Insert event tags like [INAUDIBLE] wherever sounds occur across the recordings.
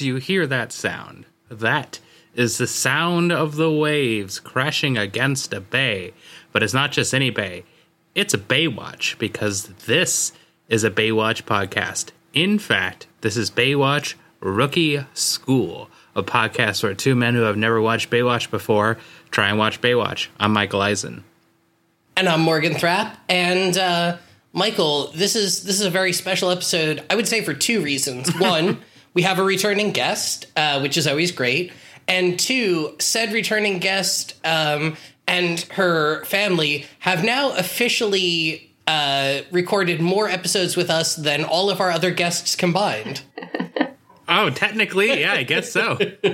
Do you hear that sound? That is the sound of the waves crashing against a bay. But it's not just any bay, it's a Baywatch because this is a Baywatch podcast. In fact, this is Baywatch Rookie School, a podcast where two men who have never watched Baywatch before try and watch Baywatch. I'm Michael Eisen. And I'm Morgan Thrapp. And uh, Michael, this is this is a very special episode. I would say for two reasons. One, [LAUGHS] we have a returning guest, uh, which is always great. And two, said returning guest um, and her family have now officially uh, recorded more episodes with us than all of our other guests combined. [LAUGHS] Oh, technically, yeah, I guess so. [LAUGHS]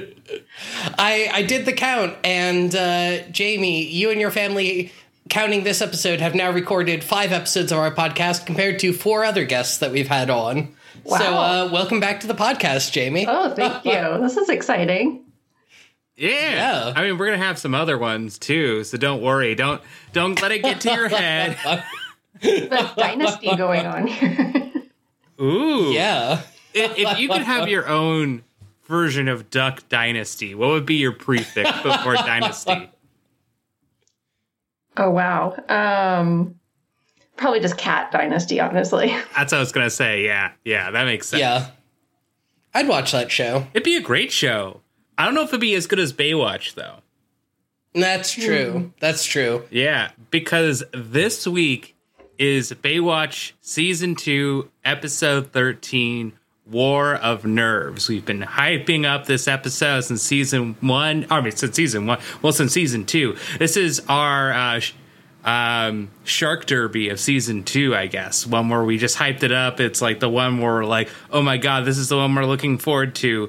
I I did the count, and uh, Jamie, you and your family, counting this episode, have now recorded five episodes of our podcast compared to four other guests that we've had on. Wow. So, uh, welcome back to the podcast, Jamie. Oh, thank [LAUGHS] you. This is exciting. Yeah. Yeah. I mean, we're gonna have some other ones too, so don't worry. Don't don't let it get to your head. [LAUGHS] The dynasty going on here. [LAUGHS] Ooh. Yeah. If, if you could have your own version of Duck Dynasty, what would be your prefix before Dynasty? oh wow. Um, probably just cat dynasty, honestly. [LAUGHS] That's what I was gonna say. Yeah, yeah, that makes sense. Yeah. I'd watch that show. It'd be a great show. I don't know if it'd be as good as Baywatch though. That's true. That's true. Yeah, because this week is Baywatch season two, episode thirteen, War of Nerves. We've been hyping up this episode since season one. I mean, since season one. Well, since season two. This is our uh, sh- um, Shark Derby of season two, I guess. One where we just hyped it up. It's like the one where we're like, oh my god, this is the one we're looking forward to.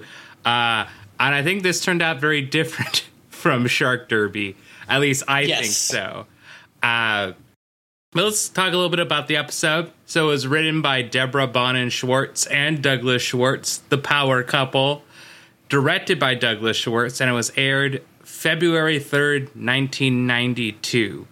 Uh, and I think this turned out very [LAUGHS] different from Shark Derby. At least I Yes. think so. Uh, let's talk a little bit about the episode. So it was written by Deborah Bonin Schwartz and Douglas Schwartz, the power couple. Directed by Douglas Schwartz, and it was aired February 3rd, 1992.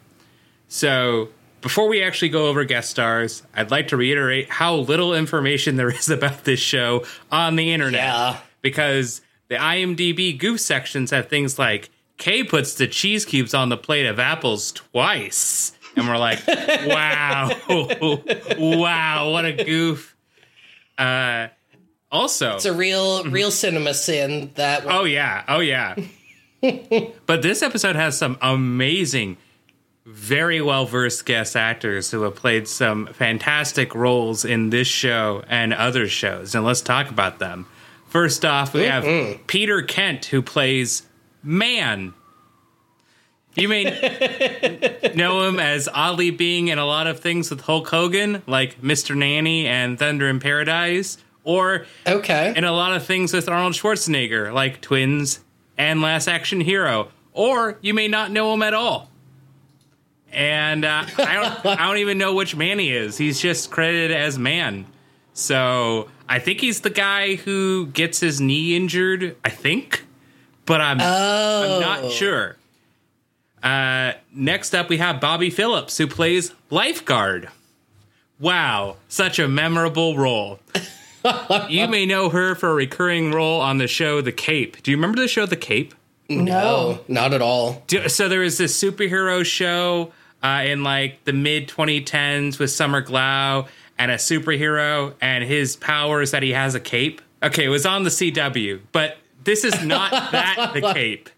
So before we actually go over guest stars, I'd like to reiterate how little information there is [LAUGHS] about this show on the internet. Yeah. Because the IMDb goof sections have things like Kay puts the cheese cubes on the plate of apples twice. And we're like, [LAUGHS] wow, [LAUGHS] wow, what a goof. Uh, also, It's a real, real cinema sin that oh yeah, oh yeah. but this episode has some amazing, very well versed guest actors who have played some fantastic roles in this show and other shows. And let's talk about them. First off, we have mm-hmm. Peter Kent, who plays Man. You may [LAUGHS] know him as oddly being in a lot of things with Hulk Hogan, like Mr. Nanny and Thunder in Paradise, or Okay. in a lot of things with Arnold Schwarzenegger, like Twins and Last Action Hero. Or you may not know him at all. And uh, I don't, I don't even know which man he is. He's just credited as man. So I think he's the guy who gets his knee injured. I think, but I'm, oh. I'm not sure. Uh, next up, we have Bobbie Phillips, who plays lifeguard. Wow, such a memorable role. you may know her for a recurring role on the show The Cape. Do you remember the show The Cape? No, not at all. Do- So there was this superhero show uh, in like the mid 2010s with Summer Glau and a superhero, and his power is that he has a cape. Okay, it was on the CW, but this is not [LAUGHS] that The Cape.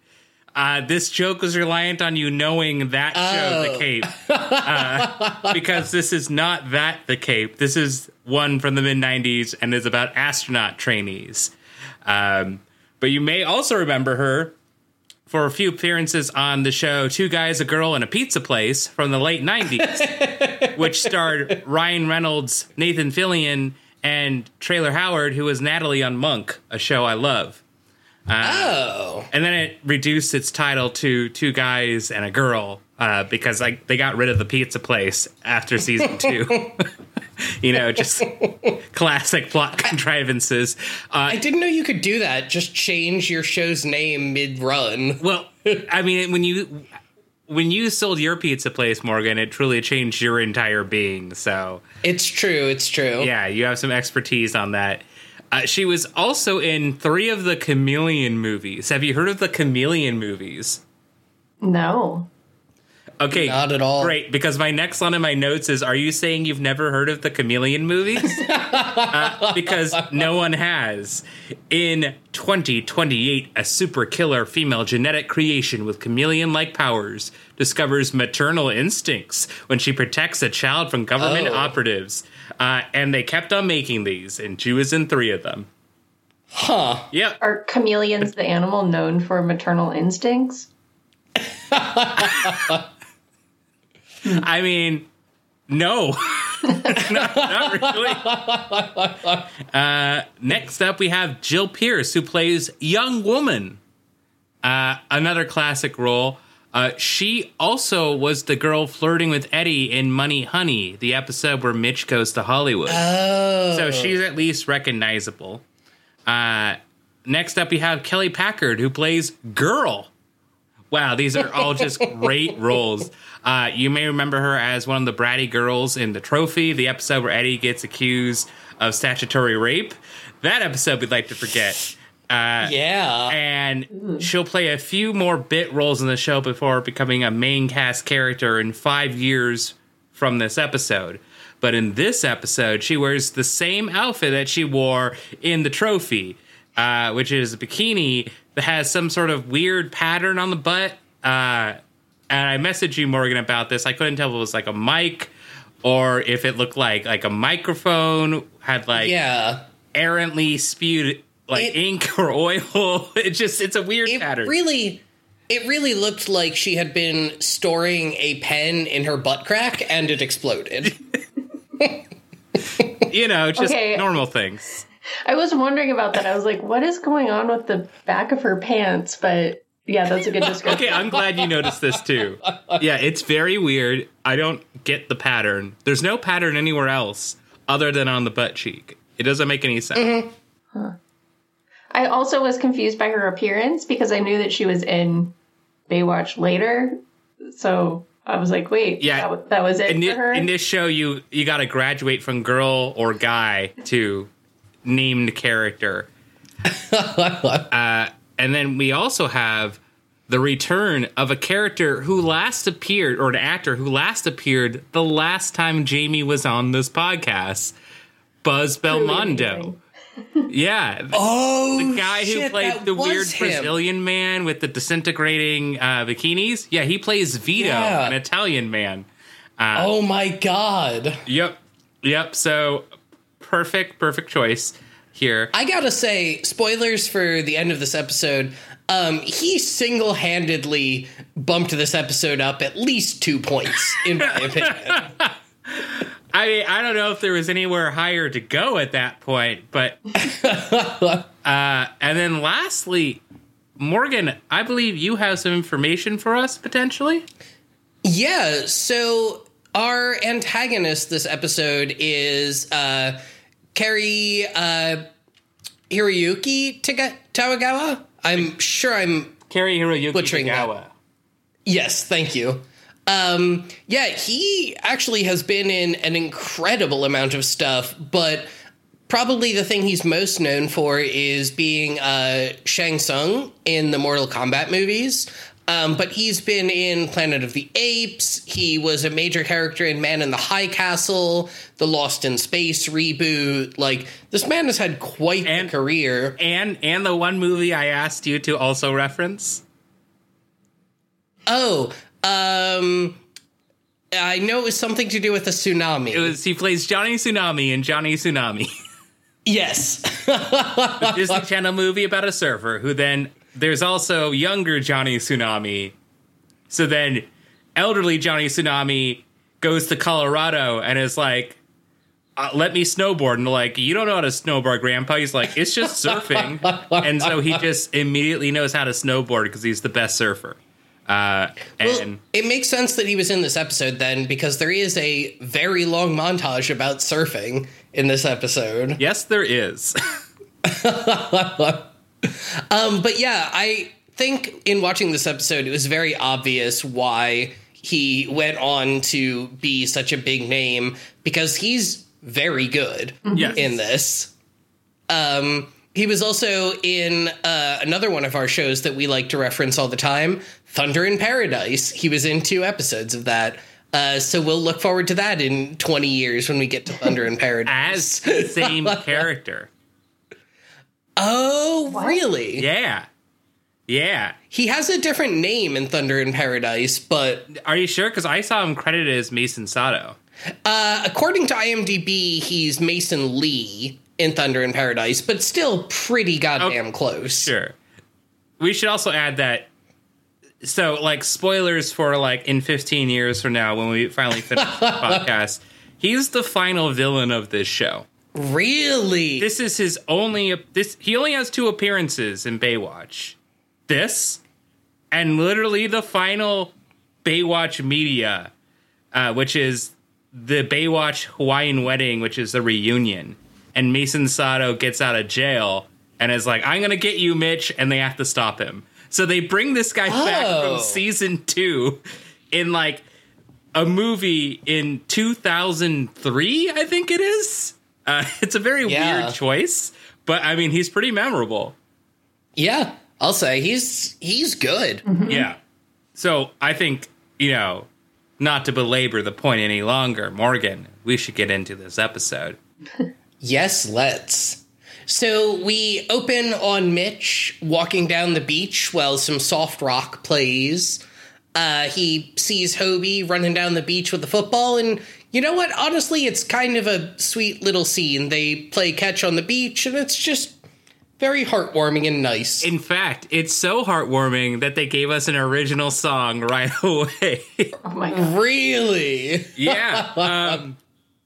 Uh, this joke was reliant on you knowing that show, The Oh. Cape, [LAUGHS] uh, because this is not that The Cape. This is one from the mid 90s and is about astronaut trainees. Um, but you may also remember her for a few appearances on the show Two Guys, a Girl, and a Pizza Place from the late 90s, [LAUGHS] which starred Ryan Reynolds, Nathan Fillion, and Traylor Howard, who was Natalie on Monk, a show I love. Oh. And then it reduced its title to Two Guys and a Girl uh, because like they got rid of the pizza place after season two. [LAUGHS] [LAUGHS] you know, just [LAUGHS] classic plot contrivances. Uh, I didn't know you could do that. Just change your show's name mid run. Well, [LAUGHS] I mean, when you when you sold your pizza place, Morgan, it truly changed your entire being. So It's true. It's true. yeah, you have some expertise on that. Uh, she was also in three of the Chameleon movies. Have you heard of the Chameleon movies? No. Okay, Not at all. Great, because my next line in my notes is: Are you saying you've never heard of the Chameleon movies? [LAUGHS] uh, because no one has. In 2028, a super killer female genetic creation with chameleon-like powers discovers maternal instincts when she protects a child from government Oh. operatives. Uh, and they kept on making these, and she was in three of them. Huh. Yep. Are chameleons the animal known for maternal instincts? [LAUGHS] [LAUGHS] I mean, no. [LAUGHS] not, not really. Uh, next up, we have Jill Pierce, who plays Young Woman. Uh, another classic role. Uh, she also was the girl flirting with Eddie in Money Honey, the episode where Mitch goes to Hollywood. Oh. So she's at least recognizable. Uh, next up, we have Kelly Packard, who plays Girl. Wow, these are all just [LAUGHS] great roles. Uh, you may remember her as one of the bratty girls in The Trophy, the episode where Eddie gets accused of statutory rape. That episode we'd like to forget. Uh, Yeah. and she'll play a few more bit roles in the show before becoming a main cast character in five years from this episode. But in this episode, she wears the same outfit that she wore in the trophy, uh, which is a bikini that has some sort of weird pattern on the butt. Uh, and I messaged you, Morgan, about this. I couldn't tell if it was like a mic or if it looked like like a microphone had like yeah. errantly spewed like It- ink [LAUGHS] or oil. It just it's a weird It pattern. really it really looked like she had been storing a pen in her butt crack and it exploded. [LAUGHS] you know, just Okay. normal things. I was wondering about that. I was like, what is going on with the back of her pants? But yeah, that's a good [LAUGHS] description. Okay, I'm glad you noticed this too. Yeah, it's very weird. I don't get the pattern. There's no pattern anywhere else other than on the butt cheek. It doesn't make any sense. Mm-hmm. I also was confused by her appearance because I knew that she was in Baywatch later. So I was like, wait, Yeah. that, that was it In, for thi- her. in this show, you you got to graduate from girl or guy to named character. [LAUGHS] Uh, and then we also have the return of a character who last appeared, or an actor who last appeared the last time Jamie was on this podcast, Buzz Belmondo. [LAUGHS] Yeah, Oh, the guy who played the weird him. Brazilian man with the disintegrating uh, bikinis. Yeah, he plays Vito, Yeah. an Italian man. Oh my god. Yep, yep. So perfect, perfect choice here. I gotta say, spoilers for the end of this episode. Um, he single-handedly bumped this episode up at least two points, in my [LAUGHS] opinion. I mean, I don't know if there was anywhere higher to go at that point, but [LAUGHS] uh, and then lastly, Morgan, I believe you have some information for us potentially. Yeah, so our antagonist this episode is uh Cary uh Hiroyuki Tiga- Tawagawa. I'm sure I'm Cary Hiroyuki Butchering that. Yes, thank you. Um, yeah, he actually has been in an incredible amount of stuff, but probably the thing he's most known for is being uh, Shang Tsung in the Mortal Kombat movies. Um, but he's been in Planet of the Apes. He was a major character in Man in the High Castle, the Lost in Space reboot. Like, this man has had quite And- a career. And and the one movie I asked you to also reference. Oh, um, I know it was something to do with a tsunami. It was he plays Johnny Tsunami in Johnny Tsunami, [LAUGHS] yes. [LAUGHS] the Disney Channel movie about a surfer who then there's also younger Johnny Tsunami. So then elderly Johnny Tsunami goes to Colorado and is like uh, let me snowboard. And like you don't know how to snowboard grandpa. He's like it's just [LAUGHS] surfing. And so he just immediately knows how to snowboard because he's the best surfer. Uh, Well, and it makes sense that he was in this episode then because there is a very long montage about surfing in this episode. yes there is [LAUGHS] Um, but yeah, I think in watching this episode, it was very obvious why he went on to be such a big name because he's very good Yes. in this. Um, he was also in uh, another one of our shows that we like to reference all the time, Thunder in Paradise. He was in two episodes of that. Uh, so we'll look forward to that in 20 years when we get to Thunder in [LAUGHS] Paradise. As the same [LAUGHS] character. Oh, really? Yeah. Yeah. He has a different name in Thunder in Paradise, but Are you sure? Because I saw him credited as Mason Sato. uh, according to IMDb, he's Mason Lee in Thunder in Paradise, but still pretty goddamn close. Sure. We should also add that. So, like, spoilers for like in 15 years from now when we finally finish the [LAUGHS] podcast. He's the final villain of this show. Really? This is his only. This he only has two appearances in Baywatch. This, and literally the final Baywatch media, uh, which is the Baywatch Hawaiian wedding, which is the reunion. And Mason Sato gets out of jail and is like, "I'm gonna get you, Mitch," and they have to stop him. So they bring this guy back Oh. from season two in like a movie in 2003, I think it is. Uh, [LAUGHS] it's a very Yeah. weird choice, but I mean, he's pretty memorable. yeah, I'll say he's he's good. Yeah. So I think, you know, not to belabor the point any longer, Morgan, we should get into this episode. [LAUGHS] Yes, let's. So we open on Mitch walking down the beach while some soft rock plays. Uh, he sees Hobie running down the beach with the football, and you know what? Honestly, it's kind of a sweet little scene. They play catch on the beach, and it's just very heartwarming and nice. In fact, it's so heartwarming that they gave us an original song right [LAUGHS] away. Oh my god. really? yeah. [LAUGHS] Um,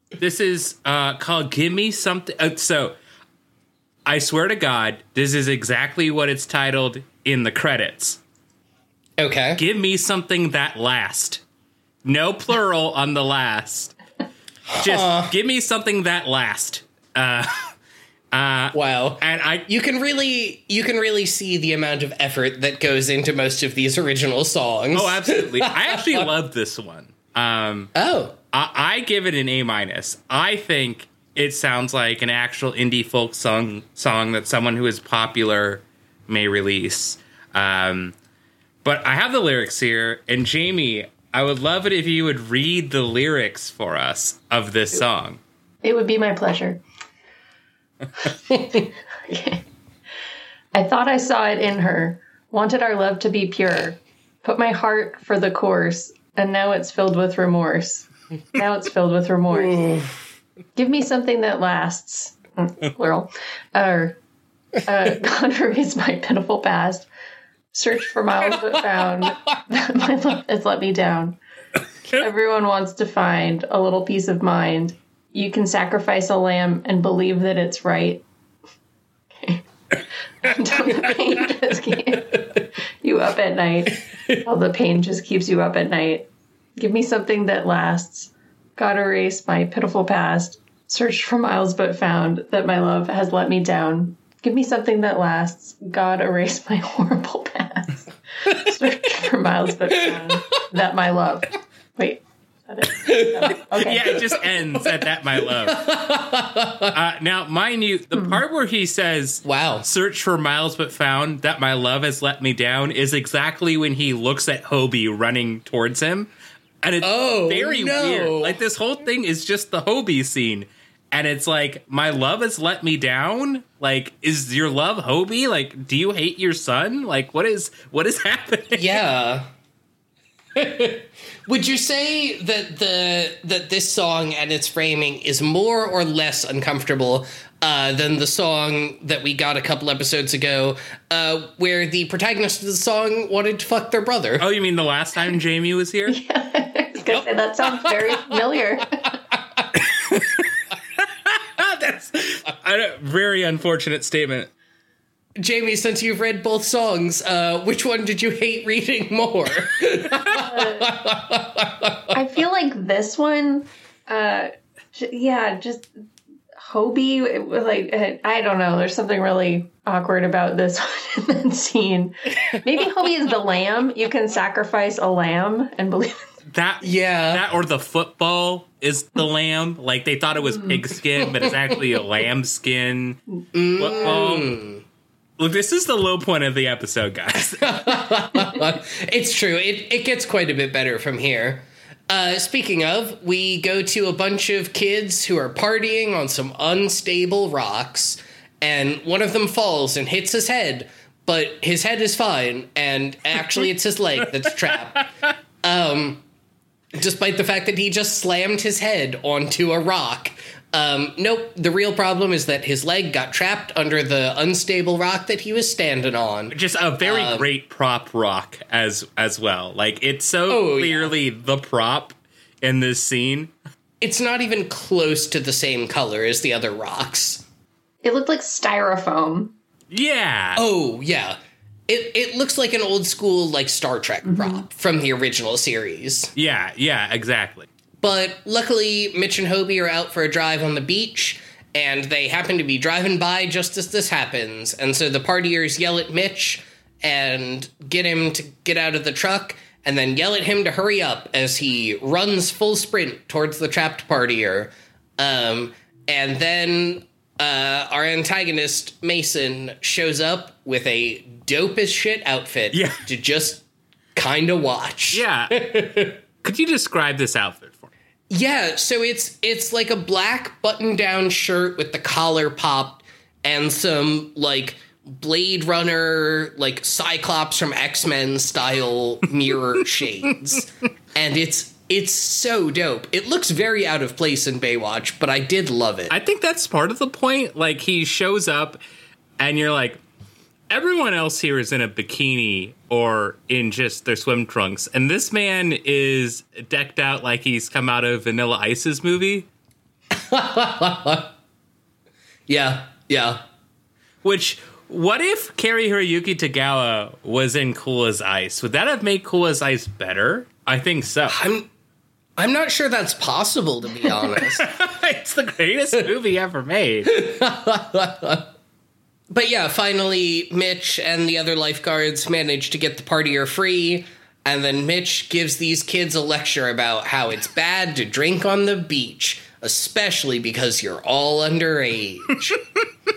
this is uh, called Give Me Something. Uh, so, I swear to God, this is exactly what it's titled in the credits. Okay. Give me something that last. No plural on the last. Just give me something that last. Uh, Wow. and I You can really you can really see the amount of effort that goes into most of these original songs. oh absolutely. [LAUGHS] I actually love this one. Um, Oh. I, I give it an A minus. I think it sounds like an actual indie folk song song that someone who is popular may release. Um, but I have the lyrics here, and Jamie, I would love it if you would read the lyrics for us of this song. It would be my pleasure. I thought I saw it in her, wanted our love to be pure, put my heart for the course, and now it's filled with remorse. Now it's filled with remorse. Give me something that lasts, Mm, plural, or uh, [LAUGHS] God erase my pitiful past. Searched for miles but found [LAUGHS] that my love has [LAUGHS] let me down. Everyone wants to find a little peace of mind. You can sacrifice a lamb and believe that it's right. Until the pain just keeps [LAUGHS] you up at night. All the pain just keeps you up at night. Give me something that lasts. God erase my pitiful past. Searched for miles but found that my love has let me down. Give me something that lasts. God erase my [LAUGHS] horrible past. Search for miles but found that my love. Wait. that? No. [LAUGHS] Okay. Yeah, it just ends at that, my love. Uh, now, mind you, the part where he says, Wow. search for miles but found that my love has let me down is exactly when he looks at Hobie running towards him. And it's Oh, very no. weird. Like this whole thing is just the Hobie scene. And it's like, my love has let me down. Like, is your love Hobie? Like, do you hate your son? Like, what is what is [LAUGHS] happening? Yeah. Would you say that the that this song and its framing is more or less uncomfortable uh, than the song that we got a couple episodes ago, uh, where the protagonist of the song wanted to fuck their brother? Oh, you mean the last time Jamie was here? [LAUGHS] I was gonna say, that sounds very familiar. [LAUGHS] That's a very unfortunate statement. Jamie, since you've read both songs, uh, which one did you hate reading more? [LAUGHS] I feel like this one, uh, j- yeah, just Hobie. It was like uh, I don't know. There's something really awkward about this [LAUGHS] one in that scene. Maybe Hobie is the lamb. You can sacrifice a lamb and believe. That Yeah. that or the football is the lamb. Like they thought it was pigskin, but it's actually a lambskin football. Look, this is the low point of the episode, guys. [LAUGHS] it's true. It it gets quite a bit better from here. Uh, speaking of, we go to a bunch of kids who are partying on some unstable rocks, and one of them falls and hits his head, but his head is fine, and actually it's his leg that's trapped. Um, despite the fact that he just slammed his head onto a rock. Um, nope, the real problem is that his leg got trapped under the unstable rock that he was standing on. Just a very Um, great prop rock as as well. Like it's so Oh, yeah. clearly the prop in this scene. It's not even close to the same color as the other rocks. It looked like styrofoam. Yeah. Oh, yeah. It, it looks like an old school, like, Star Trek prop from the original series. Yeah, yeah, exactly. But luckily, Mitch and Hobie are out for a drive on the beach, and they happen to be driving by just as this happens. And so the partiers yell at Mitch and get him to get out of the truck, and then yell at him to hurry up as he runs full sprint towards the trapped partier. Um, and then uh, our antagonist, Mason, shows up with a dope as shit outfit Yeah. to just kind of watch. Yeah. [LAUGHS] Could you describe this outfit for me? Yeah, so it's it's like a black button-down shirt with the collar popped and some like Blade Runner, like Cyclops from X-Men style mirror [LAUGHS] shades. And it's it's so dope. It looks very out of place in Baywatch, but I did love it. I think that's part of the point. Like he shows up and you're like, everyone else here is in a bikini or in just their swim trunks. And this man is decked out like he's come out of Vanilla Ice's movie. [LAUGHS] yeah, yeah. Which what if Cary Hiroyuki Tagawa was in Cool as Ice? Would that have made Cool as Ice better? I think so. I'm I'm not sure that's possible to be honest. [LAUGHS] it's the greatest movie ever made. [LAUGHS] But yeah, finally, Mitch and the other lifeguards manage to get the partier free. And then Mitch gives these kids a lecture about how it's bad to drink on the beach, especially because you're all underage.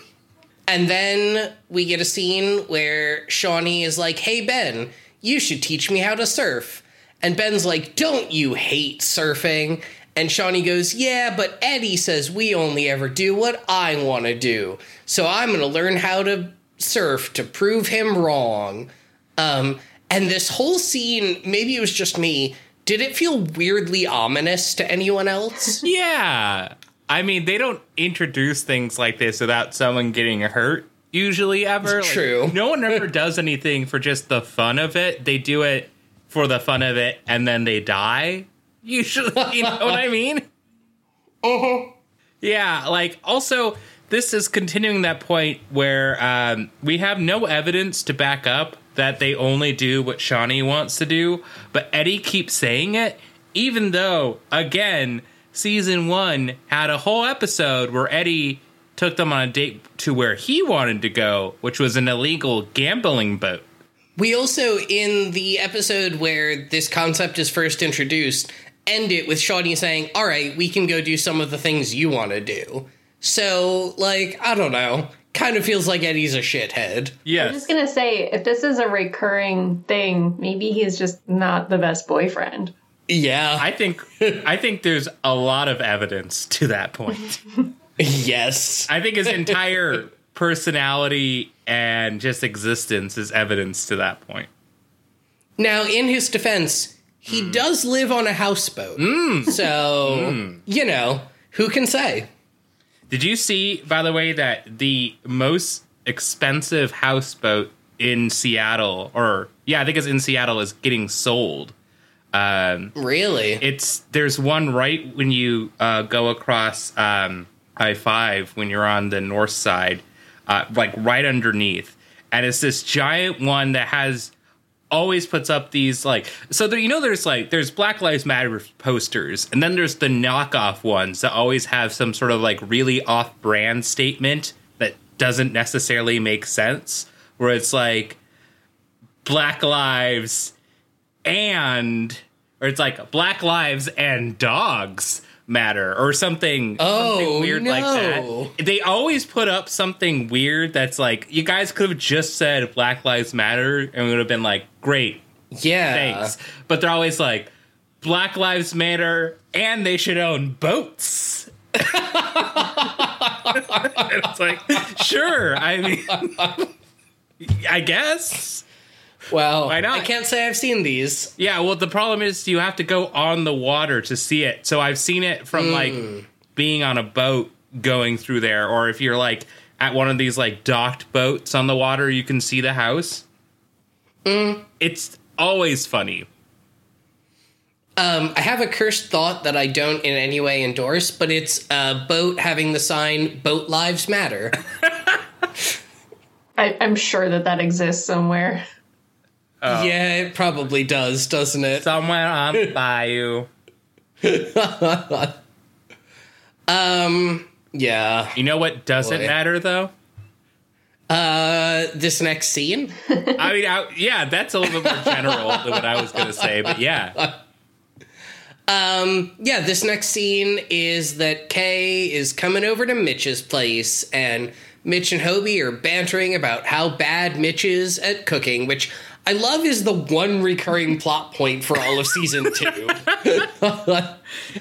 [LAUGHS] and then we get a scene where Shawnee is like, Hey, Ben, you should teach me how to surf. And Ben's like, Don't you hate surfing? And Shawnee goes, Yeah, but Eddie says we only ever do what I want to do. So I'm going to learn how to surf to prove him wrong. Um, and this whole scene, maybe it was just me, did it feel weirdly ominous to anyone else? [LAUGHS] Yeah. I mean, they don't introduce things like this without someone getting hurt, usually, ever. Like, True. no one ever [LAUGHS] does anything for just the fun of it. They do it for the fun of it and then they die, usually. [LAUGHS] You know what I mean? Uh-huh. Yeah, like, also, this is continuing that point where um, we have no evidence to back up that they only do what Shawnee wants to do, but Eddie keeps saying it, even though, again, season one had a whole episode where Eddie took them on a date to where he wanted to go, which was an illegal gambling boat. We also, in the episode where this concept is first introduced, end it with Shawnee saying, All right, we can go do some of the things you want to do. So, like, I don't know. Kind of feels like Eddie's a shithead. Yeah. I'm just gonna say, if this is a recurring thing, maybe he's just not the best boyfriend. Yeah. I think [LAUGHS] I think there's a lot of evidence to that point. [LAUGHS] yes. I think his entire [LAUGHS] personality and just existence is evidence to that point. Now, in his defense, he does live on a houseboat. So, you know, who can say? Did you see, by the way, that the most expensive houseboat in Seattle, or yeah, I think it's in Seattle, is getting sold? Um, Really? it's there's one right when you uh, go across um, I five when you're on the north side, uh, like right underneath, and it's this giant one that has always puts up these like so there you know there's like there's Black Lives Matter posters, and then there's the knockoff ones that always have some sort of like really off brand statement that doesn't necessarily make sense, where it's like Black Lives and or it's like Black Lives and Dogs Matter, or something, Oh, something weird like that. They always put up something weird that's like, you guys could have just said Black Lives Matter, and we would have been like, great, Yeah. thanks. But they're always like, Black Lives Matter, and they should own boats. [LAUGHS] it's like, sure. I mean, [LAUGHS] I guess. Well, Why not? I can't say I've seen these. Yeah, well, the problem is you have to go on the water to see it. So I've seen it from hmm. like being on a boat going through there, or if you're like at one of these like docked boats on the water, you can see the house. Hmm. It's always funny. Um, I have a cursed thought that I don't in any way endorse, but it's a boat having the sign "Boat Lives Matter." [LAUGHS] I, I'm sure that that exists somewhere. Yeah, it probably does, doesn't it? Somewhere on [LAUGHS] bayou. Yeah. You know what doesn't Boy. matter though? Uh, this next scene. [LAUGHS] I mean, I, yeah, that's a little bit more general than what I was going to say, but yeah, Um, Yeah, this next scene is that Kay is coming over to Mitch's place, and Mitch and Hobie are bantering about how bad Mitch is at cooking, which I love is the one recurring plot point for all of season two. [LAUGHS]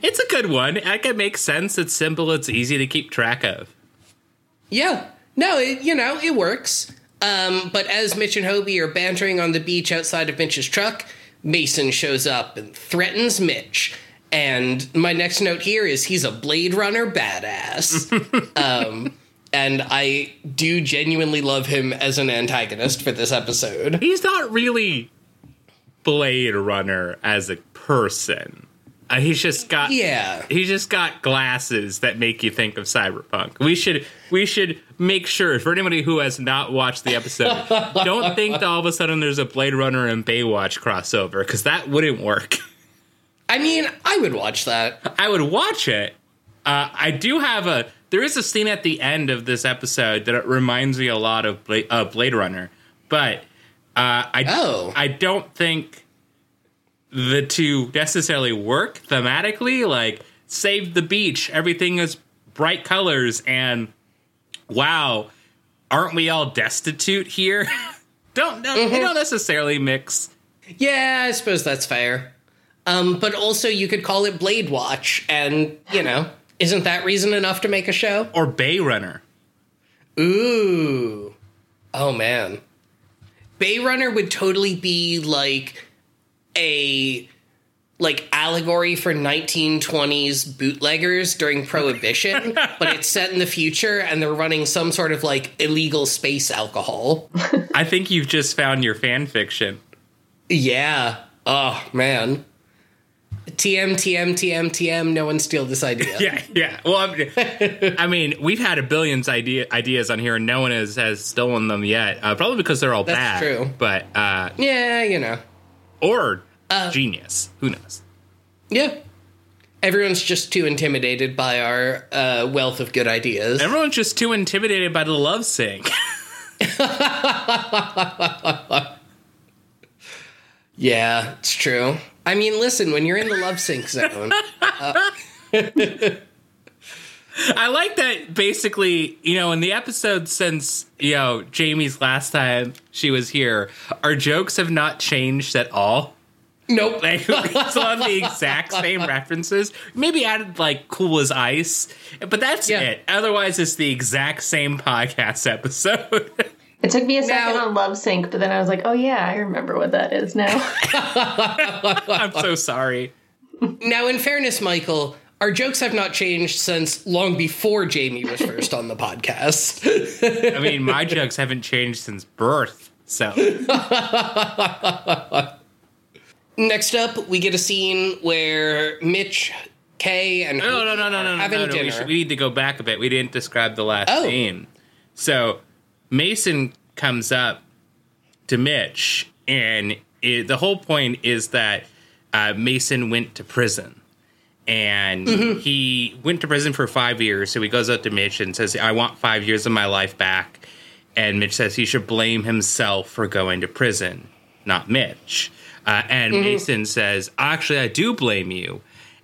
it's a good one. It makes sense. It's simple. It's easy to keep track of. Yeah. No, it, you know, it works. Um, but as Mitch and Hobie are bantering on the beach outside of Mitch's truck, Mason shows up and threatens Mitch. And my next note here is he's a Blade Runner badass. [LAUGHS] um, and I do genuinely love him as an antagonist for this episode. He's not really Blade Runner as a person. Uh, he's just got Yeah. He's just got glasses that make you think of cyberpunk. We should we should make sure for anybody who has not watched the episode, [LAUGHS] don't think that all of a sudden there's a Blade Runner and Baywatch crossover because that wouldn't work. I mean, I would watch that. I would watch it. Uh, I do have a. There is a scene at the end of this episode that reminds me a lot of Blade, uh, Blade Runner, but uh, I Oh. I don't think the two necessarily work thematically. Like save the beach, everything is bright colors, and wow, aren't we all destitute here? [LAUGHS] don't no, they don't necessarily mix. Yeah, I suppose that's fair. Um, but also, you could call it Blade Watch, and, you know, isn't that reason enough to make a show? Or Bay Runner. Ooh. Oh man. Bay Runner would totally be like a like allegory for 1920s bootleggers during prohibition, [LAUGHS] but it's set in the future and they're running some sort of like illegal space alcohol. [LAUGHS] I think you've just found your fan fiction. yeah. Oh man. TM TM TM TM no one steal this idea. [LAUGHS] Yeah, yeah. Well, I'm, [LAUGHS] I mean, we've had a billions idea, ideas on here, and no one has, has stolen them yet. Uh, probably because they're all That's bad. true. But uh, Yeah, you know. or Uh, genius. Who knows? Yeah. Everyone's just too intimidated by our uh, wealth of good ideas. Everyone's just too intimidated by the love sink. [LAUGHS] Yeah, it's true. I mean, listen, when you're in the love sync zone, uh, [LAUGHS] I like that. Basically, you know, in the episode since you know Jamie's last time she was here, our jokes have not changed at all. nope. Still have [LAUGHS] the exact same references. Maybe added like cool as ice, but that's Yeah. it. Otherwise, it's the exact same podcast episode. [LAUGHS] It took me a second Now- on Love Sync, but then I was like, oh yeah, I remember what that is now. [LAUGHS] I'm so sorry. Now, in fairness, Michael, our jokes have not changed since long before Jamie was first on the podcast. I mean, my jokes haven't changed since birth. So [LAUGHS] Next up, we get a scene where Mitch, Kay, and no, no, no, no, no, no, having no, no. We, should, we need to go back a bit. We didn't describe the last Oh. scene. So Mason comes up to Mitch, and it, the whole point is that uh, Mason went to prison. And he went to prison for five years. So he goes up to Mitch and says, I want five years of my life back. And Mitch says he should blame himself for going to prison, not Mitch. Uh, and Mason says, "Actually, I do blame you."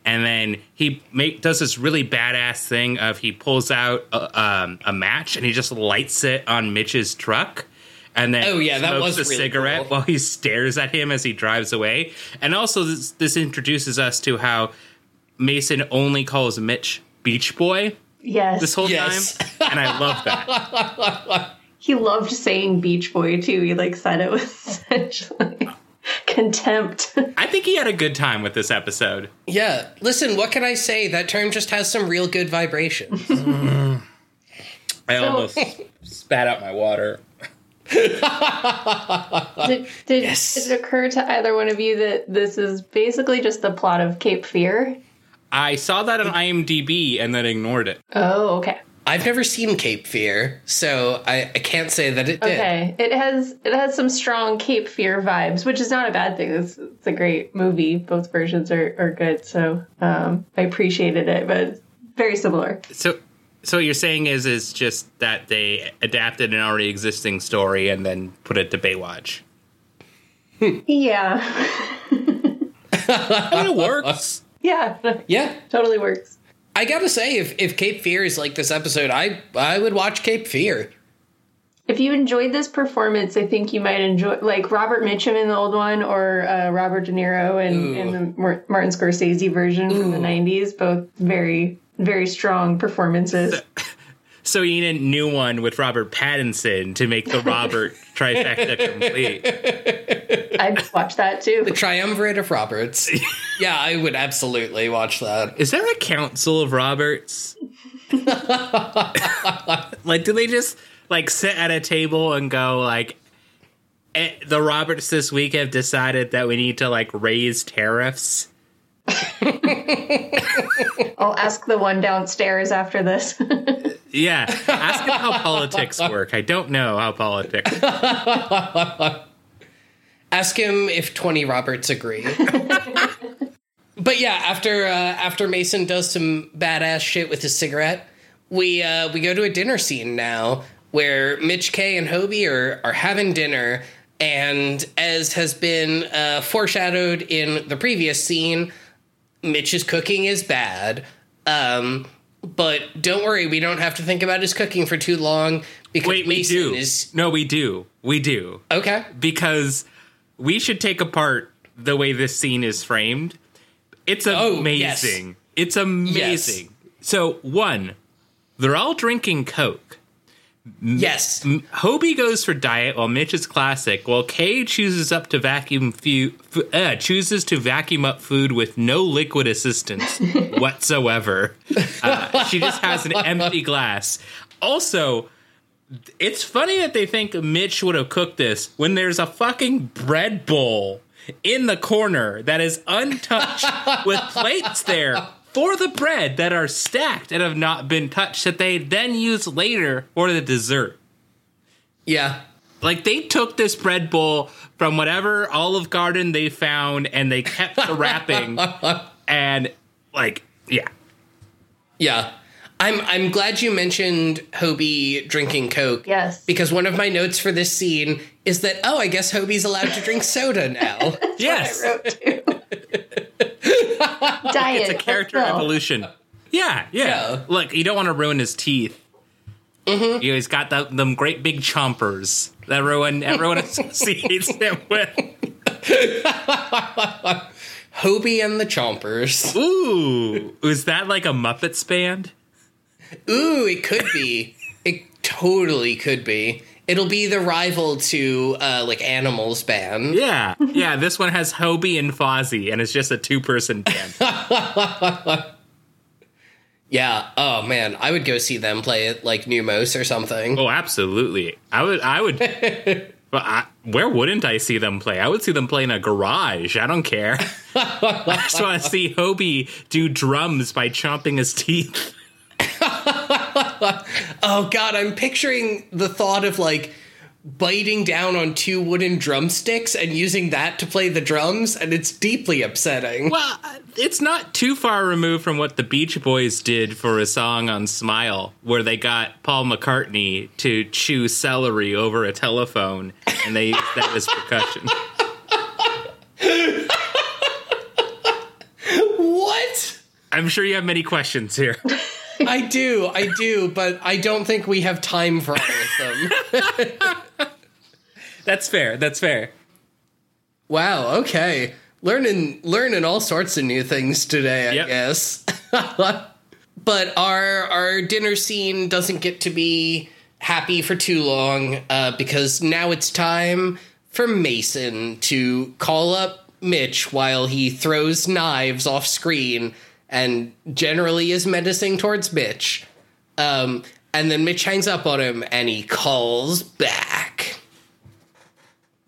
And then he make, does this really badass thing of he pulls out a, um, a match and he just lights it on Mitch's truck. And then Oh, yeah, that smokes was a really cigarette cool. while he stares at him as he drives away. And also, this, this introduces us to how Mason only calls Mitch Beach Boy Yes. this whole Yes. time, and I love that. [LAUGHS] he loved saying Beach Boy too. He like said it with such like [LAUGHS] contempt. I think he had a good time with this episode. Yeah. Listen, what can I say? That term just has some real good vibrations. [LAUGHS] I almost spat out my water. did did Yes. it occur to either one of you that this is basically just the plot of Cape Fear? I saw that on IMDb and then ignored it. Oh, okay. I've never seen Cape Fear, so I, I can't say that it did. Okay, it has it has some strong Cape Fear vibes, which is not a bad thing. It's, it's a great movie. Both versions are, are good, so um, I appreciated it, but very similar. So, so what you're saying is is just that they adapted an already existing story and then put it to Baywatch. Yeah, [LAUGHS] it works. yeah, Yeah. totally works. I gotta say, if, if Cape Fear is like this episode, I I would watch Cape Fear. If you enjoyed this performance, I think you might enjoy like Robert Mitchum in the old one or uh, Robert De Niro in, in the Mar- Martin Scorsese version from the '90s. Both very very strong performances. So you need a new one with Robert Pattinson to make the Robert [LAUGHS] trifecta complete. I'd watch that too. The Triumvirate of Roberts. [LAUGHS] yeah, I would absolutely watch that. Is there a council of Roberts? [LAUGHS] like, do they just like sit at a table and go like, eh, the Roberts this week have decided that we need to like raise tariffs? I'll ask the one downstairs after this. Yeah, ask him how politics [LAUGHS] work. I don't know how politics. Ask him if twenty Roberts agree. [LAUGHS] but yeah, after uh, after Mason does some badass shit with his cigarette, we uh, we go to a dinner scene now where Mitch Kay and Hobie are are having dinner, and as has been uh, foreshadowed in the previous scene, Mitch's cooking is bad. Um, but don't worry, we don't have to think about his cooking for too long because Wait, we Mason do. is No, we do. We do. okay. because we should take apart the way this scene is framed. It's Oh, amazing. It's amazing. So, one, they're all drinking Coke. Yes. Hobie goes for diet while Mitch is classic. While Kay chooses up to vacuum fu- fu- uh, chooses to vacuum up food with no liquid assistance [LAUGHS] whatsoever. Uh, she just has an empty glass. Also, it's funny that they think Mitch would have cooked this when there's a fucking bread bowl in the corner that is untouched [LAUGHS] with plates there for the bread that are stacked and have not been touched that they then use later for the dessert. Yeah. Like they took this bread bowl from whatever Olive Garden they found and they kept the [LAUGHS] wrapping and like yeah. Yeah. I'm I'm glad you mentioned Hobie drinking Coke. Yes. Because one of my notes for this scene is that oh, I guess Hobie's allowed to drink soda now. [LAUGHS] Yes. [LAUGHS] wrote too. Diet. It's a character let's evolution. Yeah, yeah, Yeah. Look, you don't want to ruin his teeth. Mm-hmm. He's got the, them great big chompers that [LAUGHS] everyone everyone associates him with. [LAUGHS] Hobie and the Chompers. Ooh, is that like a Muppets band? Ooh, it could be. It totally could be. It'll be the rival to uh, like Animals band. Yeah, yeah. This one has Hobie and Fozzie, and it's just a two-person band. [LAUGHS] Yeah. Oh man, I would go see them play it like Neumos or something. Oh, absolutely. I would. I would. [LAUGHS] But I, where wouldn't I see them play? I would see them play in a garage. I don't care. [LAUGHS] I just want to see Hobie do drums by chomping his teeth. [LAUGHS] oh god, I'm picturing the thought of like biting down on two wooden drumsticks and using that to play the drums and it's deeply upsetting. Well, uh, it's not too far removed from what the Beach Boys did for a song on Smile where they got Paul McCartney to chew celery over a telephone and they used that as percussion. [LAUGHS] what? I'm sure you have many questions here. [LAUGHS] I do, I do, but I don't think we have time for all of them. [LAUGHS] That's fair. That's fair. wow, okay. Learning learning all sorts of new things today, I Yep. guess. [LAUGHS] but our our dinner scene doesn't get to be happy for too long, uh, because now it's time for Mason to call up Mitch while he throws knives off screen and generally is menacing towards Mitch. Um, and then Mitch hangs up on him and he calls back.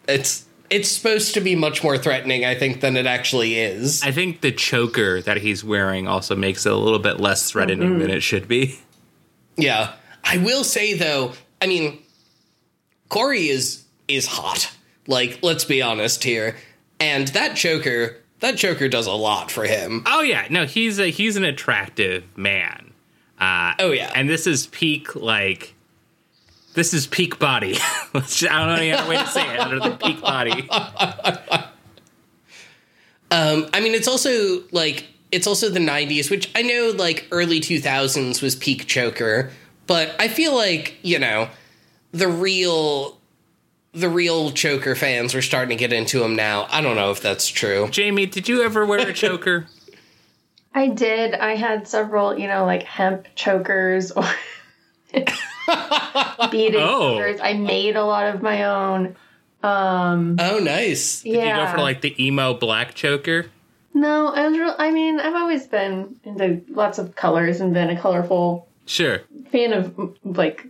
It's it's supposed to be much more threatening, I think, than it actually is. I think the choker that he's wearing also makes it a little bit less threatening than it should be. Yeah. I will say though, I mean, Cary is is hot. Like, let's be honest here. And that Joker, that Joker does a lot for him. Oh yeah, no, he's a he's an attractive man. Uh, Oh, yeah. and this is peak like this is peak body. [LAUGHS] I don't know any other way to say it other than peak body. [LAUGHS] Um, I mean, it's also like it's also the '90s, which I know like early 2000s was peak Joker, but I feel like you know the real the real choker fans were starting to get into him now. I don't know if that's true. Jamie, did you ever wear a [LAUGHS] choker? I did. I had several, you know, like hemp chokers or [LAUGHS] beaded Oh. chokers. I made a lot of my own. Um, Oh, nice. yeah. Did you go for like the emo black choker? no, I was. Real, I mean, I've always been into lots of colors and been a colorful Sure. fan of like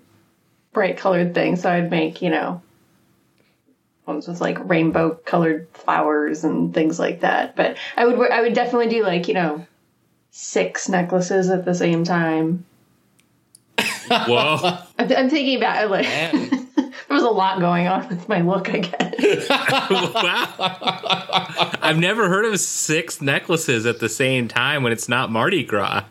bright colored things. So I'd make, you know, ones with like rainbow colored flowers and things like that. But I would, I would definitely do like, you know, six necklaces at the same time. Whoa. [LAUGHS] I'm, I'm thinking about it like [LAUGHS] there was a lot going on with my look. I guess. [LAUGHS] wow. I've never heard of six necklaces at the same time when it's not Mardi Gras.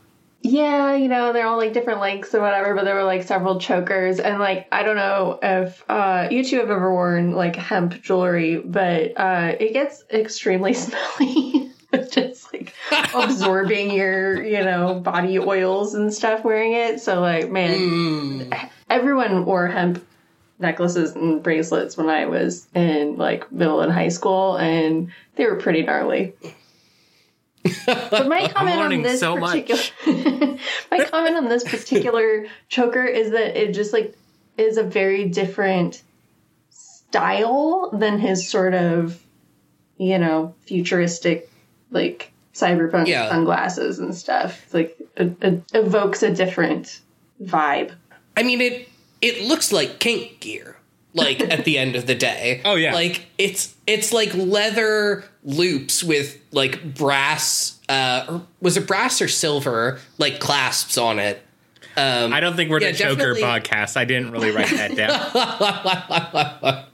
Yeah, you know, they're all like different lengths or whatever, but there were like several chokers. And like, I don't know if uh, you two have ever worn like hemp jewelry, but uh, it gets extremely [LAUGHS] smelly. it's just like [LAUGHS] absorbing your, you know, body oils and stuff wearing it. So, like, man, Mm. everyone wore hemp necklaces and bracelets when I was in like middle and high school, and they were pretty gnarly. But my [LAUGHS] comment on this so particular [LAUGHS] my comment on this particular choker is that it just like is a very different style than his sort of you know futuristic like cyberpunk Yeah. sunglasses and stuff. It's like it, it evokes a different vibe. I mean it it looks like kink gear. Like at the end of the day. [LAUGHS] Oh, yeah. Like it's it's like leather loops with like brass uh or was it brass or silver like clasps on it. Um I don't think we're Yeah, the choker podcast. I didn't really write that down.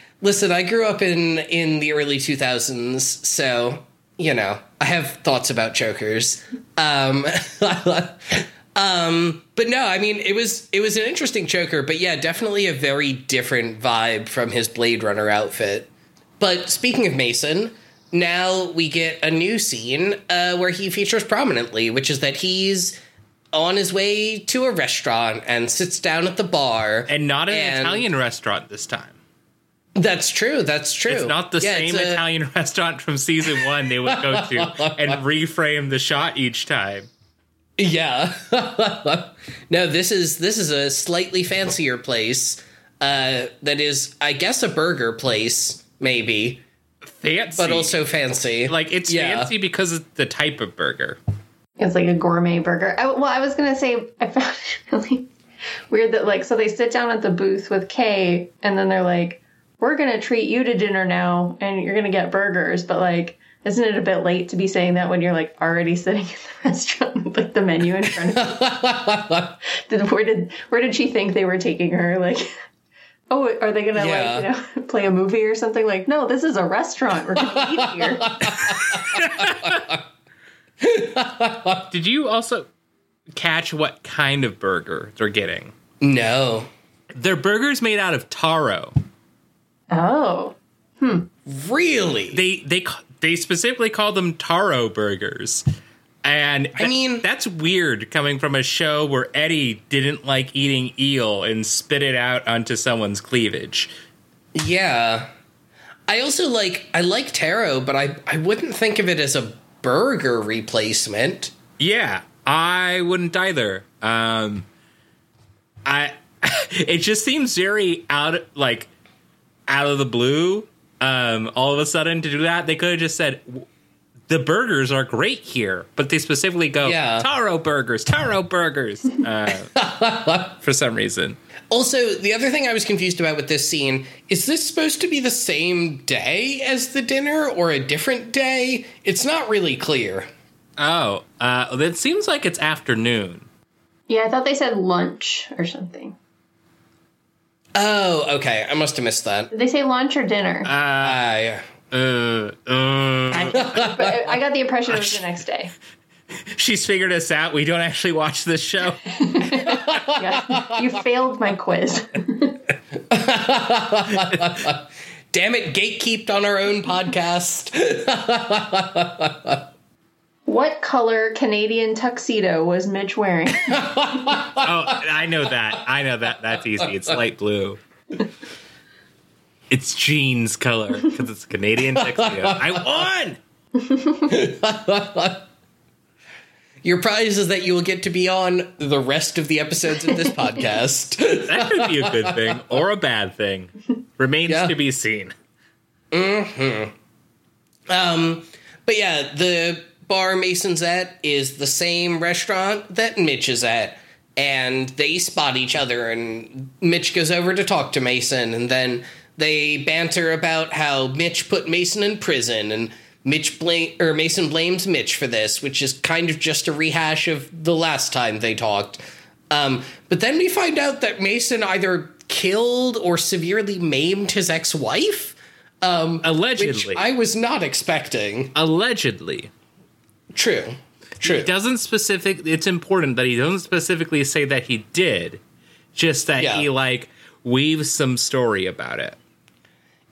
[LAUGHS] Listen, I grew up in in the early 2000s, so you know, I have thoughts about chokers. Um [LAUGHS] Um, but no, I mean it was it was an interesting choker, but yeah, definitely a very different vibe from his Blade Runner outfit. But speaking of Mason, now we get a new scene uh, where he features prominently, which is that he's on his way to a restaurant and sits down at the bar. and not an And- Italian restaurant this time. That's true. That's true. It's not the Yeah, same a- Italian [LAUGHS] restaurant from season one they would go to and [LAUGHS] reframe the shot each time. Yeah. [LAUGHS] no, this is this is a slightly fancier place. Uh, that is, I guess, a burger place, maybe, Fancy. but also fancy. like it's Yeah. fancy because of the type of burger. It's like a gourmet burger. I, well, I was gonna say I found it really weird that like so they sit down at the booth with Kay, and then they're like, "We're gonna treat you to dinner now, and you're gonna get burgers." But like, isn't it a bit late to be saying that when you're like already sitting in the [LAUGHS] restaurant with like the menu in front of you? [LAUGHS] did, where did where did she think they were taking her? Like. Oh, are they gonna Yeah. like you know [LAUGHS] play a movie or something? Like, no, this is a restaurant. We're gonna eat here. Did you also catch what kind of burger they're getting? no, They're burgers made out of taro. Oh, hmm. really. They they ca- they specifically call them taro burgers. And I mean- that's weird coming from a show where Eddie didn't like eating eel and spit it out onto someone's cleavage. Yeah. I also like I like taro, but I I wouldn't think of it as a burger replacement. Yeah, I wouldn't either. Um, I [LAUGHS] it just seems very out like out of the blue. Um, all of a sudden to do that, they could have just said the burgers are great here, but they specifically go Yeah. taro burgers, taro burgers uh, [LAUGHS] for some reason. Also, the other thing I was confused about with this scene is this supposed to be the same day as the dinner or a different day? It's not really clear. Oh, uh, it seems like it's afternoon. Yeah, I thought they said lunch or something. Oh, okay. I must have missed that. Did they say lunch or dinner? I Uh, uh, I, I got the impression it was the next day. [LAUGHS] she's figured us out. We don't actually watch this show. [LAUGHS] Yeah. You failed my quiz. [LAUGHS] damn it, gatekeeped on our own podcast. What color Canadian tuxedo was Mitch wearing? [LAUGHS] Oh, I know that. I know that. That's easy. It's light blue. It's jeans color because it's Canadian tuxedo. I won. [LAUGHS] Your prize is that you will get to be on the rest of the episodes of this [LAUGHS] podcast. That could be a good thing or a bad thing. Remains Yeah. to be seen. Hmm. Um, but yeah, the bar Mason's at is the same restaurant that Mitch is at. And they spot each other, and Mitch goes over to talk to Mason, and then they banter about how Mitch put Mason in prison, and Mitch blame or Mason blames Mitch for this, which is kind of just a rehash of the last time they talked. Um, but then we find out that Mason either killed or severely maimed his ex-wife which Allegedly. I was not expecting. Allegedly. True. True. He doesn't specific. It's important that he doesn't specifically say that he did. Just that Yeah. he like weaves some story about it.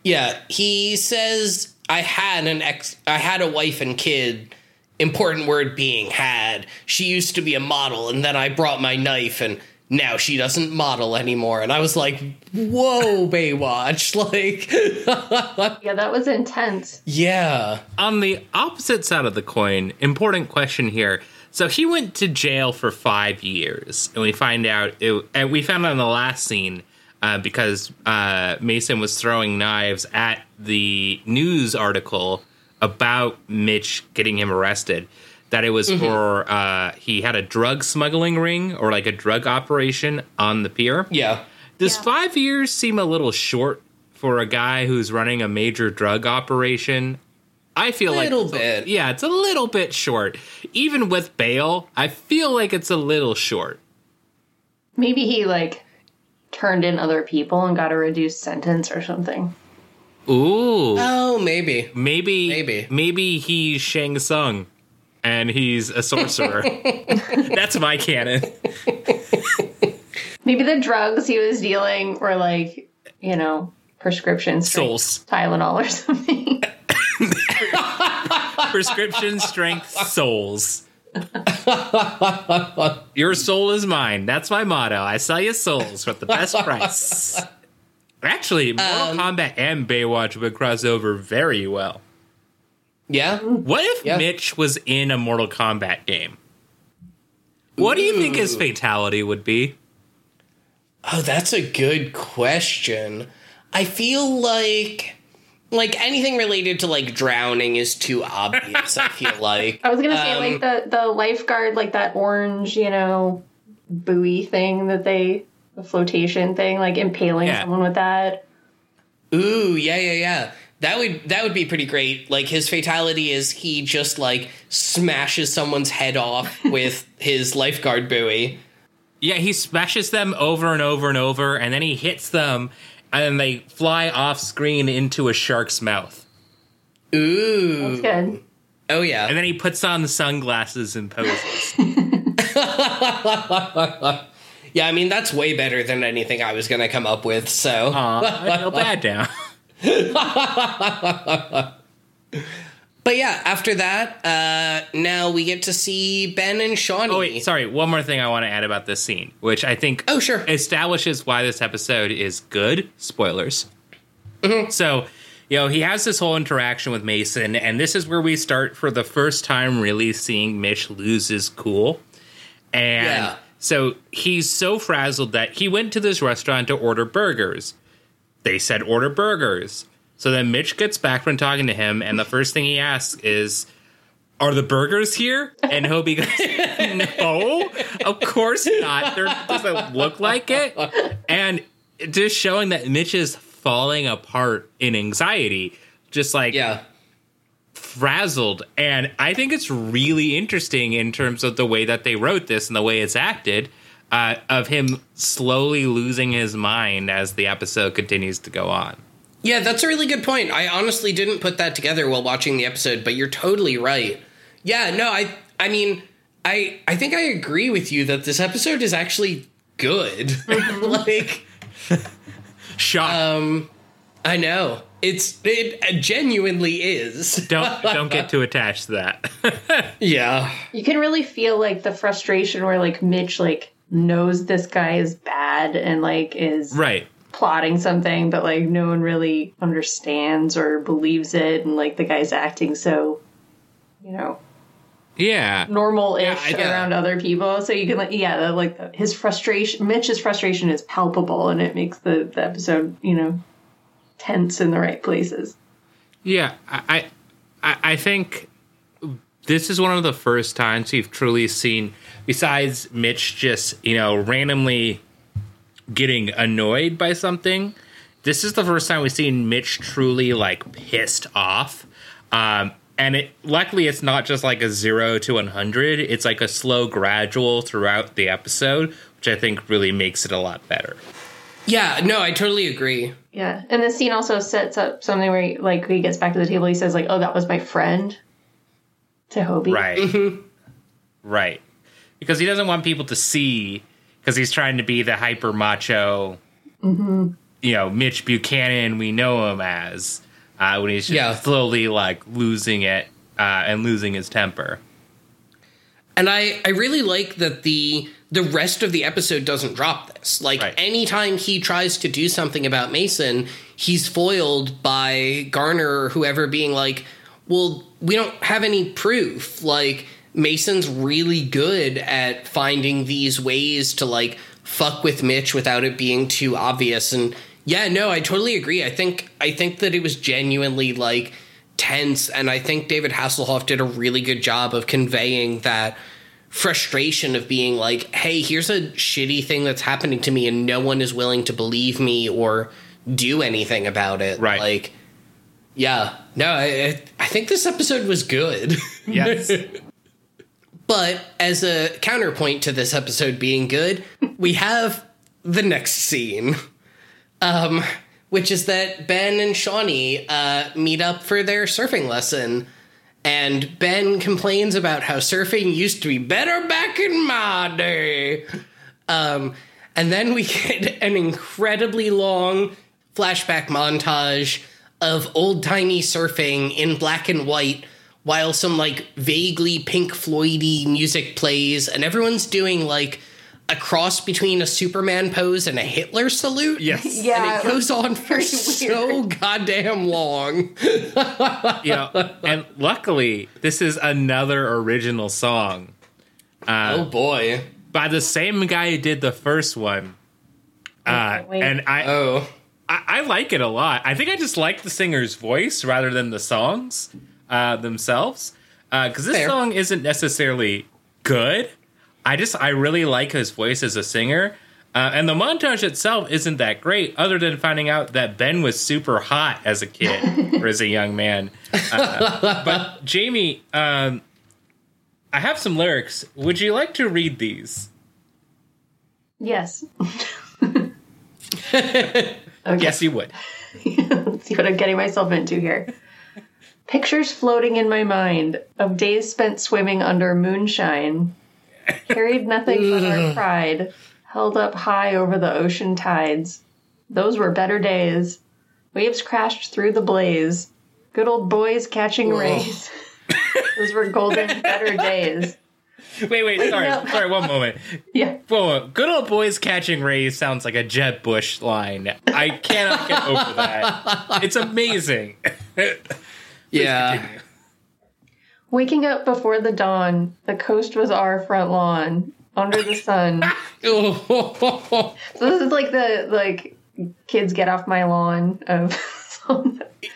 Yeah, he says I had an ex I had a wife and kid. Important word being had. She used to be a model and then I brought my knife and now she doesn't model anymore. And I was like, "Whoa, [LAUGHS] Baywatch." [LAUGHS] Like, [LAUGHS] Yeah, that was intense. yeah. on the opposite side of the coin, important question here. So he went to jail for five years, and we find out, it, and we found out in the last scene uh, because uh, Mason was throwing knives at the news article about Mitch getting him arrested. That it was for uh, he had a drug smuggling ring or like a drug operation on the pier. Yeah. Does Yeah. five years seem a little short for a guy who's running a major drug operation? I feel like Little it's a- bit. yeah, it's a little bit short. Even with bail, I feel like it's a little short. Maybe he like turned in other people and got a reduced sentence or something. Ooh, Oh, maybe. maybe, maybe. maybe he's Shang Tsung, and he's a sorcerer. [LAUGHS] That's my canon. Maybe the drugs he was dealing were like, you know, prescription strength Souls, Tylenol or something. [LAUGHS] prescription strength souls. Your soul is mine. That's my motto. I sell you souls for the best price. Actually, Mortal um, Kombat and Baywatch would cross over very well. Yeah. What if Yeah. Mitch was in a Mortal Kombat game? What do you think his fatality would be? Oh, that's a good question. I feel like like anything related to like drowning is too obvious, I feel [LAUGHS] like. I was gonna say Um, like the the lifeguard, like that orange, you know, buoy thing that they the flotation thing, like impaling Yeah. someone with that. Ooh, yeah, yeah, yeah. That would that would be pretty great. Like his fatality is he just like smashes someone's head off [LAUGHS] with his lifeguard buoy. Yeah, he smashes them over and over and over, and then he hits them, and then they fly off screen into a shark's mouth. Ooh. That's good. Oh yeah. And then he puts on the sunglasses and poses. [LAUGHS] [LAUGHS] Yeah, I mean that's way better than anything I was gonna come up with, so Aw, I feel bad now. But yeah, after that, uh, now we get to see Ben and Shauni. Oh wait, sorry. One more thing I want to add about this scene, which I think Oh, sure. establishes why this episode is good. Spoilers. Mm-hmm. So, you know, he has this whole interaction with Mason, and this is where we start for the first time really seeing Mitch lose his cool. And Yeah. so he's so frazzled that he went to this restaurant to order burgers. They said order burgers. So then Mitch gets back from talking to him, and the first thing he asks is, Are the burgers here? And Hobie goes, [LAUGHS] No, of course not. There doesn't look like it. And just showing that Mitch is falling apart in anxiety, just like Yeah. frazzled. And I think it's really interesting in terms of the way that they wrote this and the way it's acted, uh, of him slowly losing his mind as the episode continues to go on. Yeah, that's a really good point. I honestly didn't put that together while watching the episode, but you're totally right. Yeah, no, I I mean, I I think I agree with you that this episode is actually good. [LAUGHS] like Shock. um I know. It's it genuinely is. don't [LAUGHS] don't get too attached to that. [LAUGHS] Yeah. You can really feel like the frustration where like Mitch like knows this guy is bad and like is right. plotting something, but like no one really understands or believes it, and like the guy's acting so, you know, Yeah. normal-ish Yeah, around other people. So you can like, yeah, the, like his frustration, Mitch's frustration is palpable, and it makes the, the episode, you know, tense in the right places. Yeah, I, I, I think this is one of the first times we've truly seen, besides Mitch just you know randomly getting annoyed by something. This is the first time we've seen Mitch truly like pissed off. Um, and it luckily it's not just like a zero to one hundred. It's like a slow gradual throughout the episode, which I think really makes it a lot better. Yeah, no, I totally agree. Yeah, and the scene also sets up something where, he, like, he gets back to the table. He says, like, "Oh, that was my friend." To Hobie, Right. Right. Because he doesn't want people to see, because he's trying to be the hyper macho, you know, Mitch Buchanan we know him as, uh, when he's just Yeah. slowly like losing it uh, and losing his temper. And I, I really like that the the rest of the episode doesn't drop this. Like Right. anytime he tries to do something about Mason, he's foiled by Garner or whoever being like, Well, we don't have any proof. Like Mason's really good at finding these ways to like fuck with Mitch without it being too obvious. And yeah, no, I totally agree. I think I think that it was genuinely like tense and I think David Hasselhoff did a really good job of conveying that frustration of being like, hey, here's a shitty thing that's happening to me and no one is willing to believe me or do anything about it. Right. Like, yeah. No, I, I think this episode was good. Yes. [LAUGHS] But as a counterpoint to this episode being good, we have the next scene, um, which is that Ben and Shauni uh, meet up for their surfing lesson. And Ben complains about how surfing used to be better back in my day. Um, and then we [LAUGHS] get an incredibly long flashback montage of old timey surfing in black and white while some like vaguely Pink Floydy music plays, and everyone's doing like a cross between a Superman pose and a Hitler salute. yes. Yeah, And it goes on [LAUGHS] for so goddamn long. yeah. and luckily, this is another original song oh boy. by the same guy who did the first one. Uh, wait. and I, Oh. I, I like it a lot. I think I just like the singer's voice rather than the songs uh, themselves. Because this Fair. song isn't necessarily good. I just I really like his voice as a singer. Uh, and the montage itself isn't that great, other than finding out that Ben was super hot as a kid [LAUGHS] or as a young man. Uh, but Jamie, um, I have some lyrics. Would you like to read these? Yes. okay. [LAUGHS] Yes, you would. Let's [LAUGHS] see what I'm getting myself into here. Pictures floating in my mind of days spent swimming under moonshine. Carried nothing but our pride, held up high over the ocean tides. Those were better days. Waves crashed through the blaze. Good old boys catching rays. [LAUGHS] Those were golden, better days. [LAUGHS] Wait, wait, sorry, up. sorry, one moment. Yeah. Whoa, good old boys catching rays sounds like a Jeb Bush line. I cannot get over that. [LAUGHS] It's amazing. Yeah. Continue. Waking up before the dawn, the coast was our front lawn, under the sun. [LAUGHS] So this is like the like kids get off my lawn of [LAUGHS]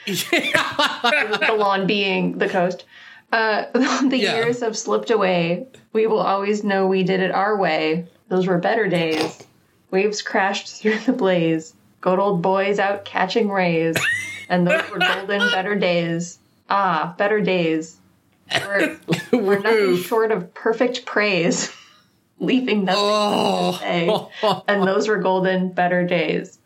the lawn being the coast. Uh, [LAUGHS] the Yeah. years have slipped away. We will always know we did it our way. Those were better days. Waves crashed through the blaze. Good old boys out catching rays. And those were golden, better days. Ah, better days. We're, [LAUGHS] we're nothing short of perfect praise, [LAUGHS] leaving nothing to say. And those were golden, better days.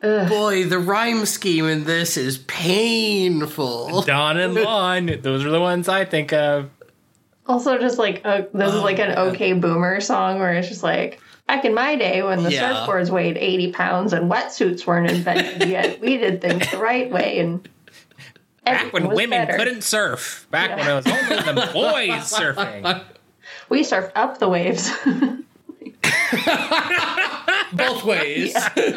boy, the rhyme scheme in this is painful. [LAUGHS] Dawn and Lawn, those are the ones I think of. Also, just like a, this is like an OK Boomer song where it's just like back in my day when the Yeah. surfboards weighed eighty pounds and wetsuits weren't invented yet, we did things the right way and Back when women better. couldn't surf. Back when it was only the [LAUGHS] boys surfing. We surfed up the waves. [LAUGHS] Both ways. [LAUGHS]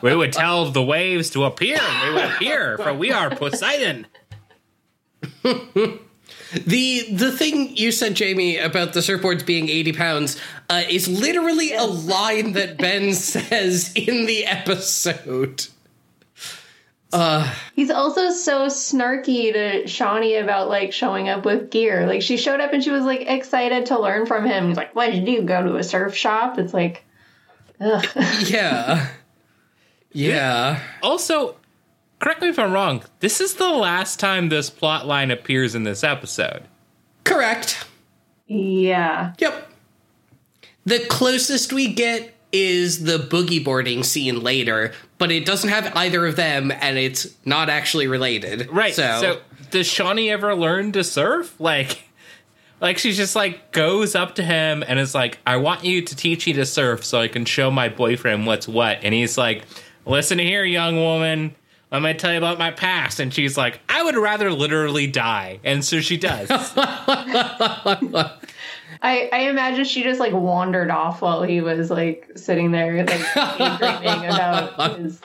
We would tell the waves to appear, and they would appear, for we are Poseidon. The the thing you said, Jamie, about the surfboards being 80 pounds uh, is literally a line that Ben says in the episode. He's also so snarky to Shauni about like showing up with gear. Like she showed up and she was like excited to learn from him. He's like, "What did you? Go to a surf shop?" It's like, ugh. [LAUGHS] Yeah. Yeah. Also, correct me if I'm wrong, this is the last time this plot line appears in this episode. Correct. yeah. Yep. The closest we get is the boogie boarding scene later, but it doesn't have either of them, and it's not actually related. Right. So, So, does Shauni ever learn to surf? [LAUGHS] Like, like she just like goes up to him and is like, "I want you to teach me to surf so I can show my boyfriend what's what." And he's like, "Listen here, young woman." Let me tell you about my past. And she's like, I would rather literally die. And so she does. [LAUGHS] I, I imagine she just like wandered off while he was like sitting there like [LAUGHS] daydreaming about his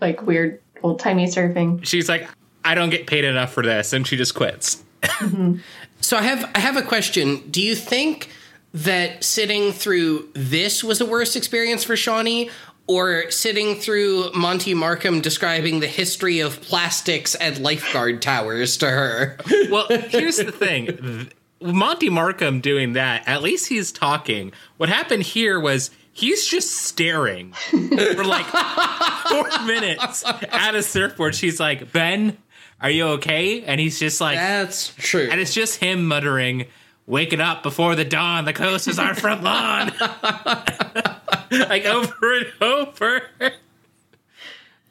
like weird old timey surfing. she's like, I don't get paid enough for this. And she just quits. Mm-hmm. so I have I have a question. Do you think that sitting through this was a worse experience for Shauni? Or sitting through Monty Markham describing the history of plastics and lifeguard towers to her. Well, here's the thing. Monty Markham doing that, at least he's talking. What happened here was he's just staring for like [LAUGHS] four minutes at a surfboard. She's like, Ben, are you okay? And he's just like, That's true. and it's just him muttering, waking up before the dawn. The coast is our front lawn. [LAUGHS] like over and over.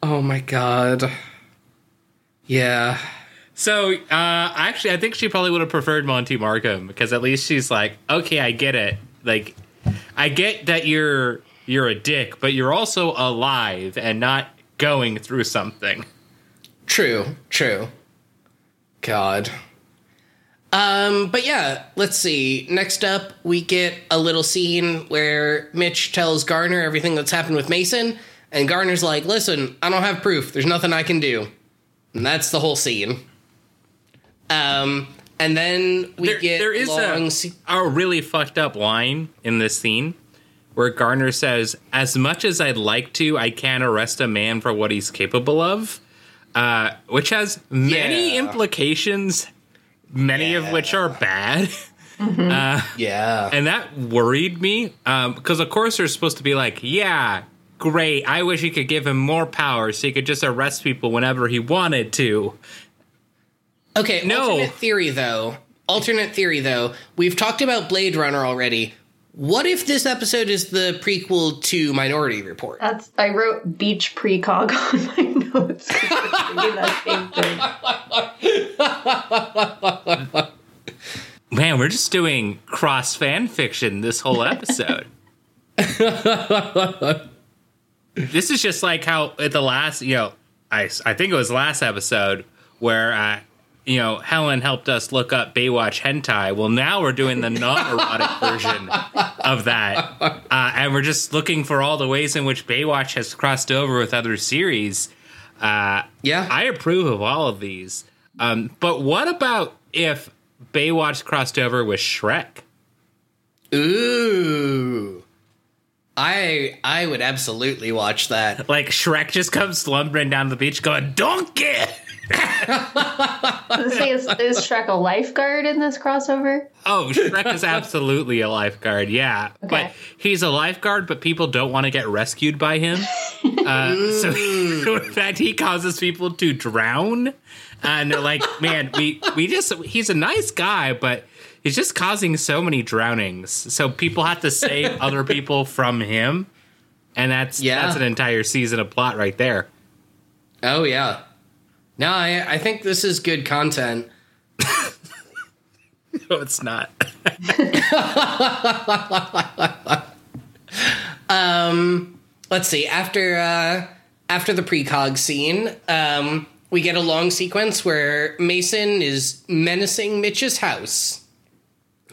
Oh my god. Yeah. So, uh, actually, I think she probably would have preferred Monty Markham because at least she's like, okay, I get it. Like, I get that you're you're a dick, but you're also alive and not going through something. True, true. God. Um, but yeah, let's see. Next up, we get a little scene where Mitch tells Garner everything that's happened with Mason, and Garner's like, listen, I don't have proof. There's nothing I can do. And that's the whole scene. Um, and then we There, get there is long a, se- a really fucked up line in this scene where Garner says, "As much as I'd like to, I can't arrest a man for what he's capable of," uh, which has many Yeah. implications, many of which are bad. [LAUGHS] Yeah. and that worried me because of course they're supposed to be like yeah great i wish he could give him more power so he could just arrest people whenever he wanted to Okay, No. alternate theory though. Alternate theory though. We've talked about Blade Runner already. What if this episode is the prequel to Minority Report? That's I wrote beach precog [LAUGHS] on my notes. Thinking that same thing. man we're just doing cross fan fiction this whole episode this is just like how at the last you know I, I think it was last episode where uh, you know Helen helped us look up Baywatch hentai. Well, now we're doing the non-erotic [LAUGHS] version of that, uh, and we're just looking for all the ways in which Baywatch has crossed over with other series. Uh, Yeah. I approve of all of these. Um, but what about if Baywatch crossed over with Shrek? Ooh. I I would absolutely watch that. Like Shrek just comes slumbering down the beach, going "Donkey." Let's say, is, is Shrek a lifeguard in this crossover? Oh, Shrek is absolutely a lifeguard. Yeah, but he's a lifeguard, but people don't want to get rescued by him. Uh, so, in fact, [LAUGHS] he causes people to drown, and they're like, "Man, we we just he's a nice guy, but." He's just causing so many drownings, so people have to save [LAUGHS] other people from him, and that's Yeah. that's an entire season of plot right there. Oh yeah. No, I I think this is good content. [LAUGHS] No, it's not. [LAUGHS] Let's see. After uh after the precog scene, um we get a long sequence where Mason is menacing Mitch's house.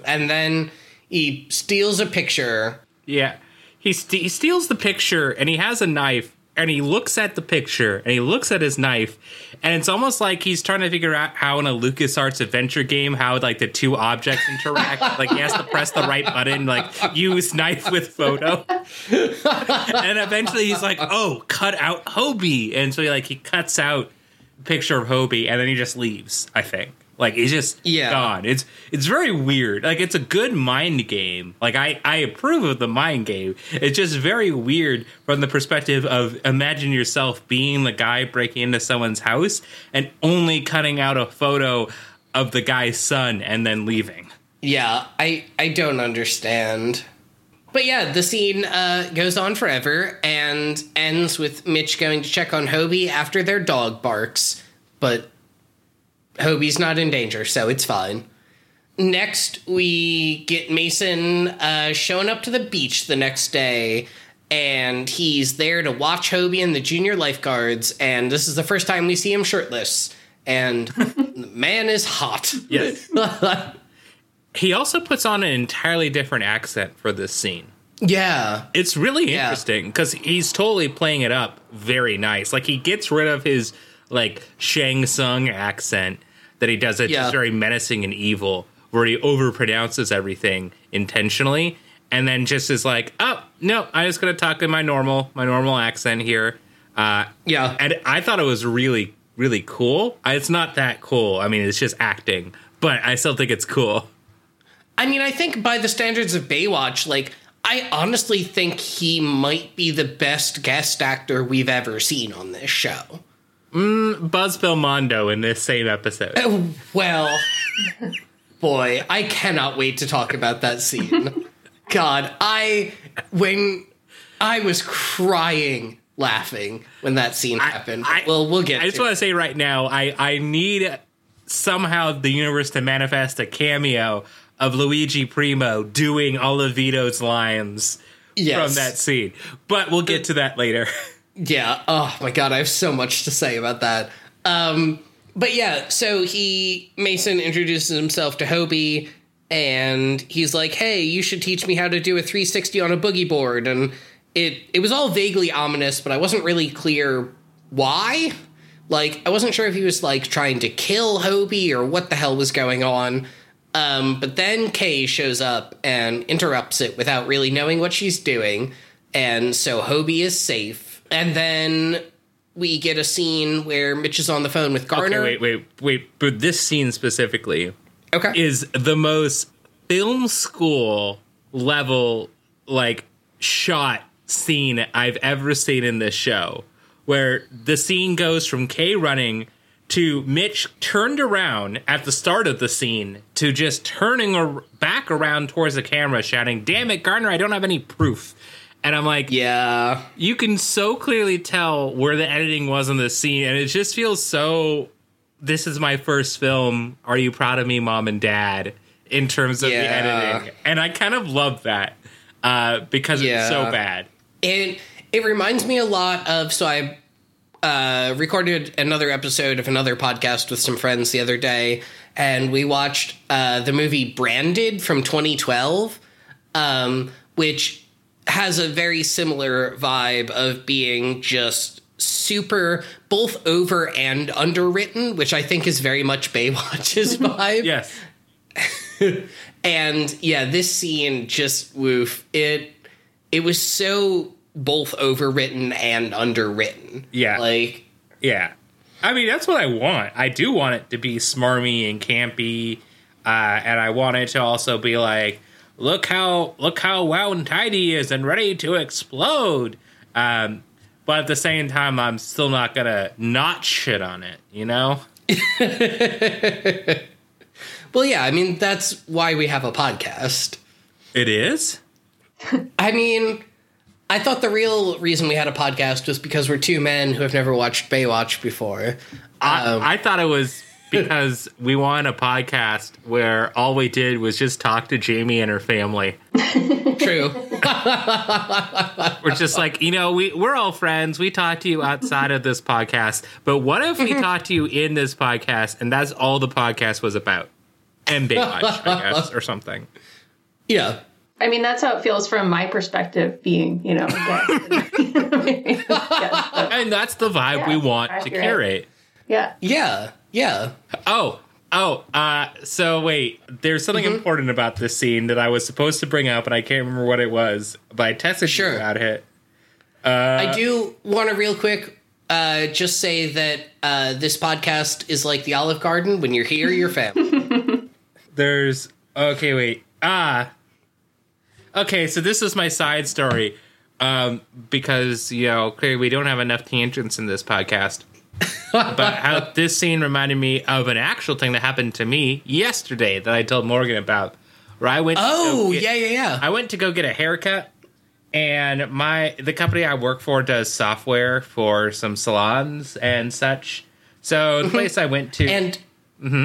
And then he steals a picture. Yeah. He, st- he steals the picture and he has a knife and he looks at the picture and he looks at his knife and it's almost like he's trying to figure out how in a LucasArts adventure game how like the two objects interact. [LAUGHS] like he has to press the right button, like use knife with photo. [LAUGHS] and eventually he's like, "Oh, cut out Hobie." And so he like he cuts out a picture of Hobie and then he just leaves, I think. Like it's just Yeah. gone. It's it's very weird. Like it's a good mind game. Like I I approve of the mind game. It's just very weird from the perspective of imagine yourself being the guy breaking into someone's house and only cutting out a photo of the guy's son and then leaving. Yeah, I I don't understand. But yeah, the scene uh, goes on forever and ends with Mitch going to check on Hobie after their dog barks, but Hobie's not in danger, so it's fine. Next, we get Mason uh, showing up to the beach the next day, and he's there to watch Hobie and the junior lifeguards, and this is the first time we see him shirtless. And [LAUGHS] the man is hot. Yes. [LAUGHS] he also puts on an entirely different accent for this scene. yeah. It's really Yeah. interesting because he's totally playing it up very nice. Like he gets rid of his like Shang Tsung accent that he does. It's Yeah. just very menacing and evil, where he overpronounces everything intentionally, and then just is like, "Oh no, I'm just gonna talk in my normal my normal accent here." Uh, Yeah. and I thought it was really really cool. It's not that cool. I mean, it's just acting, but I still think it's cool. I mean, I think by the standards of Baywatch, like, I honestly think he might be the best guest actor we've ever seen on this show. Mm, Buzz Belmondo in this same episode. Oh, well, boy, I cannot wait to talk about that scene. God, I, when I was crying laughing when that scene happened. I- well, we'll get I just want to say right now, I I need somehow the universe to manifest a cameo of Luigi Primo doing all of Vito's lines Yes. from that scene. But we'll get to that later. [LAUGHS] Yeah. Oh my god, I have so much to say about that. Um, but yeah, so he Mason introduces himself to Hobie, and he's like, "Hey, you should teach me how to do a 360 on a boogie board." And it it was all vaguely ominous, but I wasn't really clear why. Like, I wasn't sure if he was like trying to kill Hobie or what the hell was going on. Um, but then Kay shows up and interrupts it without really knowing what she's doing. And so Hobie is safe. And then we get a scene where Mitch is on the phone with Okay, Garner. wait, wait, wait. But this scene specifically Okay. is the most film school level like shot scene I've ever seen in this show where the scene goes from Kay running to Mitch turned around at the start of the scene to just turning back around towards the camera shouting damn it Garner I don't have any proof and I'm like yeah. you can so clearly tell where the editing was on the scene and it just feels so this is my first film. Are you proud of me mom and dad in terms of the editing? And i kind of love that uh, because it's so bad. It it reminds me a lot of so I uh, recorded another episode of another podcast with some friends the other day, and we watched uh, the movie Branded from 2012, um, which has a very similar vibe of being just super both over and underwritten, which I think is very much Baywatch's [LAUGHS] vibe. Yes. [LAUGHS] and yeah, this scene just woof it. It was so both overwritten and underwritten. Yeah. like Yeah. I mean, that's what I want. I do want it to be smarmy and campy, uh, and I want it to also be like, look how look how wound and tidy he is and ready to explode. Um, but at the same time, I'm still not gonna not shit on it. You know? [LAUGHS] Well, yeah, I mean that's why we have a podcast. It is. I mean, I thought the real reason we had a podcast was because we're two men who have never watched Baywatch before. I, Um, I thought it was because we wanted a podcast where all we did was just talk to Jamie and her family. [LAUGHS] True. We're just like, you know, we, we're all friends. We talk to you outside of this podcast. But what if we [LAUGHS] talk to you in this podcast and that's all the podcast was about? And Baywatch, I guess, or something. yeah. I mean, that's how it feels from my perspective, being, you know, a guest. [LAUGHS] Yes, And that's the vibe we Yeah, want to accurate. curate. yeah. Yeah. Yeah. Oh, oh, uh, so wait, there's something Mm-hmm. important about this scene that I was supposed to bring up, and I can't remember what it was, but I texted Sure. you about it. I do want to real quick uh, just say that uh, this podcast is like the Olive Garden. When you're here, you're family. [LAUGHS] There's okay, wait. Ah. Okay, so this is my side story. Um, because you know, clearly we don't have enough tangents in this podcast. [LAUGHS] but how this scene reminded me of an actual thing that happened to me yesterday that I told Morgan about. Where I went oh, get- yeah, yeah, yeah. I went to go get a haircut and my the company I work for does software for some salons and such. So the place I went to and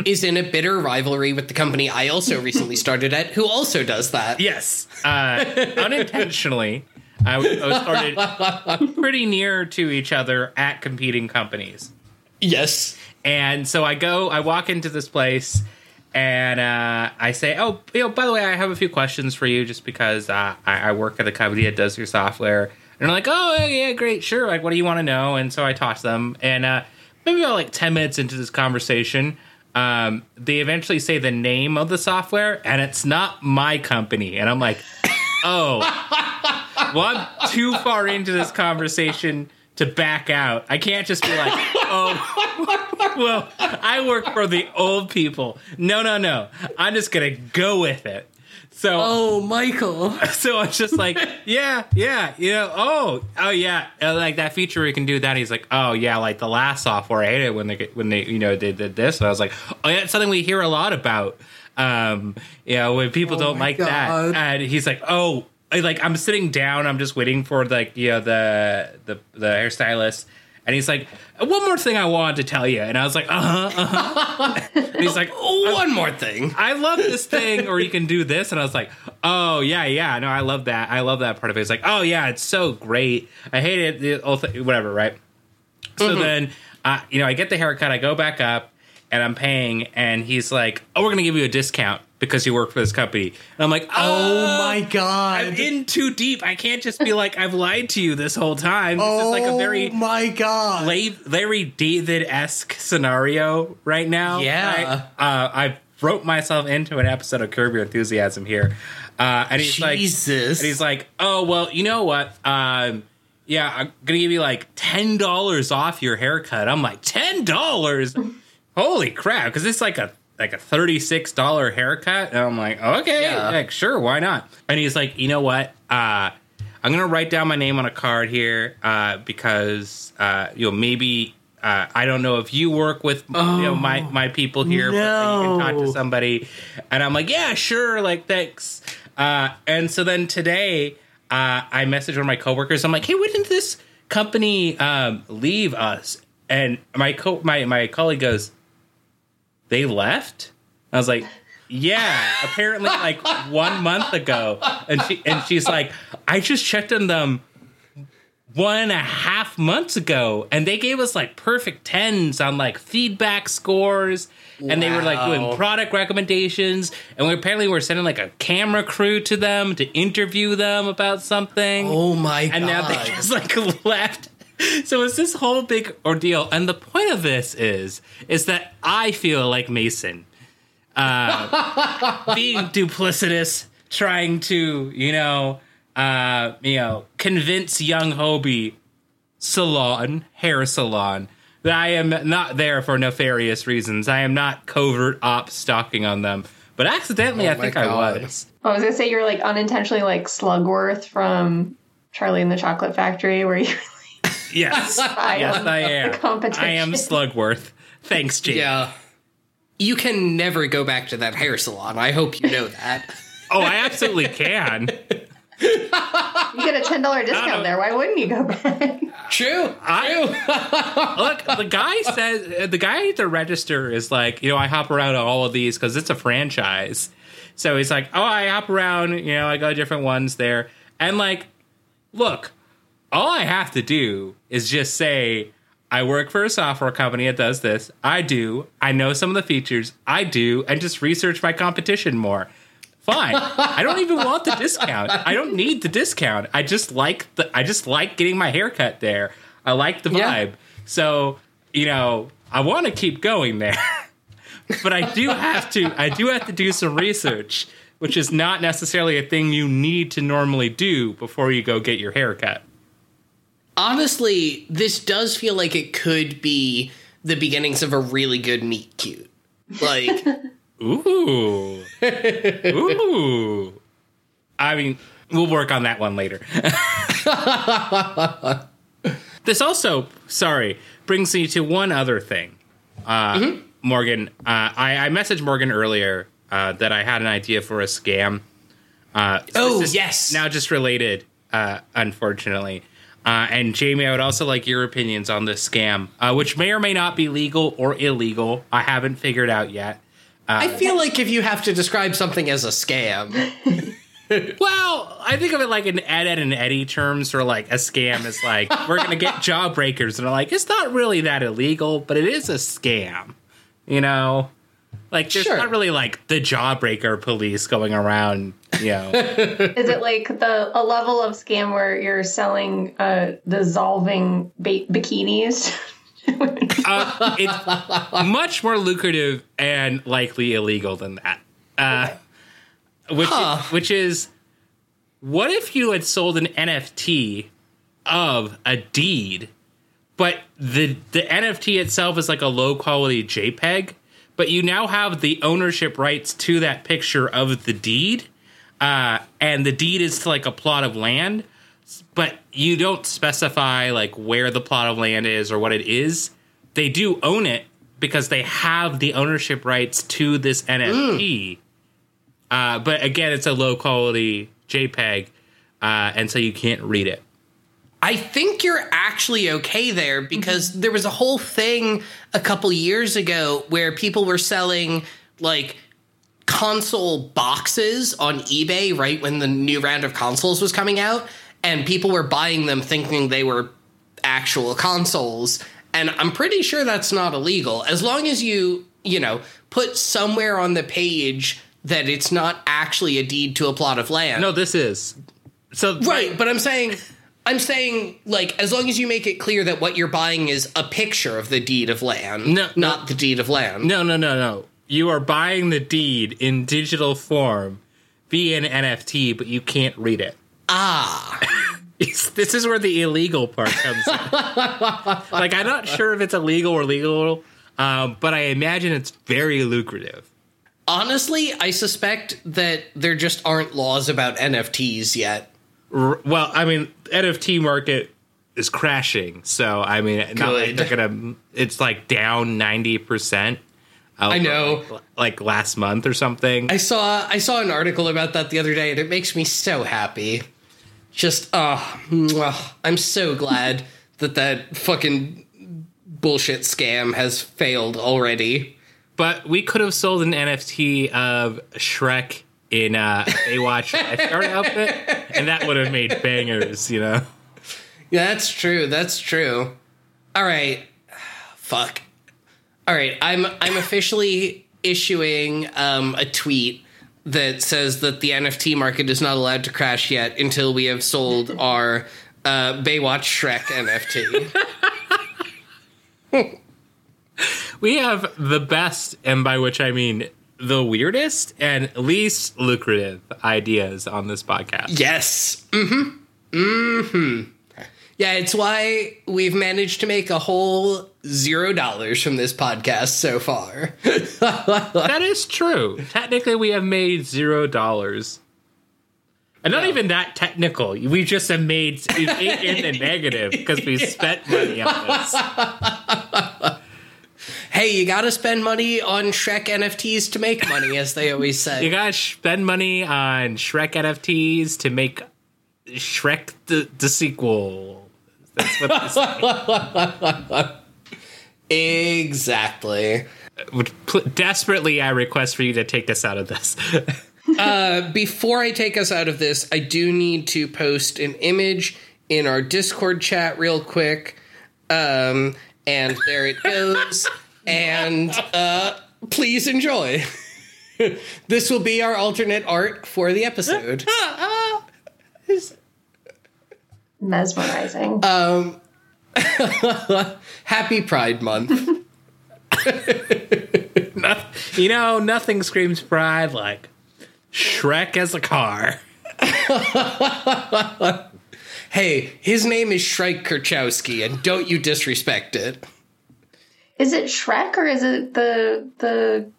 is in a bitter rivalry with the company I also recently started at, who also does that. Yes, uh, [LAUGHS] unintentionally. I, w- I was started [LAUGHS] pretty near to each other at competing companies, Yes. and so I go. I walk into this place, and uh, I say, "Oh, you know, by the way, I have a few questions for you, just because uh, I, I work at a company that does your software." And they're like, "Oh, yeah, great, sure. Like, what do you want to know?" And so I toss them, and uh, maybe about like ten minutes into this conversation. Um, they eventually say the name of the software, and it's not my company. And I'm like, oh, well, I'm too far into this conversation to back out. I can't just be like, oh, [LAUGHS] well, I work for the old people. No, no, no. I'm just gonna go with it. So, Oh, Michael. [LAUGHS] so I was just like, yeah, yeah, you know, oh, oh yeah, uh, like that feature where you can do that. He's like, oh yeah, like the last software, I hate it when they when they you know they did this. And I was like, oh yeah, it's something we hear a lot about. Um, you know, when people don't like God. that, and he's like, oh, I- like I'm sitting down, I'm just waiting for like you know the the the hairstylist. And he's like, one more thing I wanted to tell you. And I was like, uh huh, uh huh. and he's like, [LAUGHS] One more thing. I love this thing, or you can do this. And I was like, oh, yeah, yeah. No, I love that. I love that part of it. It's like, oh, yeah, it's so great. I hate it. the whole thing- Whatever, right? So then, uh, you know, I get the haircut, I go back up, and I'm paying, and he's like, oh, we're going to give you a discount because you work for this company. And I'm like, oh, my god. I'm in too deep. I can't just be like, I've lied to you this whole time. This is like a very my god. Larry David esque scenario right now. Yeah. I, uh, I wrote myself into an episode of Curb Your Enthusiasm here, uh, and he's like, Jesus. and he's like, oh well, you know what? Um, yeah, I'm gonna give you like ten dollars off your haircut. I'm like, ten dollars? Holy crap! Because it's like a like a thirty six dollar haircut, and I'm like, okay, Yeah. like sure, why not? And he's like, you know what? Uh, I'm gonna write down my name on a card here uh, because uh, you know maybe. Uh, I don't know if you work with you know my my people here, but you can talk to somebody. And I'm like, yeah, sure, like thanks. Uh, and so then today, uh, I message one of my coworkers. I'm like, hey, when did this company um, leave us? And my co- my my colleague goes, they left. I was like, yeah, apparently like one month ago. And she and she's like, I just checked on them one and a half months ago, and they gave us like perfect tens on like feedback scores, and they were like doing product recommendations, and we apparently were sending like a camera crew to them to interview them about something. Oh my god. and god. now they just like [LAUGHS] left. So it's this whole big ordeal, and the point of this is is that I feel like Mason, uh, [LAUGHS] being duplicitous, trying to you know, uh, you know, convince young Hobie salon hair salon that I am not there for nefarious reasons. I am not covert op stalking on them, but accidentally, Oh I think I God. Oh, was. I was gonna say you're like unintentionally like Slugworth from Charlie and the Chocolate Factory, where you Yes, [LAUGHS] I yes, won I am. competition. I am Slugworth. Thanks, Jake. yeah. You can never go back to that hair salon. I hope you know that. [LAUGHS] Oh, I absolutely can. you get a ten dollar discount there. Why wouldn't you go back? True. I [LAUGHS] look. The guy says uh, the guy at the register is like, you know, I hop around to all of these because it's a franchise. So he's like, oh, I hop around. You know, I go to different ones there, and like, look, all I have to do is just say. I work for a software company that does this. I do. I know some of the features. I do, and just research my competition more. Fine. I don't even want the discount. I don't need the discount. I just like the I just like getting my haircut there. I like the Yeah. vibe. So, you know, I want to keep going there. [LAUGHS] but I do have to I do have to do some research, which is not necessarily a thing you need to normally do before you go get your haircut. Honestly, this does feel like it could be the beginnings of a really good meet cute. Like, [LAUGHS] Ooh. [LAUGHS] Ooh. I mean, we'll work on that one later. [LAUGHS] this also, sorry, brings me to one other thing. Uh, Morgan, uh, I, I messaged Morgan earlier uh, that I had an idea for a scam. Uh, so Oh, this yes. Now just related, uh, unfortunately. Uh, and Jamie, I would also like your opinions on this scam, uh, which may or may not be legal or illegal. I haven't figured out yet. I feel like if you have to describe something as a scam, [LAUGHS] Well, I think of it like in Ed, Edd n Eddy terms, or like a scam is like we're gonna get [LAUGHS] jawbreakers, and I'm like it's not really that illegal, but it is a scam, you know. Like there's Sure. not really like the jawbreaker police going around, you know. [LAUGHS] Is it like the a level of scam where you're selling uh, dissolving ba- bikinis? [LAUGHS] uh, it's much more lucrative and likely illegal than that. Uh, which Huh. which is what if you had sold an NFT of a deed, but the the NFT itself is like a low quality JPEG, but you now have the ownership rights to that picture of the deed, uh, and the deed is to like a plot of land, but you don't specify like where the plot of land is or what it is. They do own it because they have the ownership rights to this NFT. Uh, but again, it's a low quality JPEG, uh, and so you can't read it. I think you're actually okay there because mm-hmm. there was a whole thing a couple years ago where people were selling like console boxes on eBay right when the new round of consoles was coming out and people were buying them thinking they were actual consoles. And I'm pretty sure that's not illegal. As long as you, you know, put somewhere on the page that it's not actually a deed to a plot of land. No, this is. So Right, but I'm saying I'm saying like as long as you make it clear that what you're buying is a picture of the deed of land, No, not the deed of land. No, no, no, no. You are buying the deed in digital form via an NFT, but you can't read it. Ah, [LAUGHS] this is where the illegal part comes in. [LAUGHS] like, I'm not sure if it's illegal or legal, um, but I imagine it's very lucrative. honestly, I suspect that there just aren't laws about NFTs yet. R- well, I mean, NFT market is crashing, so I mean, not like they're gonna. It's like down ninety percent. I know. like last month or something. I saw I saw an article about that the other day, and it makes me so happy. Just oh, mwah. I'm so glad [LAUGHS] that that fucking bullshit scam has failed already. But we could have sold an NFT of Shrek in uh, Baywatch [LAUGHS] lifeguard outfit, and that would have made bangers, you know. Yeah, that's true. That's true. All right. [SIGHS] Fuck. All right. I'm I'm officially issuing um, a tweet that says that the NFT market is not allowed to crash yet until we have sold [LAUGHS] our uh, Baywatch Shrek NFT. [LAUGHS] We have the best, and by which I mean the weirdest and least lucrative ideas on this podcast. yes. Mm-hmm. Mm-hmm. Yeah, it's why we've managed to make a whole zero dollars from this podcast so far. [LAUGHS] That is true. Technically, we have made zero dollars. And not No. even that technical. We just have made in the negative because we [LAUGHS] spent money on this. [LAUGHS] hey, you gotta spend money on Shrek NFTs to make money, as they always say. [LAUGHS] You gotta spend money on Shrek NFTs to make Shrek the, the sequel. That's what this [LAUGHS] exactly. desperately I request for you to take us out of this. [LAUGHS] Before I take us out of this, I do need to post an image in our Discord chat real quick. Um, and there it goes. And uh, please enjoy. [LAUGHS] this will be our alternate art for the episode. [LAUGHS] Mesmerizing. [LAUGHS] Happy Pride Month. you know, nothing screams pride like Shrek as a car. Hey, his name is Shrike Kerchowski, and don't you disrespect it. Is it Shrek or is it the the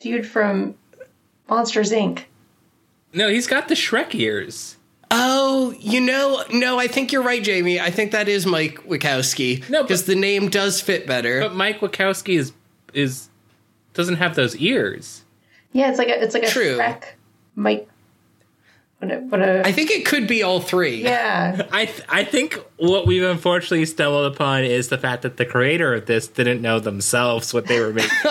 dude from Monsters Inc? No, he's got the Shrek ears. Oh, you know, no, I think you're right, Jamie. I think that is Mike Wazowski. No, because the name does fit better. But Mike Wazowski is is doesn't have those ears. Yeah, it's like a it's like a True. Shrek. Mike. What a, what a I think it could be all three. yeah. [LAUGHS] I th- I think what we've unfortunately stumbled upon is the fact that the creator of this didn't know themselves what they were making. [LAUGHS]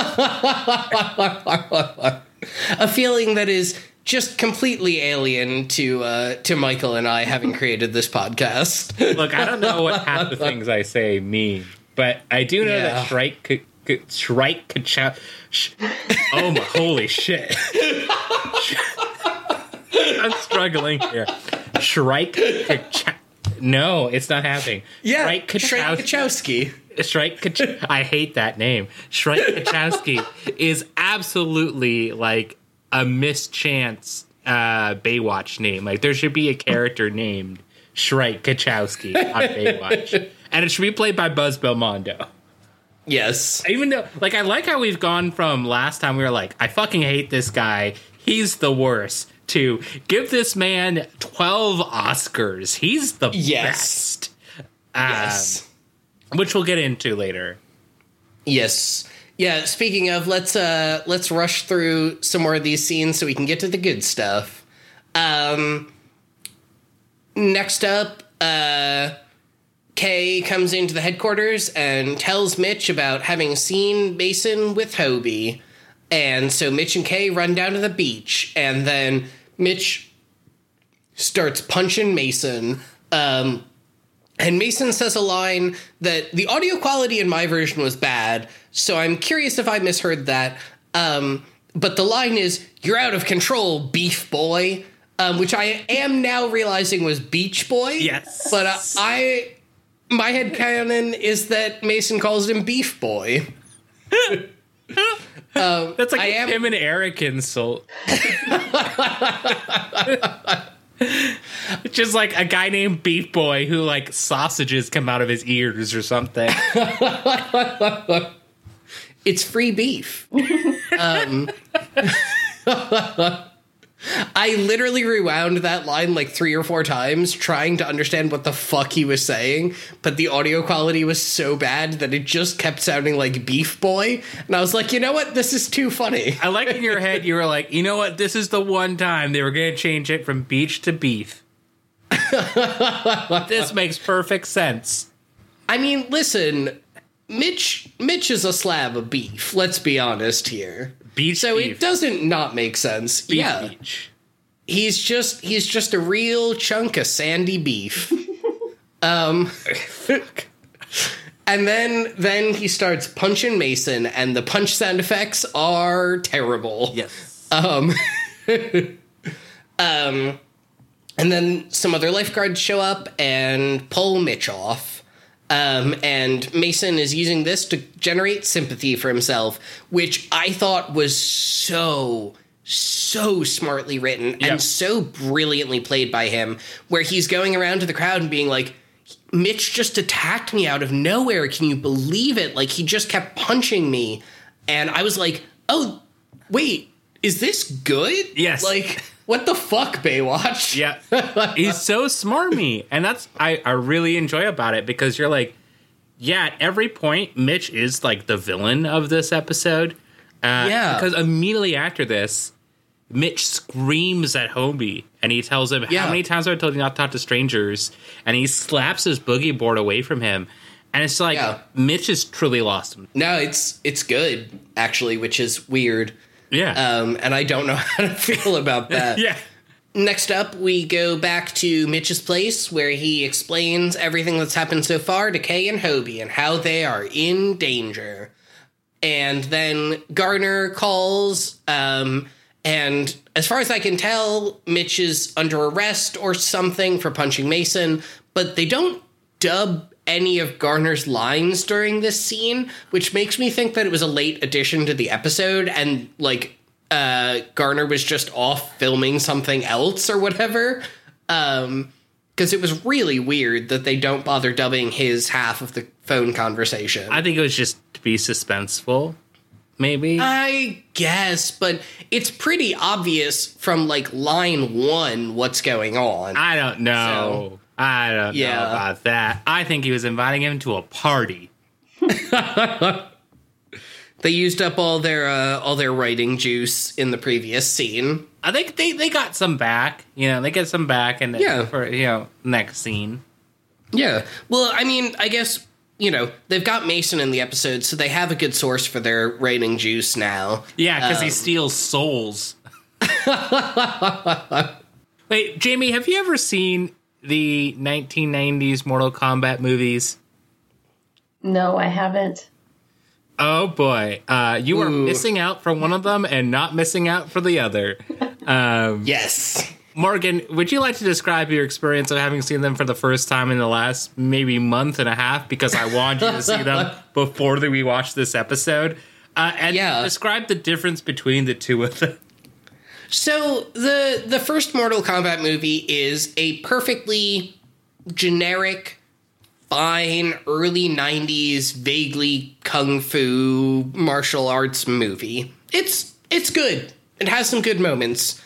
A feeling that is just completely alien to uh, to Michael and I having created this podcast. Look, I don't know what half the things I say mean, but I do know Yeah. that Shrike could. could- Shrike could chow. Sh- oh my holy shit! [LAUGHS] [LAUGHS] I'm struggling here. Shrike no, it's not happening. Yeah, Shrike could Shrike chow- Shrike Kach- I hate that name. Shrike Kachowski [LAUGHS] is absolutely like a mischance uh, Baywatch name. Like there should be a character named Shrike Kachowski on Baywatch. And it should be played by Buzz Belmondo. Yes. Even though, like, I like how we've gone from last time we were like, I fucking hate this guy. He's the worst. To give this man 12 Oscars. He's the Yes. best. Um, Yes. Which we'll get into later. Yes. Yeah, speaking of, let's uh let's rush through some more of these scenes so we can get to the good stuff. Um next up, uh Kay comes into the headquarters and tells Mitch about having seen Mason with Hobie. And so Mitch and Kay run down to the beach and then Mitch starts punching Mason. Um and Mason says a line that the audio quality in my version was bad, so I'm curious if I misheard that. Um, but the line is, You're out of control, beef boy, um, which I am now realizing was Beach Boy. Yes. But uh, I. My head canon is that Mason calls him Beef Boy. [LAUGHS] That's like I am- him and Eric insult. It's just like a guy named Beef Boy who like sausages come out of his ears or something. [LAUGHS] It's free beef. [LAUGHS] um, [LAUGHS] I literally rewound that line like three or four times trying to understand what the fuck he was saying, but the audio quality was so bad that it just kept sounding like Beef Boy. And I was like, you know what? This is too funny. I like in your head you were like, you know what? This is the one time they were going to change it from beach to beef. [LAUGHS] this makes perfect sense. I mean, listen, Mitch Mitch is a slab of beef, let's be honest here. Beach So beef. it doesn't not make sense. beef yeah. beach. he's just he's just a real chunk of sandy beef. [LAUGHS] Um, [LAUGHS] and then then he starts punching Mason, and the punch sound effects are terrible. Yes. Um, [LAUGHS] um, and then some other lifeguards show up and pull Mitch off. Um, and Mason is using this to generate sympathy for himself, which I thought was so, so smartly written Yeah. and so brilliantly played by him, where he's going around to the crowd and being like, Mitch just attacked me out of nowhere. Can you believe it? Like, he just kept punching me. And I was like, oh, wait, is this good? Yes. Like, what the fuck, Baywatch? Yeah. [LAUGHS] He's so smarmy. And that's I, I really enjoy about it because you're like, yeah, at every point, Mitch is like the villain of this episode. Uh, Yeah. Because immediately after this, Mitch screams at Hobie and he tells him, Yeah. How many times have I told you not to talk to strangers? And he slaps his boogie board away from him. And it's like, Yeah. Mitch has truly lost him. No, it's it's good, actually, which is weird. Yeah. Um, and I don't know [LAUGHS] how to feel about [LAUGHS] that. yeah. Next up, we go back to Mitch's place where he explains everything that's happened so far to Kay and Hobie and how they are in danger. And then Garner calls, um, and as far as I can tell, Mitch is under arrest or something for punching Mason, but they don't dub any of Garner's lines during this scene, which makes me think that it was a late addition to the episode and like uh, Garner was just off filming something else or whatever. Um, because it was really weird that they don't bother dubbing his half of the phone conversation. I think it was just to be suspenseful, maybe. I guess, but it's pretty obvious from like line one what's going on. I don't know. I don't Yeah. know about that. I think he was inviting him to a party. [LAUGHS] they used up all their uh, all their writing juice in the previous scene. I think they, they got some back. You know, they get some back and Yeah. for you know next scene. Yeah. Well, I mean, I guess you know they've got Mason in the episode, so they have a good source for their writing juice now. Yeah, because Um, he steals souls. [LAUGHS] Wait, Jamie, have you ever seen the 1990s Mortal Kombat movies? No, I haven't. Oh boy, uh, you are missing out for one of them and not missing out for the other. [LAUGHS] Um, Yes. Morgan, would you like to describe your experience of having seen them for the first time in the last maybe month and a half? Because I wanted you to see them [LAUGHS] before that we watched this episode. Uh, and Yeah. describe the difference between the two of them. So the the first Mortal Kombat movie is a perfectly generic, fine early '90s, vaguely kung fu martial arts movie. It's it's good. It has some good moments.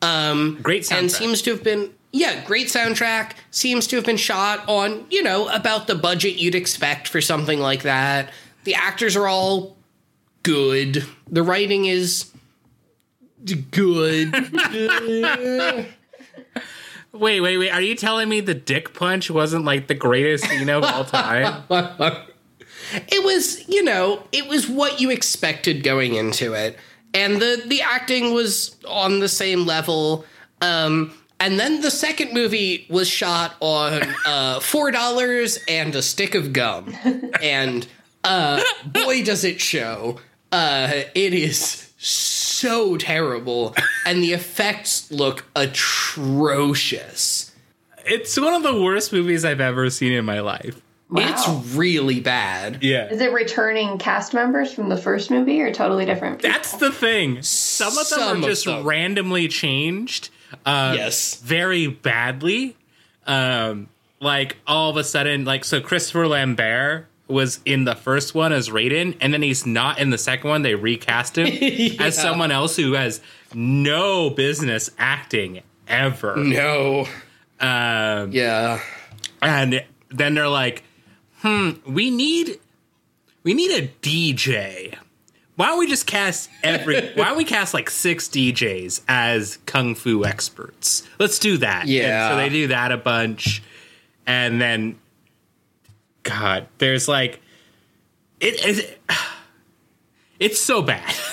Um, Great and seems to have been yeah great soundtrack. Seems to have been shot on you know about the budget you'd expect for something like that. The actors are all good. The writing is good. [LAUGHS] Wait, wait, wait. Are you telling me the dick punch wasn't like the greatest scene of all time? [LAUGHS] it was, you know, it was what you expected going into it. And the the acting was on the same level. Um and then the second movie was shot on uh, four dollars and a stick of gum, and uh, boy does it show! Uh, it is so terrible, and the effects look atrocious. it's one of the worst movies I've ever seen in my life. Wow. It's really bad. Yeah. Is it returning cast members from the first movie or totally different? people? That's the thing. Some of them Some are just them. randomly changed. Uh, Yes. Very badly. Um, like all of a sudden, like so Christopher Lambert was in the first one as Raiden, and then he's not in the second one. They recast him [LAUGHS] as someone else who has no business acting ever. No. Um, Yeah. and then they're like, "Hmm, we need we need a DJ. Why don't we just cast every? [LAUGHS] why don't we cast like six DJs as kung fu experts? Let's do that. And Yeah. so they do that a bunch, and then, God, there's like, it is. It's so bad. [LAUGHS]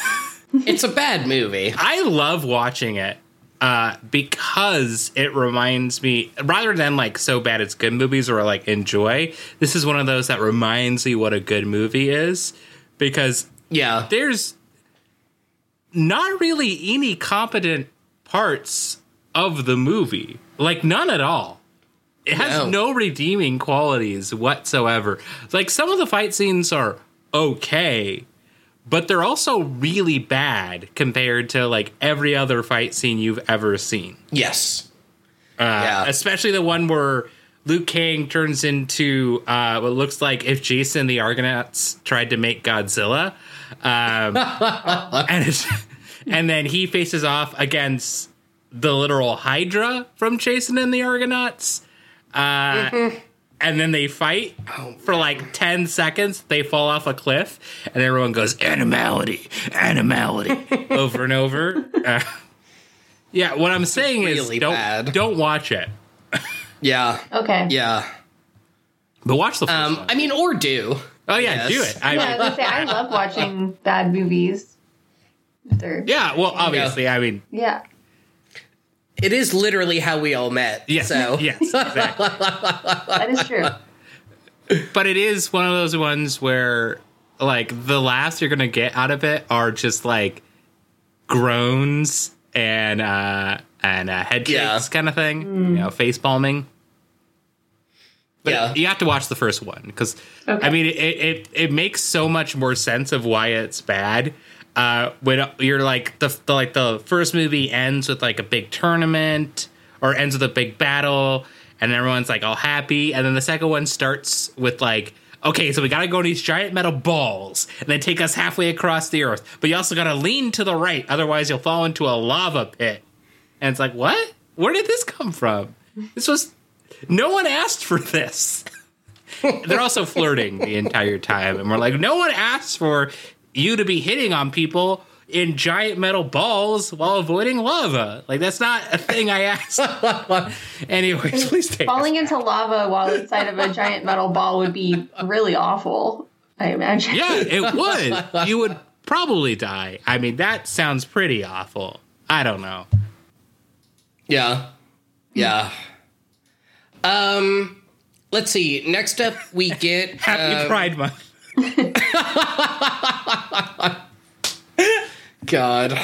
It's a bad movie. I love watching it. uh, because it reminds me rather than like so bad it's good movies or like enjoy. This is one of those that reminds me what a good movie is because Yeah. there's not really any competent parts of the movie. Like none at all. It has No. no redeeming qualities whatsoever. Like some of the fight scenes are okay, but they're also really bad compared to like every other fight scene you've ever seen. Yes. Uh, Yeah. Especially the one where Liu Kang turns into uh, what looks like if Jason the Argonauts tried to make Godzilla. Um, [LAUGHS] and, it's, and then he faces off against the literal Hydra from Jason and the Argonauts. Uh, And then they fight for like 10 seconds. They fall off a cliff, and everyone goes, Animality, animality, [LAUGHS] over and over. Uh, yeah, what I'm saying really is don't, bad. don't watch it. Yeah. Okay. Yeah. But watch the first Um, one. I mean, or do. Oh yeah, yes. do it. I Yeah, I was say I love watching bad movies. They're, yeah. Well, obviously, I mean, yeah. It is literally how we all met. yes, So yes, exactly. [LAUGHS] That is true. but it is one of those ones where, like, the laughs you're gonna get out of it are just like groans and uh and uh, head shakes Yeah. kind of thing. You know, face palming. But Yeah. you have to watch the first one because Okay. I mean it, it it makes so much more sense of why it's bad. Uh, when you're like the, the like the first movie ends with like a big tournament or ends with a big battle and everyone's like all happy. And then the second one starts with like okay so we gotta go to these giant metal balls and they take us halfway across the earth. But you also gotta lean to the right otherwise you'll fall into a lava pit. And it's like what? Where did this come from? This was no one asked for this. [LAUGHS] They're also flirting the entire time, and we're like, no one asked for you to be hitting on people in giant metal balls while avoiding lava. Like that's not a thing I asked. [LAUGHS] Anyways, please take. Falling into lava while inside of a giant metal ball would be really awful. I imagine. Yeah, it [LAUGHS] would. You would probably die. I mean, that sounds pretty awful. I don't know. Yeah. Yeah. Um let's see. Next up we get Happy uh, Pride Month. [LAUGHS] God.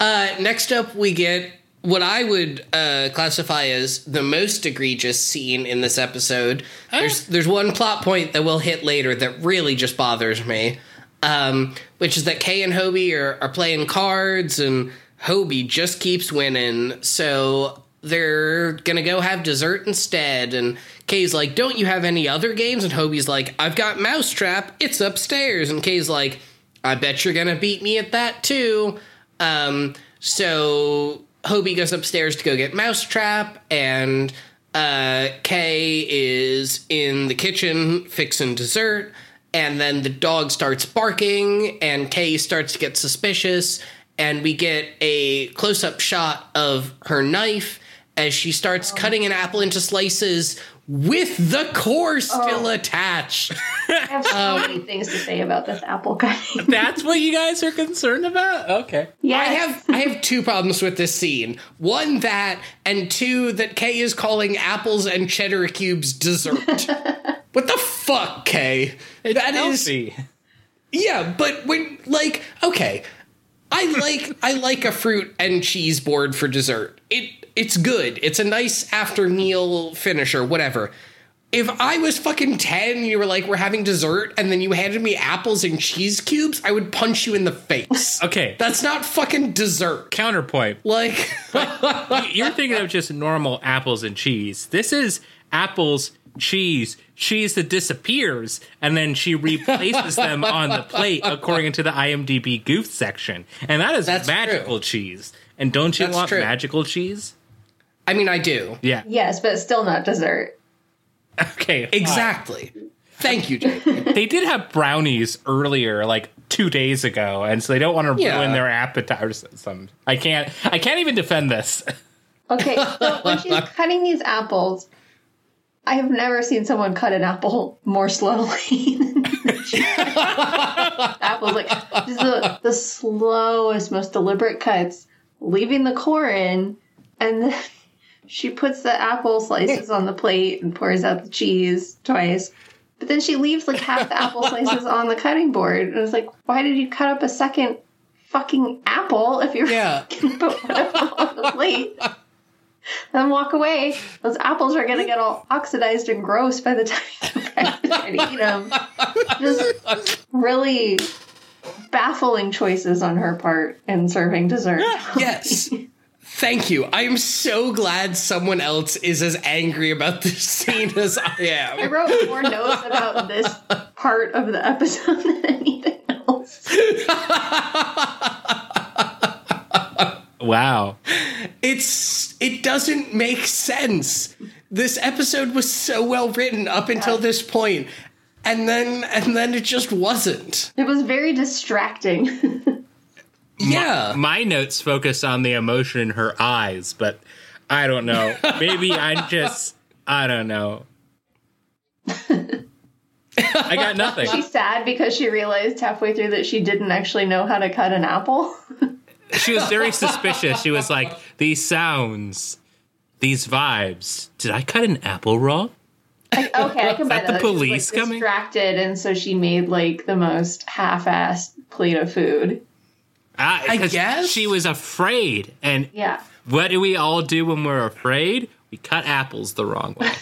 Uh next up we get what I would uh, classify as the most egregious scene in this episode. There's there's one plot point that we'll hit later that really just bothers me. Um, which is that Kay and Hobie are, are playing cards and Hobie just keeps winning. So they're gonna go have dessert instead. And Kay's like, Don't you have any other games? And Hobie's like, I've got Mousetrap, it's upstairs. And Kay's like, I bet you're gonna beat me at that too. Um, so Hobie goes upstairs to go get Mousetrap, and uh, Kay is in the kitchen fixing dessert. And then the dog starts barking, and Kay starts to get suspicious. And we get a close up shot of her knife as she starts oh. cutting an apple into slices with the core oh. still attached. [LAUGHS] I have so um, many things to say about this apple cutting. [LAUGHS] That's what you guys are concerned about? Okay. yeah, I have I have two problems with this scene. One that, and two that Kay is calling apples and cheddar cubes dessert. [LAUGHS] what the fuck, Kay? That is Healthy. yeah, but when like okay, I like I like a fruit and cheese board for dessert. It it's good. It's a nice after meal finisher, whatever. If I was fucking 10 and you were like, we're having dessert, and then you handed me apples and cheese cubes, I would punch you in the face. [LAUGHS] Okay. That's not fucking dessert. Counterpoint. Like, [LAUGHS] You're thinking of just normal apples and cheese. This is apples, cheese, cheese that disappears, and then she replaces them on the plate according to the IMDb goof section. And that is That's magical cheese. And don't you That's want true. magical cheese? I mean, I do. Yeah. yes, but still not dessert. Okay. fine. Exactly. Thank you, Jake. [LAUGHS] They did have brownies earlier, like two days ago, and so they don't want to Yeah. ruin their appetite. Some um, I can't. I can't even defend this. [LAUGHS] Okay, so when she's [LAUGHS] cutting these apples, I have never seen someone cut an apple more slowly. apples like just the, the slowest, most deliberate cuts leaving the core in, and then she puts the apple slices on the plate and pours out the cheese twice. But then she leaves like half the apple [LAUGHS] slices on the cutting board. And it's like, why did you cut up a second fucking apple if you're Yeah. [LAUGHS] gonna put one on the plate? Then walk away. Those apples are gonna get all oxidized and gross by the time you to eat them. Just really baffling choices on her part in serving dessert. Yes. [LAUGHS] Thank you. I am so glad someone else is as angry about this scene as I am. I wrote more notes about this part of the episode [LAUGHS] than anything else. Wow. It's it doesn't make sense. This episode was so well written up until this point, and then and then it just wasn't. It was very distracting. [LAUGHS] Yeah. My notes focus on the emotion in her eyes, but I don't know. Maybe I'm [LAUGHS] just I don't know. I got nothing. She's sad because she realized halfway through that she didn't actually know how to cut an apple. [LAUGHS] She was very suspicious. She was like, "These sounds, these vibes. Did I cut an apple wrong?" Like, okay, I can buy that the that. She was, police like, coming? Distracted, and so she made like the most half-assed plate of food. I, I 'cause guess. she was afraid. And Yeah, what do we all do when we're afraid? We cut apples the wrong way. [LAUGHS]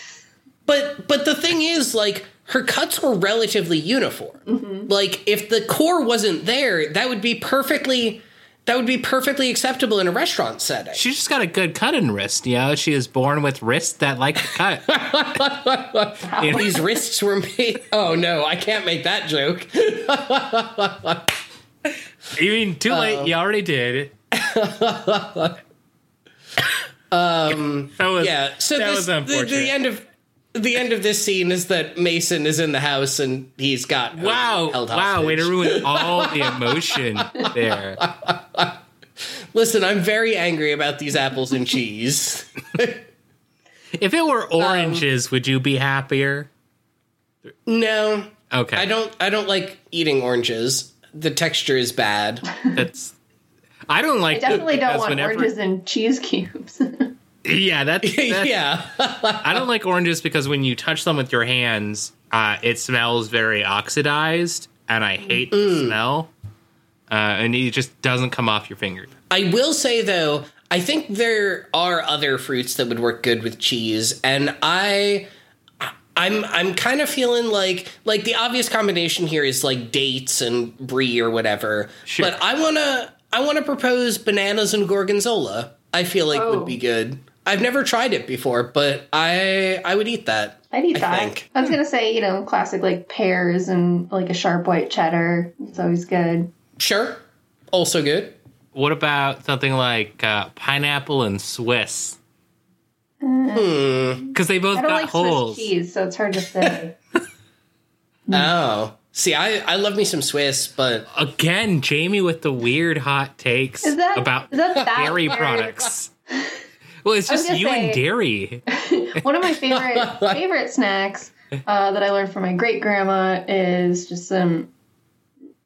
But but the thing is, like, her cuts were relatively uniform. Mm-hmm. Like, if the core wasn't there, that would be perfectly that would be perfectly acceptable in a restaurant setting. She just got a good cutting wrist. You know, she is born with wrists that like to cut. [LAUGHS] You These wrists were made. Oh no, I can't make that joke. [LAUGHS] you mean too late? Um, you already did. [LAUGHS] Um, um. That was Yeah. So that this, was the, unfortunate. the end of the end of this scene is that Mason is in the house and he's got Wow! held Wow! Way to ruin [LAUGHS] all the emotion there. Listen, I'm very angry about these apples and cheese. If it were um, oranges, would you be happier? No, Okay, I don't. I don't like eating oranges. The texture is bad. [LAUGHS] That's. I don't like. I definitely don't want whenever- oranges and cheese cubes. [LAUGHS] Yeah, that's, [LAUGHS] that's yeah. I don't like oranges because when you touch them with your hands, uh, it smells very oxidized, and I hate the smell. Uh, and it just doesn't come off your finger. I will say though, I think there are other fruits that would work good with cheese, and I. I'm I'm kind of feeling like like the obvious combination here is like dates and brie or whatever. Sure. But I wanna I wanna propose bananas and gorgonzola. I feel like Oh. would be good. I've never tried it before, but I I would eat that. I'd eat I that. think. I was gonna say, you know, classic like pears and like a sharp white cheddar. It's always good. Sure. Also good. What about something like uh, pineapple and Swiss? Hmm. Because they both I don't got like holes. Swiss cheese, so it's hard to say. [LAUGHS] Oh. See, I, I love me some Swiss, but Again, Jamie with the weird hot takes Is that- about is that that dairy weird? products. [LAUGHS] Well, it's just gonna you and say- dairy. [LAUGHS] One of my favorite favorite snacks uh, that I learned from my great grandma is just some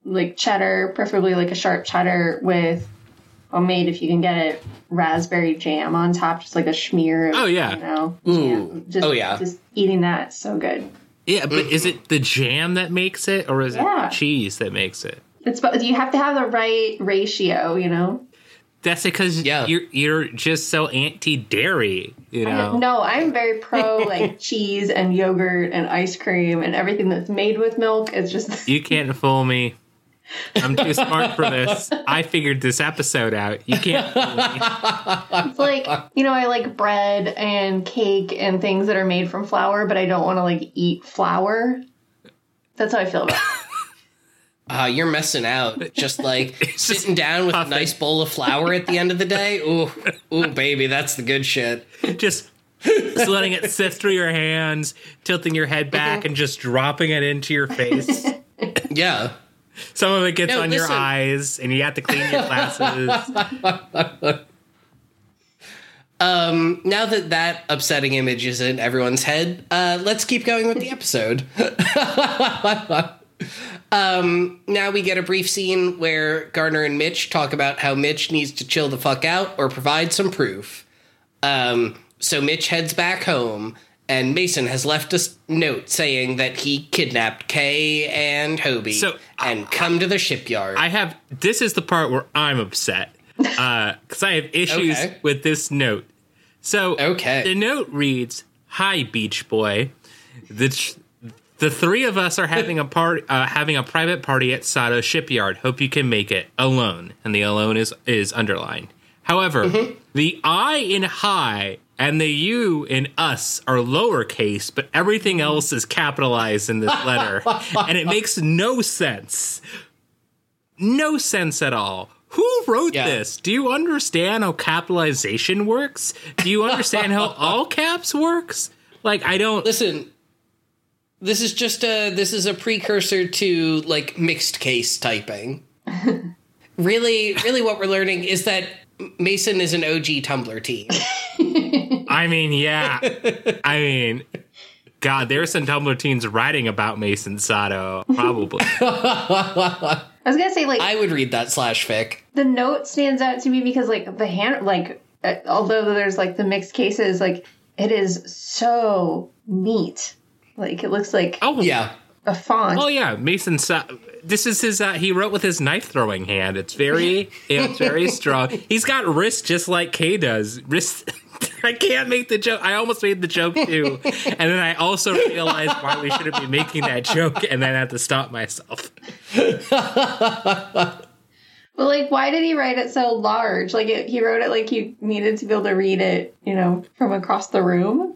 like cheddar, preferably like a sharp cheddar with homemade if you can get it raspberry jam on top, just like a smear. Of, Oh, yeah. you know, Ooh. Just, Oh, yeah. just eating that so good. Yeah, but is it the jam that makes it, or is Yeah. it cheese that makes it? It's but you have to have the right ratio, you know. That's because Yeah. you're you're just so anti dairy, you know. No, I'm very pro like [LAUGHS] cheese and yogurt and ice cream and everything that's made with milk. It's just You can't fool me. I'm too smart for this. I figured this episode out. You can't fool me. It's like, you know, I like bread and cake and things that are made from flour, but I don't want to like eat flour. That's how I feel about it. [LAUGHS] uh, you're messing out. Just like [LAUGHS] It's just sitting down with puffing. a nice bowl of flour at the end of the day. [LAUGHS] Ooh, ooh, baby, that's the good shit. Just, just letting it sift through your hands, tilting your head back, and just dropping it into your face. Yeah. Some of it gets No, on your eyes, and you have to clean your glasses. [LAUGHS] Um, now that that upsetting image is in everyone's head, uh, let's keep going with the episode. [LAUGHS] Um, now we get a brief scene where Garner and Mitch talk about how Mitch needs to chill the fuck out or provide some proof. Um, so Mitch heads back home, and Mason has left a note saying that he kidnapped Kay and Hobie So, and come to the shipyard. I have this is the part where I'm upset [LAUGHS] because I have issues Okay. with this note. So Okay. the note reads, "Hi, Beach Boy. The tr- the three of us are having a part uh, having a private party at Sato Shipyard. Hope you can make it alone." And the alone is is underlined. However, Mm-hmm. the I in high and the U in us are lowercase, but everything else is capitalized in this letter, [LAUGHS] and it makes no sense no sense at all. Who wrote Yeah. this? Do you understand how capitalization works? Do you understand how [LAUGHS] all caps works? Like I don't Listen, this is just a this is a precursor to like mixed case typing. [LAUGHS] really, really, what we're learning is that Mason is an OG Tumblr team. [LAUGHS] I mean, yeah. I mean God, there there's some Tumblr teens writing about Mason Sato, probably. [LAUGHS] I was gonna say like I would read that slash fic. the note stands out to me because like the hand like uh, although there's like the mixed cases like it is so neat like it looks like Oh Yeah, a font Oh yeah, Mason. Sa- this is his. Uh, he wrote with his knife throwing hand. It's very, it's very [LAUGHS] strong. He's got wrists just like Kay does. Wrists. [LAUGHS] I can't make the joke. I almost made the joke too, and then I also realized why we shouldn't be making that joke, and then I had to stop myself. [LAUGHS] but like why did he write it so large like it, he wrote it like you needed to be able to read it you know from across the room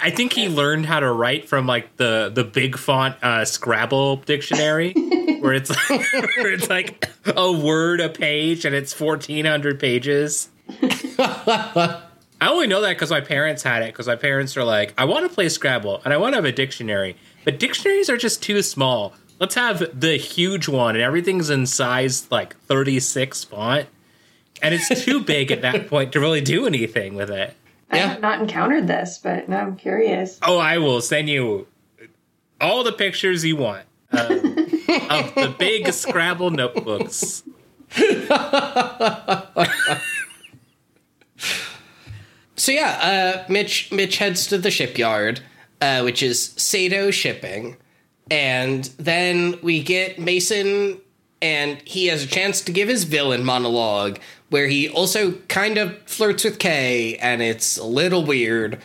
I think he learned how to write from like the the big font uh, Scrabble dictionary, [LAUGHS] where it's where it's like a word a page, and it's fourteen hundred pages. I only know that because my parents had it. Because my parents are like, I want to play Scrabble and I want to have a dictionary, but dictionaries are just too small. Let's have the huge one, and everything's in size like thirty six font, and it's too big at that point to really do anything with it. I Yeah. have not encountered this but now i'm curious Oh, I will send you all the pictures you want um, [LAUGHS] of the big Scrabble notebooks. So yeah, uh, Mitch Mitch heads to the shipyard, uh, which is Sato Shipping, and then we get Mason, and he has a chance to give his villain monologue, where he also kind of flirts with Kay, and it's a little weird.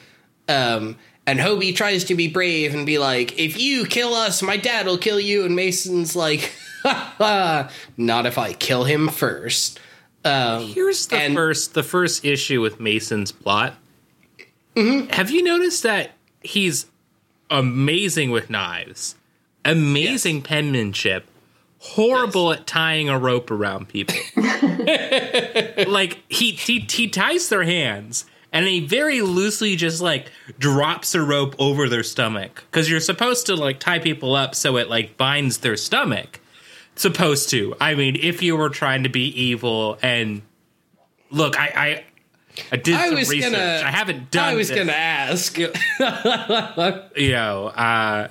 Um, and Hobie tries to be brave and be like, "If you kill us, my dad will kill you." And Mason's like, "Ha [LAUGHS] ha! Not if I kill him first. Um, Here's the And- first the first issue with Mason's plot. Have you noticed that he's amazing with knives, amazing penmanship, horrible at tying a rope around people. [LAUGHS] [LAUGHS] like he, he he ties their hands and he very loosely just like drops a rope over their stomach because you're supposed to like tie people up so it like binds their stomach supposed to. I mean, if you were trying to be evil and look, I I, I did I some was research. gonna. I haven't done. I was this. gonna ask. [LAUGHS] You know, uh,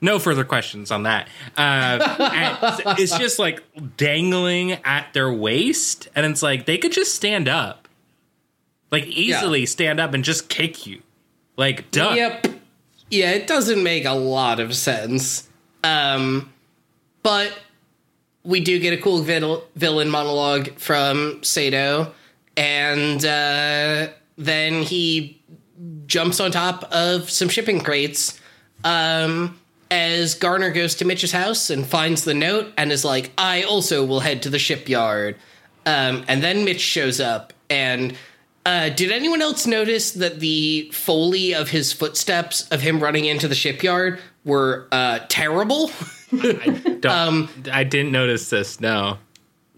no further questions on that. Uh, it's just like dangling at their waist, and it's like they could just stand up, like easily stand up and just kick you, like done. Yep. Yeah, it doesn't make a lot of sense. Um, but we do get a cool vil- villain monologue from Sato, and uh, then he jumps on top of some shipping crates. Um, as Garner goes to Mitch's house and finds the note and is like, I also will head to the shipyard. Um, and then Mitch shows up. And uh, did anyone else notice that the foley of his footsteps of him running into the shipyard were uh, terrible? Don't- [LAUGHS] Um, I didn't notice this. No.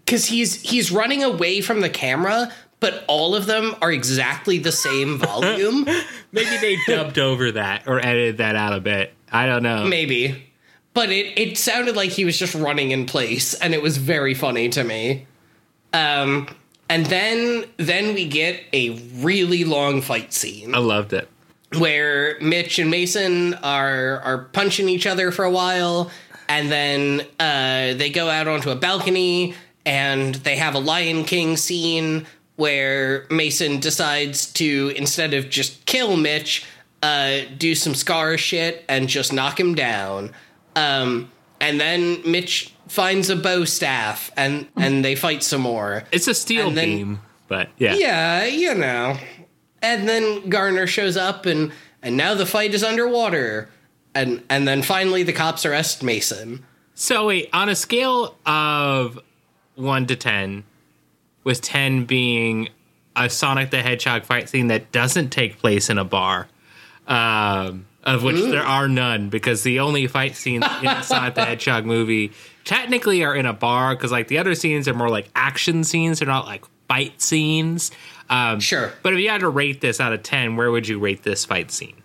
Because he's he's running away from the camera, but all of them are exactly the same volume. [LAUGHS] Maybe they dubbed over that or edited that out a bit. I don't know. Maybe. But it, it sounded like he was just running in place, and it was very funny to me. Um, and then then we get a really long fight scene I loved it. where Mitch and Mason are are punching each other for a while, and then uh, they go out onto a balcony and they have a Lion King scene where Mason decides to instead of just kill Mitch, uh, do some Scar shit and just knock him down. Um, and then Mitch finds a bow staff and and they fight some more. It's a steel then- beam, but yeah. Yeah, you know. And then Garner shows up and and now the fight is underwater. And and then finally the cops arrest Mason. So wait, on a scale of one to ten, with ten being a Sonic the Hedgehog fight scene that doesn't take place in a bar, um, of which there are none, because the only fight scenes in the [LAUGHS] Hedgehog movie technically are in a bar, because like the other scenes are more like action scenes, they're not like fight scenes. Um, Sure. But if you had to rate this out of ten, where would you rate this fight scene?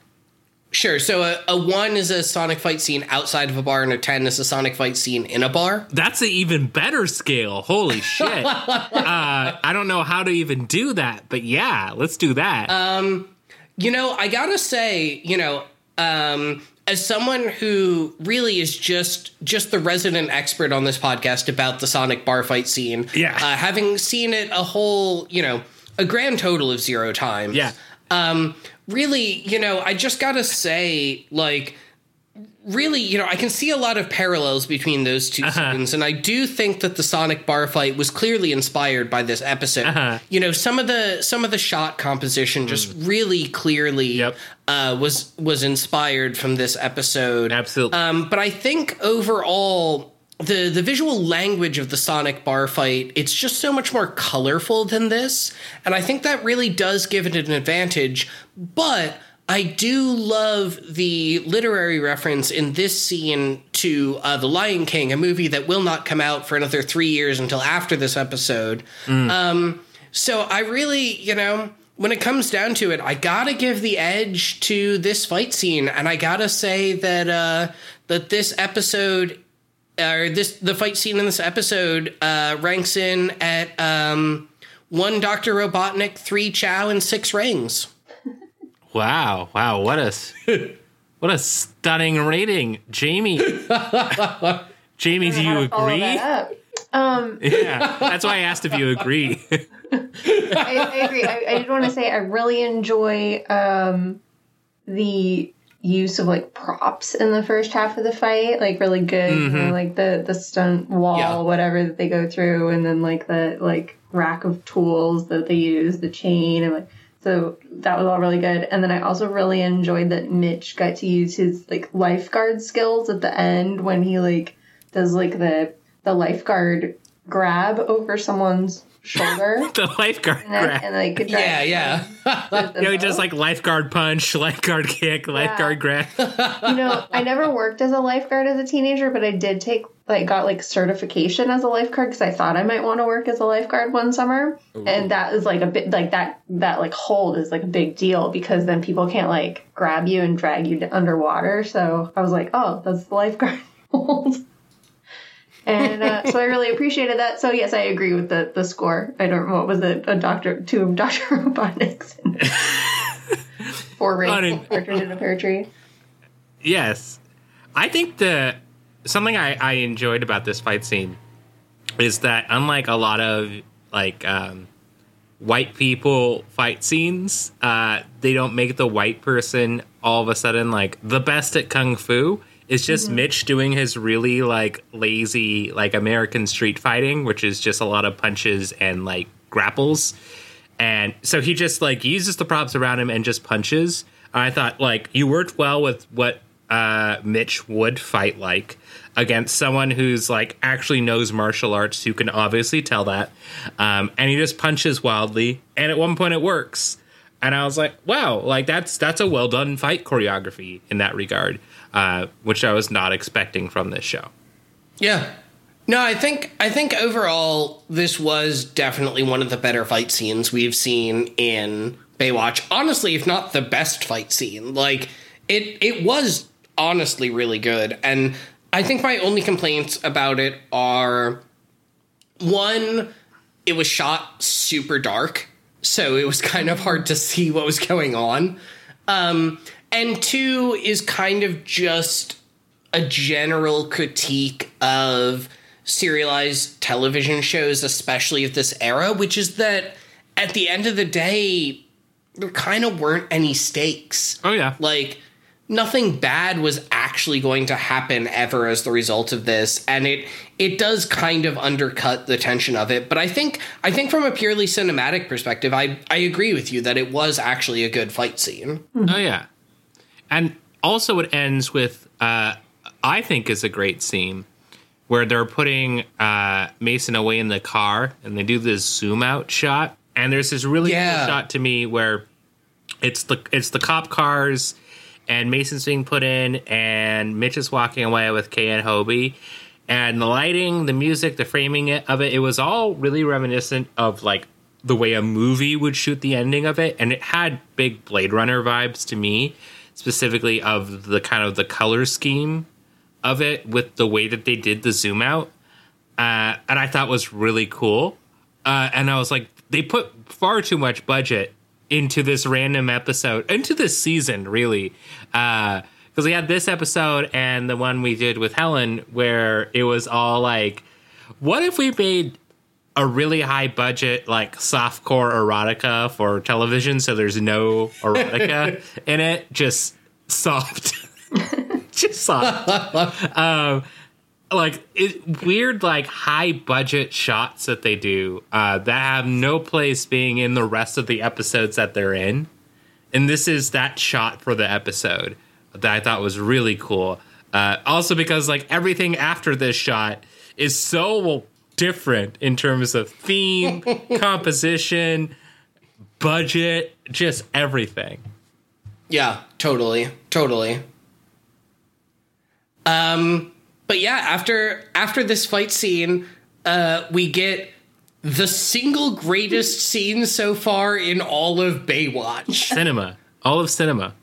Sure, so a, a 1 is a Sonic fight scene outside of a bar and a 10 is a Sonic fight scene in a bar. That's an even better scale. Holy shit. [LAUGHS] uh, I don't know how to even do that, but yeah, let's do that. You know, I gotta say, you know, um, as someone who really is just just the resident expert on this podcast about the Sonic bar fight scene, Yeah. uh, having seen it a whole, you know, a grand total of zero times, yeah. um, really, you know, I just gotta say, like, really, you know, I can see a lot of parallels between those 2 Uh-huh. scenes, and I do think that the Sonic bar fight was clearly inspired by this episode. Uh-huh. You know, some of the some of the shot composition just really clearly Mm. Yep. uh, was was inspired from this episode. Absolutely. Um, but I think overall, the the visual language of the Sonic bar fight, it's just so much more colorful than this, and I think that really does give it an advantage. But I do love the literary reference in this scene to uh, The Lion King, a movie that will not come out for another three years until after this episode. Um, so I really, you know, when it comes down to it, I gotta give the edge to this fight scene, and I gotta say that uh, that this episode, or this the fight scene in this episode, uh, ranks in at um, one Doctor Robotnik, three Chao, and six rings. Wow. Wow. What a [LAUGHS] what a stunning rating, Jamie. [LAUGHS] Jamie, do you How to follow agree? that. Um, [LAUGHS] Yeah, that's why I asked if you agree. I, I agree. I, I did want to say I really enjoy um, the use of like props in the first half of the fight. Like really good, you know, like the the stunt wall, Yeah. whatever that they go through, and then like the like rack of tools that they use, the chain, and like so that was all really good. And then I also really enjoyed that Mitch got to use his like lifeguard skills at the end when he like does like the the lifeguard grab over someone's shoulder. [LAUGHS] the lifeguard And, then, grab. and like Yeah, yeah. [LAUGHS] You know, he does like lifeguard punch, [LAUGHS] lifeguard kick, lifeguard grab. you know I never worked as a lifeguard as a teenager, but I did take like got like certification as a lifeguard because I thought I might want to work as a lifeguard one summer, and that is like a bit like that that like hold is like a big deal because then people can't like grab you and drag you to underwater. So I was like, oh, that's the lifeguard hold. And uh, so I really appreciated that. So yes, I agree with the the score. I don't know what was it a doctor two of Doctor [LAUGHS] Robotnik's and [LAUGHS] four rings partridge in a pear tree. Yes. I think the something I, I enjoyed about this fight scene is that unlike a lot of like um, white people fight scenes, uh, they don't make the white person all of a sudden like the best at kung fu. It's just Mitch doing his really like lazy like American street fighting, which is just a lot of punches and like grapples. And so he just like uses the props around him and just punches. I thought like you worked well with what uh, Mitch would fight like against someone who's like actually knows martial arts, who can obviously tell that. Um, and he just punches wildly, and at one point it works. And I was like, wow, like that's that's a well done fight choreography in that regard, uh, which I was not expecting from this show. Yeah. No, I think I think overall this was definitely one of the better fight scenes we've seen in Baywatch. Honestly, if not the best fight scene. Like it it was honestly really good. And I think my only complaints about it are one, it was shot super dark, so it was [LAUGHS] kind of hard to see what was going on. Um, and two is kind of just a general critique of serialized television shows, especially of this era, which is that at the end of the day, there kind of weren't any stakes. Oh yeah. Like nothing bad was actually going to happen ever as the result of this and it it does kind of undercut the tension of it but i think i think from a purely cinematic perspective i i agree with you that it was actually a good fight scene Oh yeah, and also it ends with uh, I think is a great scene where they're putting uh, Mason away in the car and they do this zoom out shot, and there's this really Yeah. cool shot to me where it's the it's the cop cars and Mason's being put in and Mitch is walking away with Kay and Hobie. And the lighting, the music, the framing of it, it was all really reminiscent of like the way a movie would shoot the ending of it. And it had big Blade Runner vibes to me, specifically of the kind of the color scheme of it with the way that they did the zoom out. Uh, and I thought was really cool. Uh, and I was like, they put far too much budget into this random episode, into this season, really. Because we had this episode and the one we did with Helen, where it was all like, what if we made a really high budget, like softcore erotica for television, so there's no erotica [LAUGHS] in it, just soft. [LAUGHS] just soft. [LAUGHS] Like it, weird like high budget shots that they do uh, that have no place being in the rest of the episodes that they're in. And this is that shot for the episode that i thought was really cool. Uh, also because like everything after this shot is so different in terms of theme [LAUGHS] composition budget just everything. Yeah totally totally. Um but yeah after after this fight scene uh we get the single greatest [LAUGHS] scene so far in all of baywatch. Cinema. All of cinema.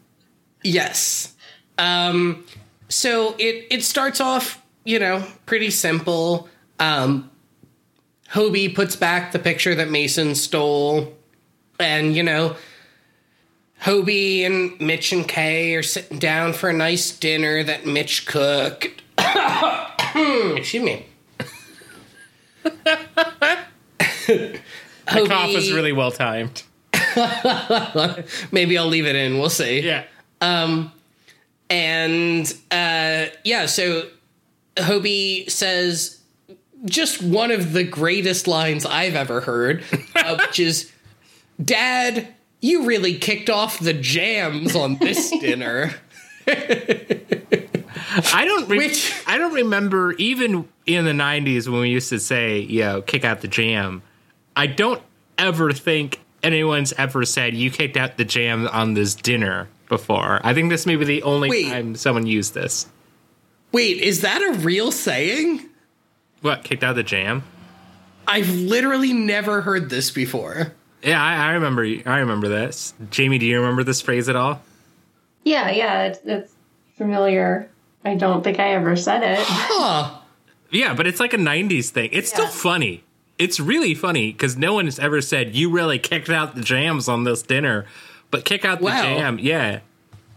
Yes. Um so it it starts off, you know, pretty simple. Um Hobie puts back the picture that Mason stole and you know Hobie and Mitch and Kay are sitting down for a nice dinner that Mitch cooked. [COUGHS] Excuse me. [LAUGHS] the cough is really well timed [LAUGHS] Maybe I'll leave it in. We'll see. yeah And uh, yeah, so Hobie says just one of the greatest lines I've ever heard, uh, [LAUGHS] which is, "Dad, you really kicked off the jams on this [LAUGHS] dinner." I don't. Re- Which- I don't remember even in the '90s when we used to say, "You know, kick out the jam." I don't ever think anyone's ever said you kicked out the jam on this dinner before. I think this may be the only Wait. time someone used this. Wait, is that a real saying? What kicked out the jam? I've literally never heard this before. Yeah, I, I remember. I remember this. Jamie, do you remember this phrase at all? Yeah, yeah, it's, it's familiar. I don't think I ever said it. Huh. Yeah, but it's like a '90s thing. It's still funny. It's really funny because no one has ever said you really kicked out the jams on this dinner, but kick out the Wow. jam. Yeah,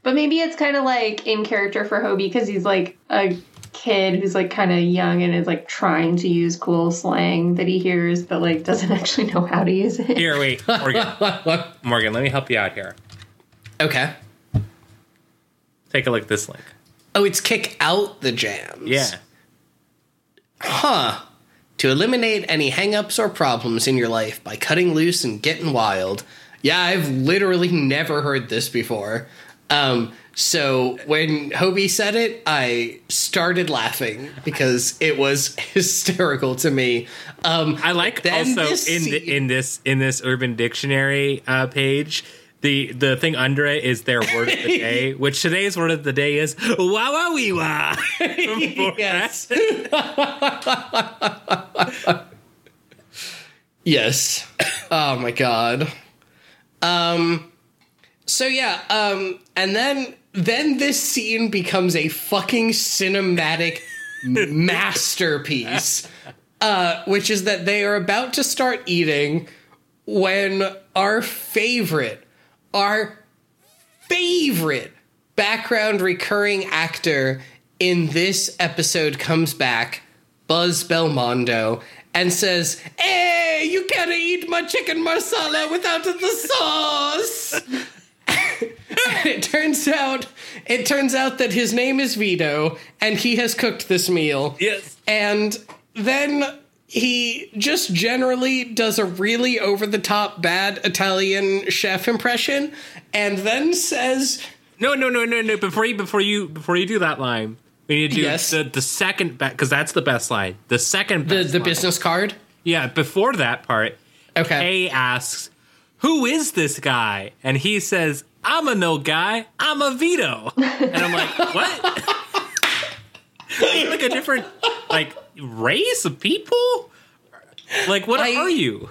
But maybe it's kind of like in character for Hobie because he's like a kid who's like kind of young and is like trying to use cool slang that he hears, but like doesn't [LAUGHS] actually know how to use it. Here, wait, Morgan. [LAUGHS] Morgan, let me help you out here. Okay. Take a look at this link. Oh, it's kick out the jams. Yeah. Huh. To eliminate any hangups or problems in your life by cutting loose and getting wild. Yeah, I've literally never heard this before. Um, so when Hobie said it, I started laughing because it was [LAUGHS] hysterical to me. Um, I like also in the, in this in this Urban Dictionary uh, page. The, the thing under it is their word of the [LAUGHS] day, which today's word of the day is wah wah wee wah. yes. [LAUGHS] yes. Oh my god. Um so yeah, um and then then this scene becomes a fucking cinematic [LAUGHS] masterpiece. Uh which is that they are about to start eating when our favorite our favorite background recurring actor in this episode comes back, Buzz Belmondo, and says, Hey, you can't eat my chicken marsala without the sauce. [LAUGHS] and [LAUGHS] it turns out it turns out that his name is Vito and he has cooked this meal. Yes. And then he just generally does a really over the top bad Italian chef impression and then says No, no, no, no, no. Before you, before you, before you do that line, we need to do Yes. the, the second best because that's the best line. The second the best the line. business card. Yeah, before that part, Okay. Kay asks, "Who is this guy?" And he says, "I'm a no guy. I'm a Vito." And I'm like, [LAUGHS] "What?" like a different like race of people? Like, what I- are you?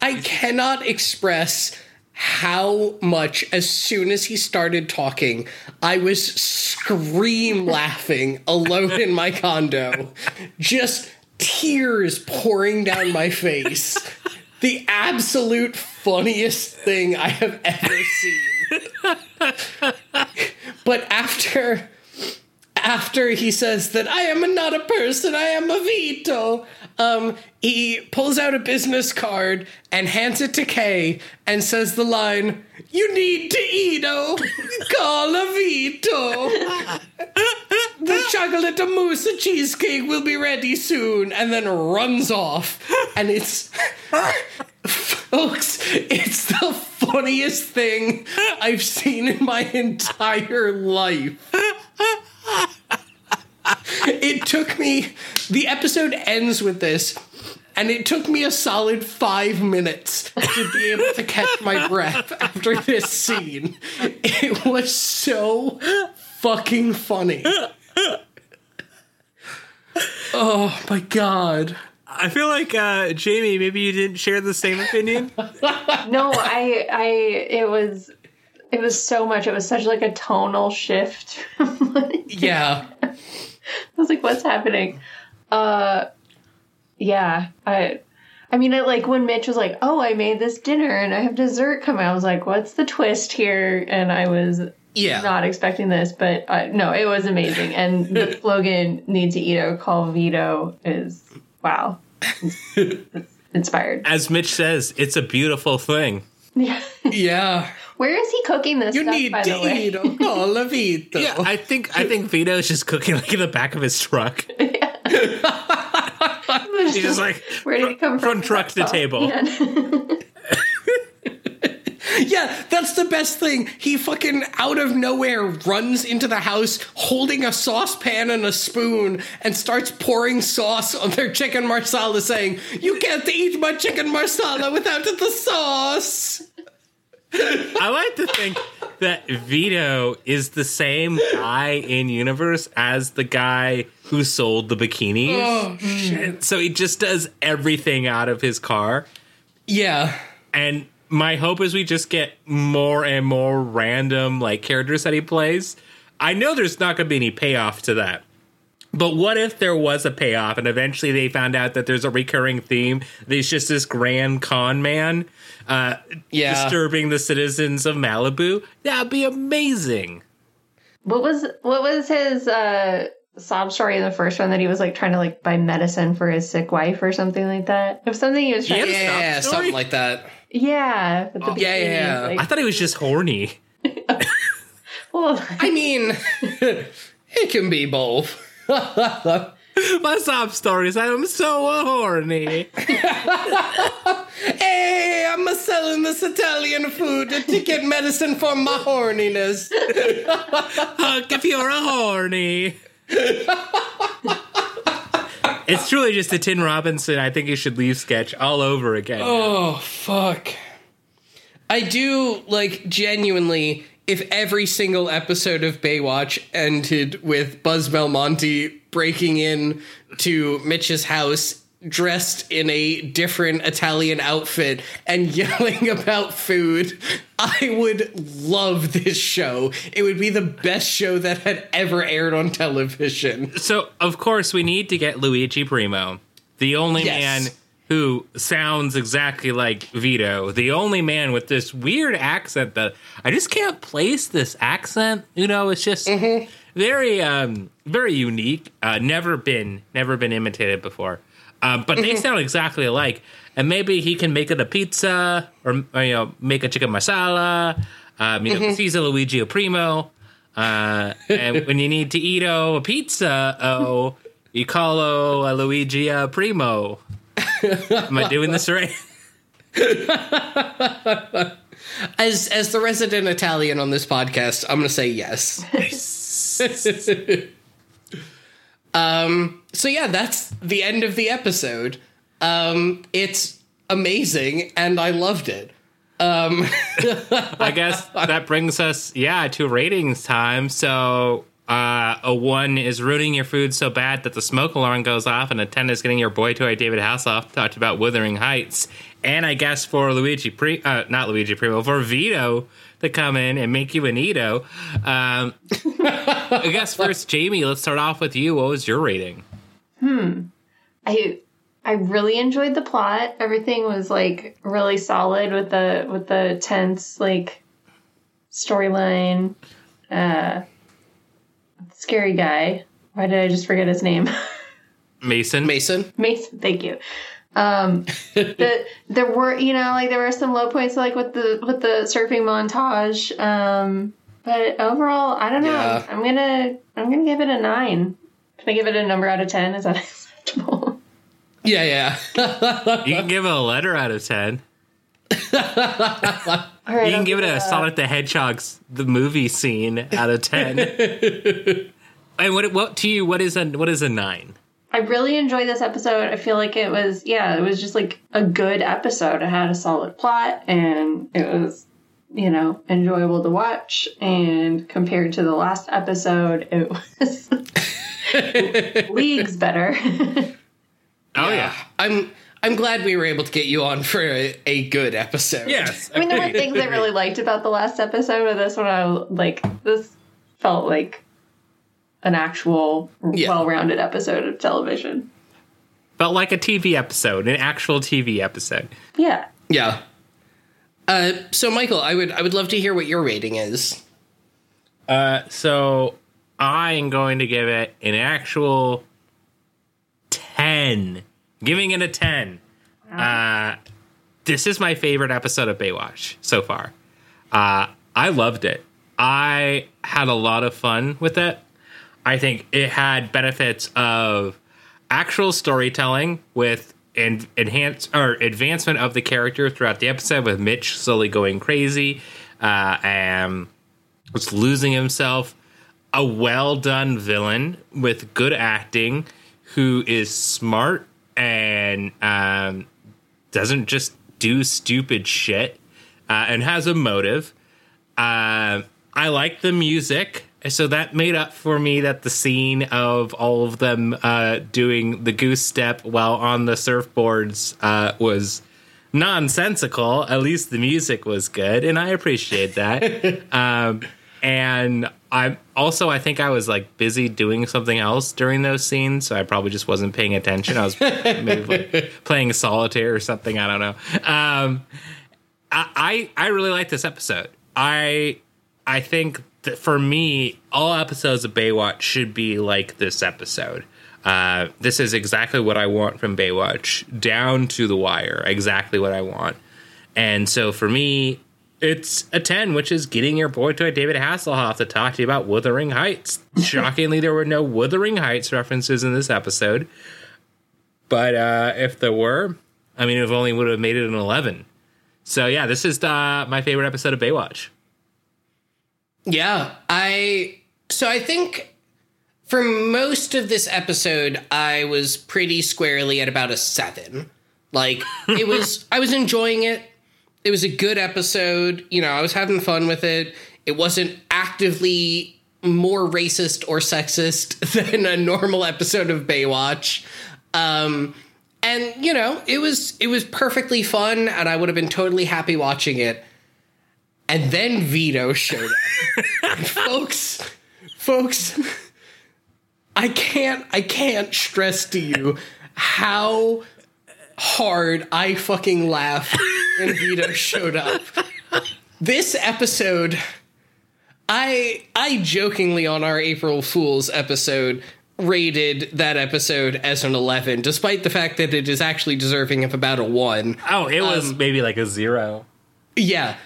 I cannot express how much as soon as he started talking, I was scream laughing alone in my condo. Just tears pouring down my face. The absolute funniest thing I have ever seen. [LAUGHS] but after after he says that I am not a person, I am a Vito, um, he pulls out a business card and hands it to Kay and says the line, You need to eat, oh, call a Vito. the chocolate mousse cheesecake will be ready soon, and then runs off. And it's, folks, it's the funniest thing I've seen in my entire life. It took me, the episode ends with this, and it took me a solid five minutes to be able to catch my breath after this scene. It was so fucking funny. Oh my god. I feel like uh, Jamie, maybe you didn't share the same opinion. [LAUGHS] No, I, I, it was, it was so much. It was such like a tonal shift. [LAUGHS] I Yeah. [LAUGHS] I was like, "What's happening?" Uh, yeah. I, I mean, I like when Mitch was like, "Oh, I made this dinner and I have dessert coming." I was like, "What's the twist here?" And I was Yeah. not expecting this, but uh, no, it was amazing. And the slogan "Need to eat a call Vito" is wow, it's, [LAUGHS] it's inspired. As Mitch says, it's a beautiful thing. Yeah. [LAUGHS] Yeah. Where is he cooking this You stuff? need by to the way, [LAUGHS] eat a call a Vito. Yeah, I think I think Vito's just cooking like in the back of his truck. He's just like Where did he come from from? truck to table. Yeah, that's the best thing. He fucking out of nowhere runs into the house holding a saucepan and a spoon and starts pouring sauce on their chicken marsala, saying, You can't eat my chicken marsala without the sauce. I like to think that Vito is the same guy in universe as the guy who sold the bikinis. Oh, shit. So he just does everything out of his car. Yeah. And my hope is we just get more and more random like characters that he plays. I know there's not going to be any payoff to that. But what if there was a payoff and eventually they found out that there's a recurring theme? There's just this grand con man uh, Yeah. disturbing the citizens of Malibu. That'd be amazing. What was what was his uh sob story in the first one that he was like trying to like buy medicine for his sick wife or something like that? It was something he was trying. He had a Yeah, sob story? something like that. Yeah, the oh, yeah, yeah, yeah. like- I thought he was just horny. [LAUGHS] well, I mean, [LAUGHS] it can be both. [LAUGHS] My sob story is I'm so horny. Hey, I'm a selling this Italian food to get medicine for my horniness. Huck if you're a horny. It's truly just a Tim Robinson. I think you should leave sketch all over again. Oh, fuck. I do, like, genuinely, if every single episode of Baywatch ended with Buzz Belmondo breaking in to Mitch's house dressed in a different Italian outfit and [LAUGHS] yelling about food, I would love this show. It would be the best show that had ever aired on television. So, of course, we need to get Luigi Primo, the only Yes. man who sounds exactly like Vito, the only man with this weird accent that I just can't place this accent. You know, it's just very, um, very unique. Uh, never been, never been imitated before. Um, but they sound exactly alike. And maybe he can make it a pizza or, or, you know make a chicken masala. Um, you know, Caesar Luigi a primo. Uh, and [LAUGHS] when you need to eat oh, a pizza, oh, you call oh, a Luigi a primo. Am I doing this right? [LAUGHS] As as the resident Italian on this podcast, I'm going to say yes. [LAUGHS] um. So yeah, that's the end of the episode. Um. It's amazing, and I loved it. Um. [LAUGHS] I guess that brings us, yeah, to ratings time. So, uh, a one is ruining your food so bad that the smoke alarm goes off, and a 10 is getting your boy toy David Hasselhoff talked about Wuthering Heights. And I guess for Luigi, uh, not Luigi Primo, for Vito to come in and make you an Ito. Um, [LAUGHS] I guess first, Jamie, let's start off with you. What was your rating? I I really enjoyed the plot. Everything was like really solid with the with the tense like storyline. Uh scary guy. Why did I just forget his name? [LAUGHS] Mason? Mason. Mason, thank you. Um [LAUGHS] the there were you know, like there were some low points like with the with the surfing montage. Um but overall, I don't know. Yeah. I'm gonna I'm gonna give it a nine. Can I give it a number out of ten? Is that [LAUGHS] acceptable? Yeah, yeah. You can give it a letter out of 10. All right, You I'll can give it a uh, Sonic the Hedgehog's the movie scene out of ten. [LAUGHS] and what what to you? What is a what is a nine? I really enjoyed this episode. I feel like it was, yeah, it was just like a good episode. It had a solid plot and it was, you know, enjoyable to watch. And compared to the last episode, it [LAUGHS] was [LAUGHS] leagues better. [LAUGHS] Oh yeah, I'm I'm glad we were able to get you on for a, a good episode. yes. I mean, there were things I really liked about the last episode, but this one, I like, this felt like an actual Yeah. well rounded episode of television. felt like a TV episode, an actual TV episode. Yeah. Yeah. Uh, so Michael, I would I would love to hear what your rating is. Uh, so I am going to give it an actual ten. Giving it a ten. Uh, this is my favorite episode of Baywatch so far. Uh, I loved it. I had a lot of fun with it. I think it had benefits of actual storytelling with en- enhance or advancement of the character throughout the episode with Mitch slowly going crazy uh, and was losing himself. A well done villain with good acting who is smart and um, doesn't just do stupid shit uh, and has a motive. Uh, I like the music, so that made up for me that the scene of all of them uh, doing the goose step while on the surfboards uh, was nonsensical. At least the music was good, and I appreciate that. [LAUGHS] um, and I also I think I was like busy doing something else during those scenes, so I probably just wasn't paying attention. I was [LAUGHS] maybe like playing solitaire or something. I don't know. Um, I I really like this episode. I I think that for me, all episodes of Baywatch should be like this episode. Uh, this is exactly what I want from Baywatch, down to the wire. Exactly what I want. And so for me, it's a 10, which is getting your boy toy David Hasselhoff to talk to you about Wuthering Heights. Shockingly, there were no Wuthering Heights references in this episode. But uh, if there were, I mean, it only would have made it an 11. So yeah, this is uh, my favorite episode of Baywatch. Yeah, I so I think for most of this episode I was pretty squarely at about a 7. Like it was [LAUGHS] I was enjoying it. It was a good episode, you know, I was having fun with it. It wasn't actively more racist or sexist [LAUGHS] than a normal episode of Baywatch. Um and you know, it was it was perfectly fun and I would have been totally happy watching it. And then Vito showed up. [LAUGHS] Folks, folks, I can't I can't stress to you how hard I fucking laughed when Vito [LAUGHS] showed up. This episode, I I jokingly on our April Fools episode rated that episode as an 11 despite the fact that it is actually deserving of about a 1 Oh, it was um, maybe like a zero. yeah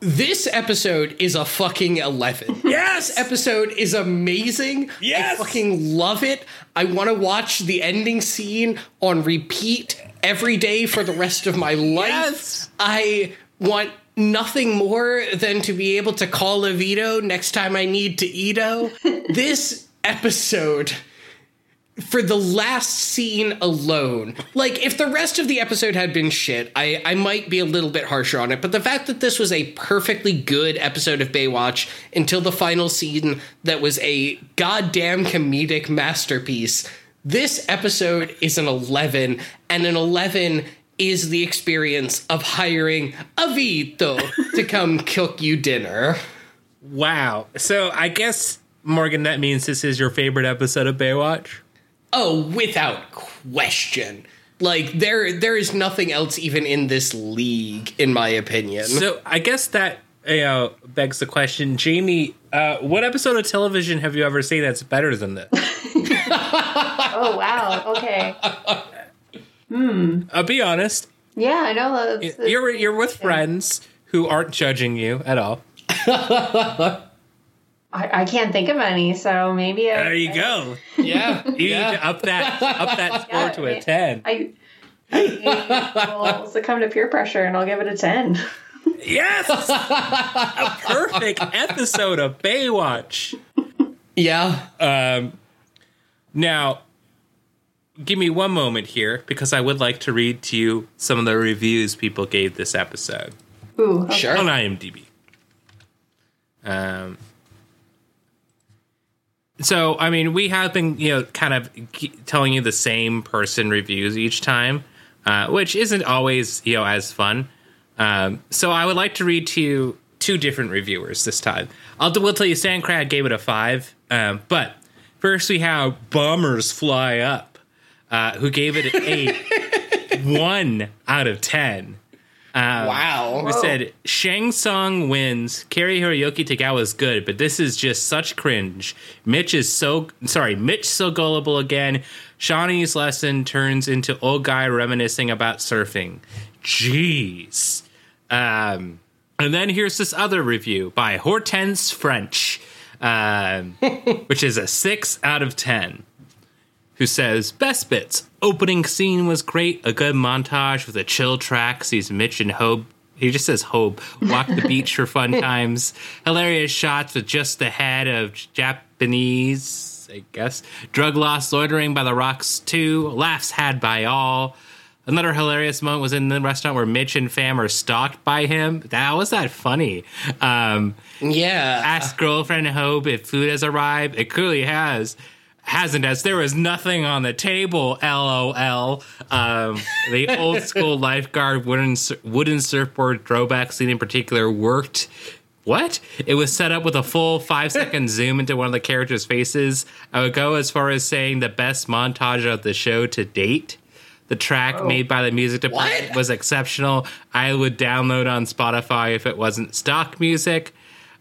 this episode is a fucking 11 [LAUGHS] Yes! this episode is amazing Yes! i fucking love it i want to watch the ending scene on repeat every day for the rest of my life Yes! i want nothing more than to be able to call Evito next time I need to Edo. [LAUGHS] this episode for the last scene alone, like if the rest of the episode had been shit, I, I might be a little bit harsher on it. But the fact that this was a perfectly good episode of Baywatch until the final scene that was a goddamn comedic masterpiece, this episode is an 11, and an 11 is the experience of hiring a Vito to come [LAUGHS] cook you dinner. Wow. So I guess Morgan, that means this is your favorite episode of Baywatch. Oh, without question. Like there there is nothing else even in this league in my opinion. So I guess that you uh, know begs the question, Jamie. Uh, what episode of television have you ever seen that's better than this? [LAUGHS] [LAUGHS] Oh wow. Okay. I'll be honest. Yeah, I know. That's, You're you're with friends who aren't judging you at all. [LAUGHS] I, I can't think of any, so maybe I, There you go. yeah. You need to up that up that score Yeah, to a I- ten. I, I will succumb to peer pressure, and I'll give it a ten. Yes, a perfect episode of Baywatch. Yeah. Now, give me one moment here because I would like to read to you some of the reviews people gave this episode Ooh, okay. Sure. on IMDb. Um. So, I mean, we have been, you know, kind of telling you the same person reviews each time, uh, which isn't always, you know, as fun. Um, so, I would like to read to you two different reviewers this time. I'll will tell you, Sandcrad gave it a five, um, but first we have Bombers Fly Up, uh, who gave it a [LAUGHS] one out of ten. wow. We said Shang Tsung wins. Cary Hiroyuki Tagawa is good, but this is just such cringe. Mitch is so sorry. Mitch so gullible again. Shauni's lesson turns into old guy reminiscing about surfing. Jeez. Um, and then here's this other review by Hortense French, um, [LAUGHS] which is a six out of ten who says best bits. Opening scene was great. A good montage with a chill track. Sees mitch and Hope. He just says hope. walk the beach for fun [LAUGHS] times. Hilarious shots with just the head of japanese i guess. Drug loss loitering by the rocks too. Laughs had by all Another hilarious moment was in the restaurant where Mitch and Fam are stalked by him. That was that funny. Um, Yeah. ask girlfriend Hope if food has arrived. It clearly has. Hasn't as there was nothing on the table. LOL. Um, the old [LAUGHS] school lifeguard wooden wooden surfboard throwback scene in particular worked. What? It was set up with a full five second [LAUGHS] zoom into one of the characters' faces. I would go as far as saying the best montage of the show to date. The track made by the music department What? was exceptional. I would download on Spotify if it wasn't stock music.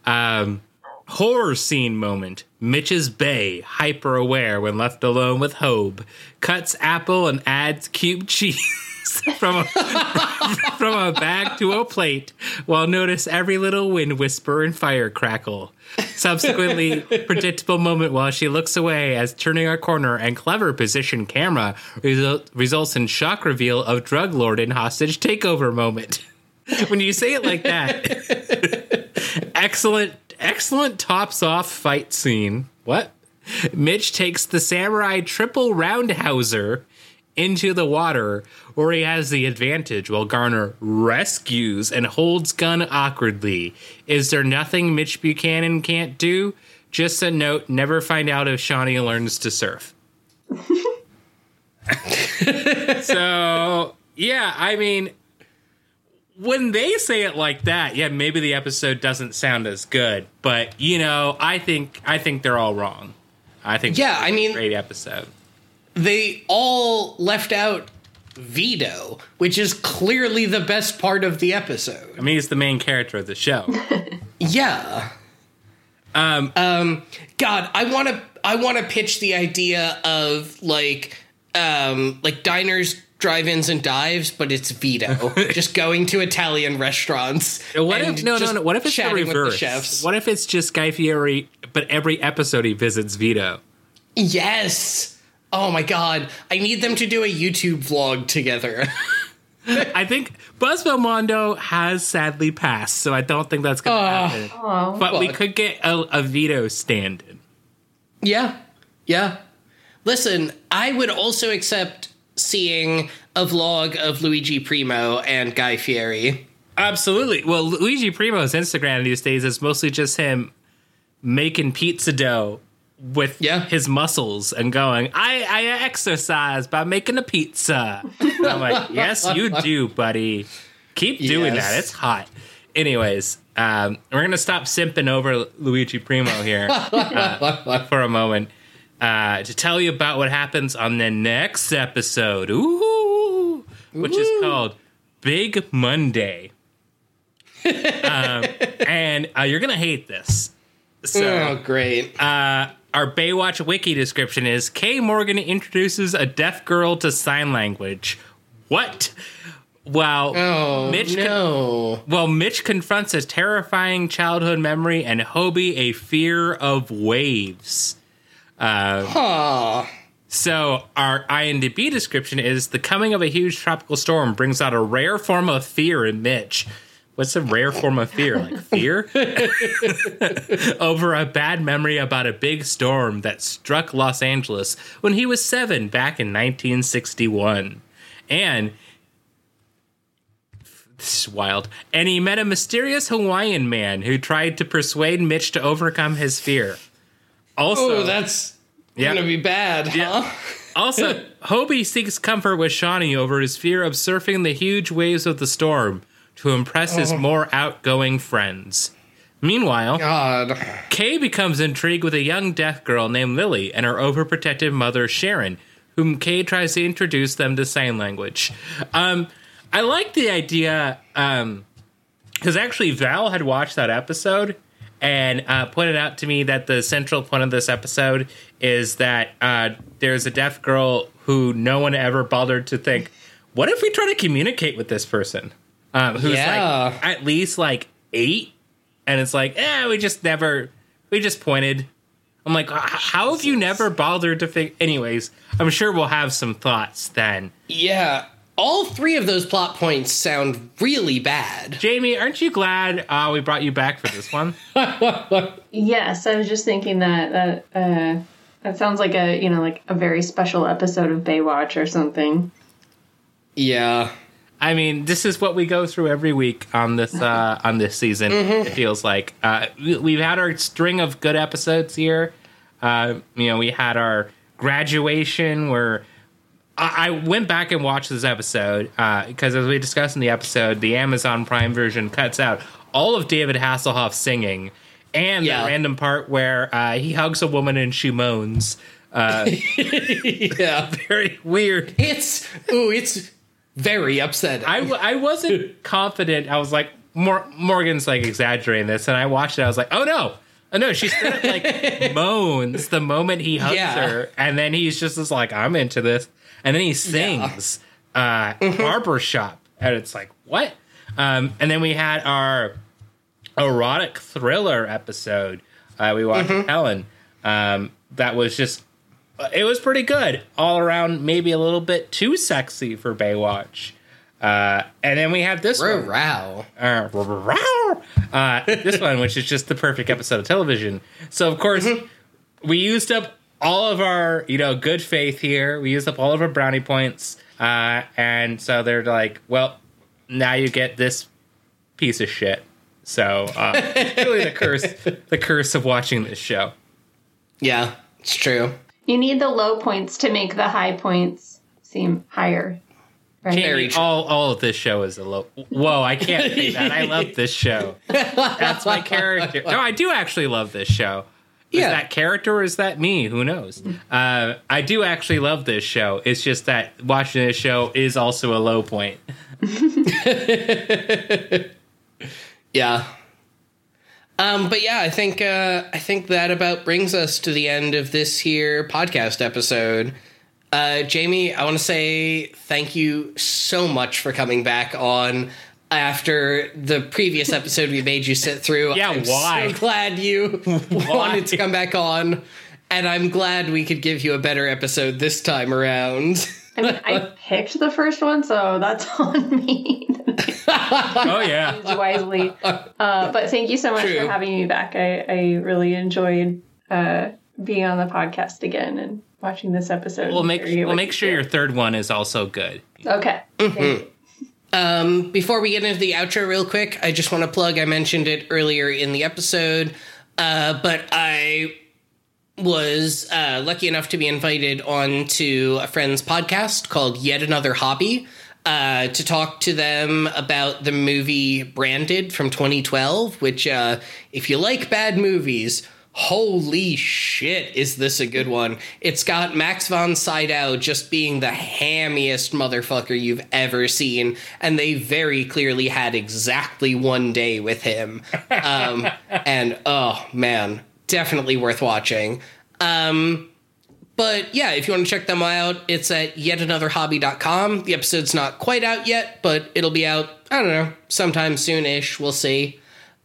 Um, horror scene moment. Mitch's Bay, hyper aware when left alone with Hobe, cuts apple and adds cube cheese [LAUGHS] from a, [LAUGHS] from a bag to a plate while notice every little wind whisper and fire crackle. Subsequently, predictable moment while she looks away as turning a corner and clever position camera result, results in shock reveal of drug lord and hostage takeover moment. [LAUGHS] when you say it like that, excellent, excellent tops off fight scene. What? Mitch takes the samurai triple roundhouser into the water where he has the advantage while Garner rescues and holds gun awkwardly. Is there nothing Mitch Buchanan can't do? Just a note, never find out if Shauni learns to surf. [LAUGHS] so, yeah, I mean, when they say it like that, yeah, maybe the episode doesn't sound as good, but you know, I think I think they're all wrong. I think Yeah, I a I mean- great episode. they all left out Vito, which is clearly the best part of the episode. I mean, he's the main character of the show. [LAUGHS] Yeah. Um, Um, God, I want to I want to pitch the idea of like um like diners, drive-ins and dives, but it's Vito [LAUGHS] just going to Italian restaurants. what and if no, no, no? What if it's the chatting with reverse? chefs? What if it's just Guy Fieri, but every episode he visits Vito? Yes. Oh my god, I need them to do a YouTube vlog together. [LAUGHS] I think Buzz Belmondo has sadly passed, so I don't think that's going to ah. happen. Oh, But we could get a, a Vito stand-in. Yeah. Yeah. Listen, I would also accept seeing a vlog of Luigi Primo and Guy Fieri. Absolutely. Well, Luigi Primo's Instagram these days is mostly just him making pizza dough with Yeah. his muscles and going, I, I exercise by making a pizza. And I'm like, [LAUGHS] yes, you do, buddy. Keep doing Yes. that. It's hot. Anyways, um, we're going to stop simping over Luigi Primo here [LAUGHS] uh, for a moment uh, to tell you about what happens on the next episode, Ooh, which is called Big Monday. um, [LAUGHS] and uh, you're going to hate this. So, Oh, great. uh, our Baywatch wiki description is Kay Morgan introduces a deaf girl to sign language. What? Wow. oh, Mitch con- no. well, Mitch confronts a terrifying childhood memory and Hobie a fear of waves. Uh, Aw. So, our IMDb description is the coming of a huge tropical storm brings out a rare form of fear in Mitch. What's a rare form of fear? Like fear? [LAUGHS] Over a bad memory about a big storm that struck Los Angeles when he was seven back in 1961. And this is wild. And he met a mysterious Hawaiian man who tried to persuade Mitch to overcome his fear. Also, Oh, that's gonna be bad, huh? Also, [LAUGHS] Hobie seeks comfort with Shauni over his fear of surfing the huge waves of the storm to impress his more outgoing friends. Meanwhile, God. Kay becomes intrigued with a young deaf girl named Lily and her overprotective mother Sharon, whom Kay tries to introduce them to sign language. Um, I like the idea because actually Val had watched that episode and uh, pointed out to me that the central point of this episode is that uh, there's a deaf girl who no one ever bothered to think, what if we try to communicate with this person um, who's Yeah. like at least like eight and it's like, eh, we just never, we just pointed. I'm like, how have you never bothered to think? Anyways, I'm sure we'll have some thoughts then. Yeah. All three of those plot points sound really bad. Jamie, aren't you glad uh, we brought you back for this one? [LAUGHS] yes. I was just thinking that that uh, that sounds like a you know like a very special episode of Baywatch or something. Yeah. I mean, this is what we go through every week on this uh, on this season. It feels like uh, we- we've had our string of good episodes here. Uh, you know, we had our graduation where I, I went back and watched this episode because, as we discussed in the episode, the Amazon Prime version cuts out all of David Hasselhoff singing and Yeah. the random part where uh, he hugs a woman and she moans. [LAUGHS] Yeah. [LAUGHS] Very weird. It's ooh, it's very upsetting. I, w- I wasn't [LAUGHS] confident. I was like, Mor- Morgan's like exaggerating this, and I watched it. I was like, oh no, oh no, she straight up like moans the moment he hugs Yeah. her, and then he's just as like, I'm into this, and then he sings uh, barbershop, and it's like, what? Um, and then we had our erotic thriller episode. Uh, we watched with Helen. Um, that was just it was pretty good all around. Maybe a little bit too sexy for Baywatch. Uh, and then we have this one, row. uh, uh, this one, which is just the perfect episode of television. So of course, we used up all of our you know good faith here. We used up all of our brownie points, uh, and so they're like, well, now you get this piece of shit. So uh, it's really the curse, the curse of watching this show. Yeah, it's true. You need the low points to make the high points seem higher. Right? Very Jamie, true. all all of this show is a low. Whoa, I can't say that. I love this show. That's my character. No, I do actually love this show. Yeah. that character or is that me? Who knows? Uh, I do actually love this show. It's just that watching this show is also a low point. [LAUGHS] Yeah. Um, but yeah, I think uh, I think that about brings us to the end of this here podcast episode. Uh, Jamie, I want to say thank you so much for coming back on after the previous episode we made you sit through. Yeah, I'm why? So glad you [LAUGHS] wanted to come back on, and I'm glad we could give you a better episode this time around. I mean, I [LAUGHS] picked the first one, so that's [LAUGHS] on me. Oh yeah, wisely. Uh, but thank you so much True. for having me back. I, I really enjoyed uh, being on the podcast again and watching this episode. we'll make we'll make sure your third one is also good. Okay. Thank you. Um, before we get into the outro, real quick, I just want to plug. I mentioned it earlier in the episode, uh, but I was uh, lucky enough to be invited on to a friend's podcast called Yet Another Hobby uh, to talk to them about the movie Branded from 2012. Which, uh, if you like bad movies. Holy shit, is this a good one? It's got Max von Sydow just being the hammiest motherfucker you've ever seen, and they very clearly had exactly one day with him. Um, [LAUGHS] and oh man, definitely worth watching. Um, but yeah, if you want to check them out, it's at yetanotherhobby.com. The episode's not quite out yet, but it'll be out, I don't know, sometime soon ish. We'll see.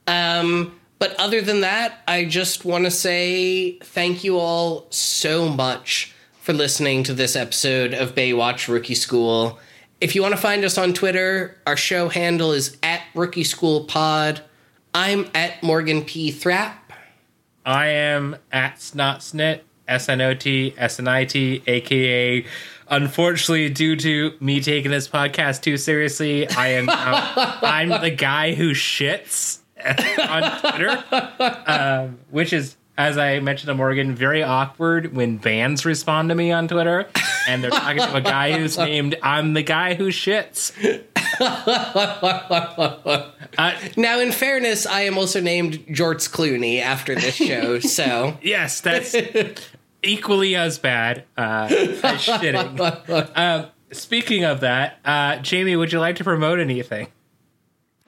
Um, but other than that, I just want to say thank you all so much for listening to this episode of Baywatch Rookie School. If you want to find us on Twitter, our show handle is at Rookie School Pod. I'm at Morgan P. Thrapp. I am at Snotsnit, S N O T S N I T, aka. Unfortunately, due to me taking this podcast too seriously, I am now, [LAUGHS] I'm the guy who shits [LAUGHS] on Twitter, um, which is, as I mentioned to Morgan, very awkward when bands respond to me on Twitter and they're talking to a guy who's [LAUGHS] named "I'm the guy who shits." [LAUGHS] Uh, Now, in fairness, I am also named Jorts Clooney after this show, so. Yes, that's equally as bad uh, as shitting. Um, speaking of that, uh, Jamie, would you like to promote anything?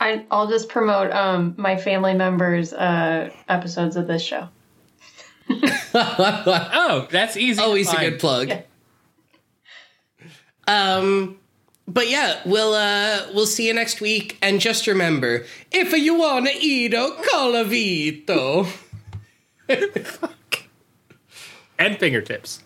I, I'll just promote um, my family members' uh, episodes of this show. [LAUGHS] Oh, that's easy. to Always a good plug. Yeah. Um, but yeah, we'll uh we'll see you next week. And just remember, if you wanna eat a calavito. [LAUGHS] And fingertips.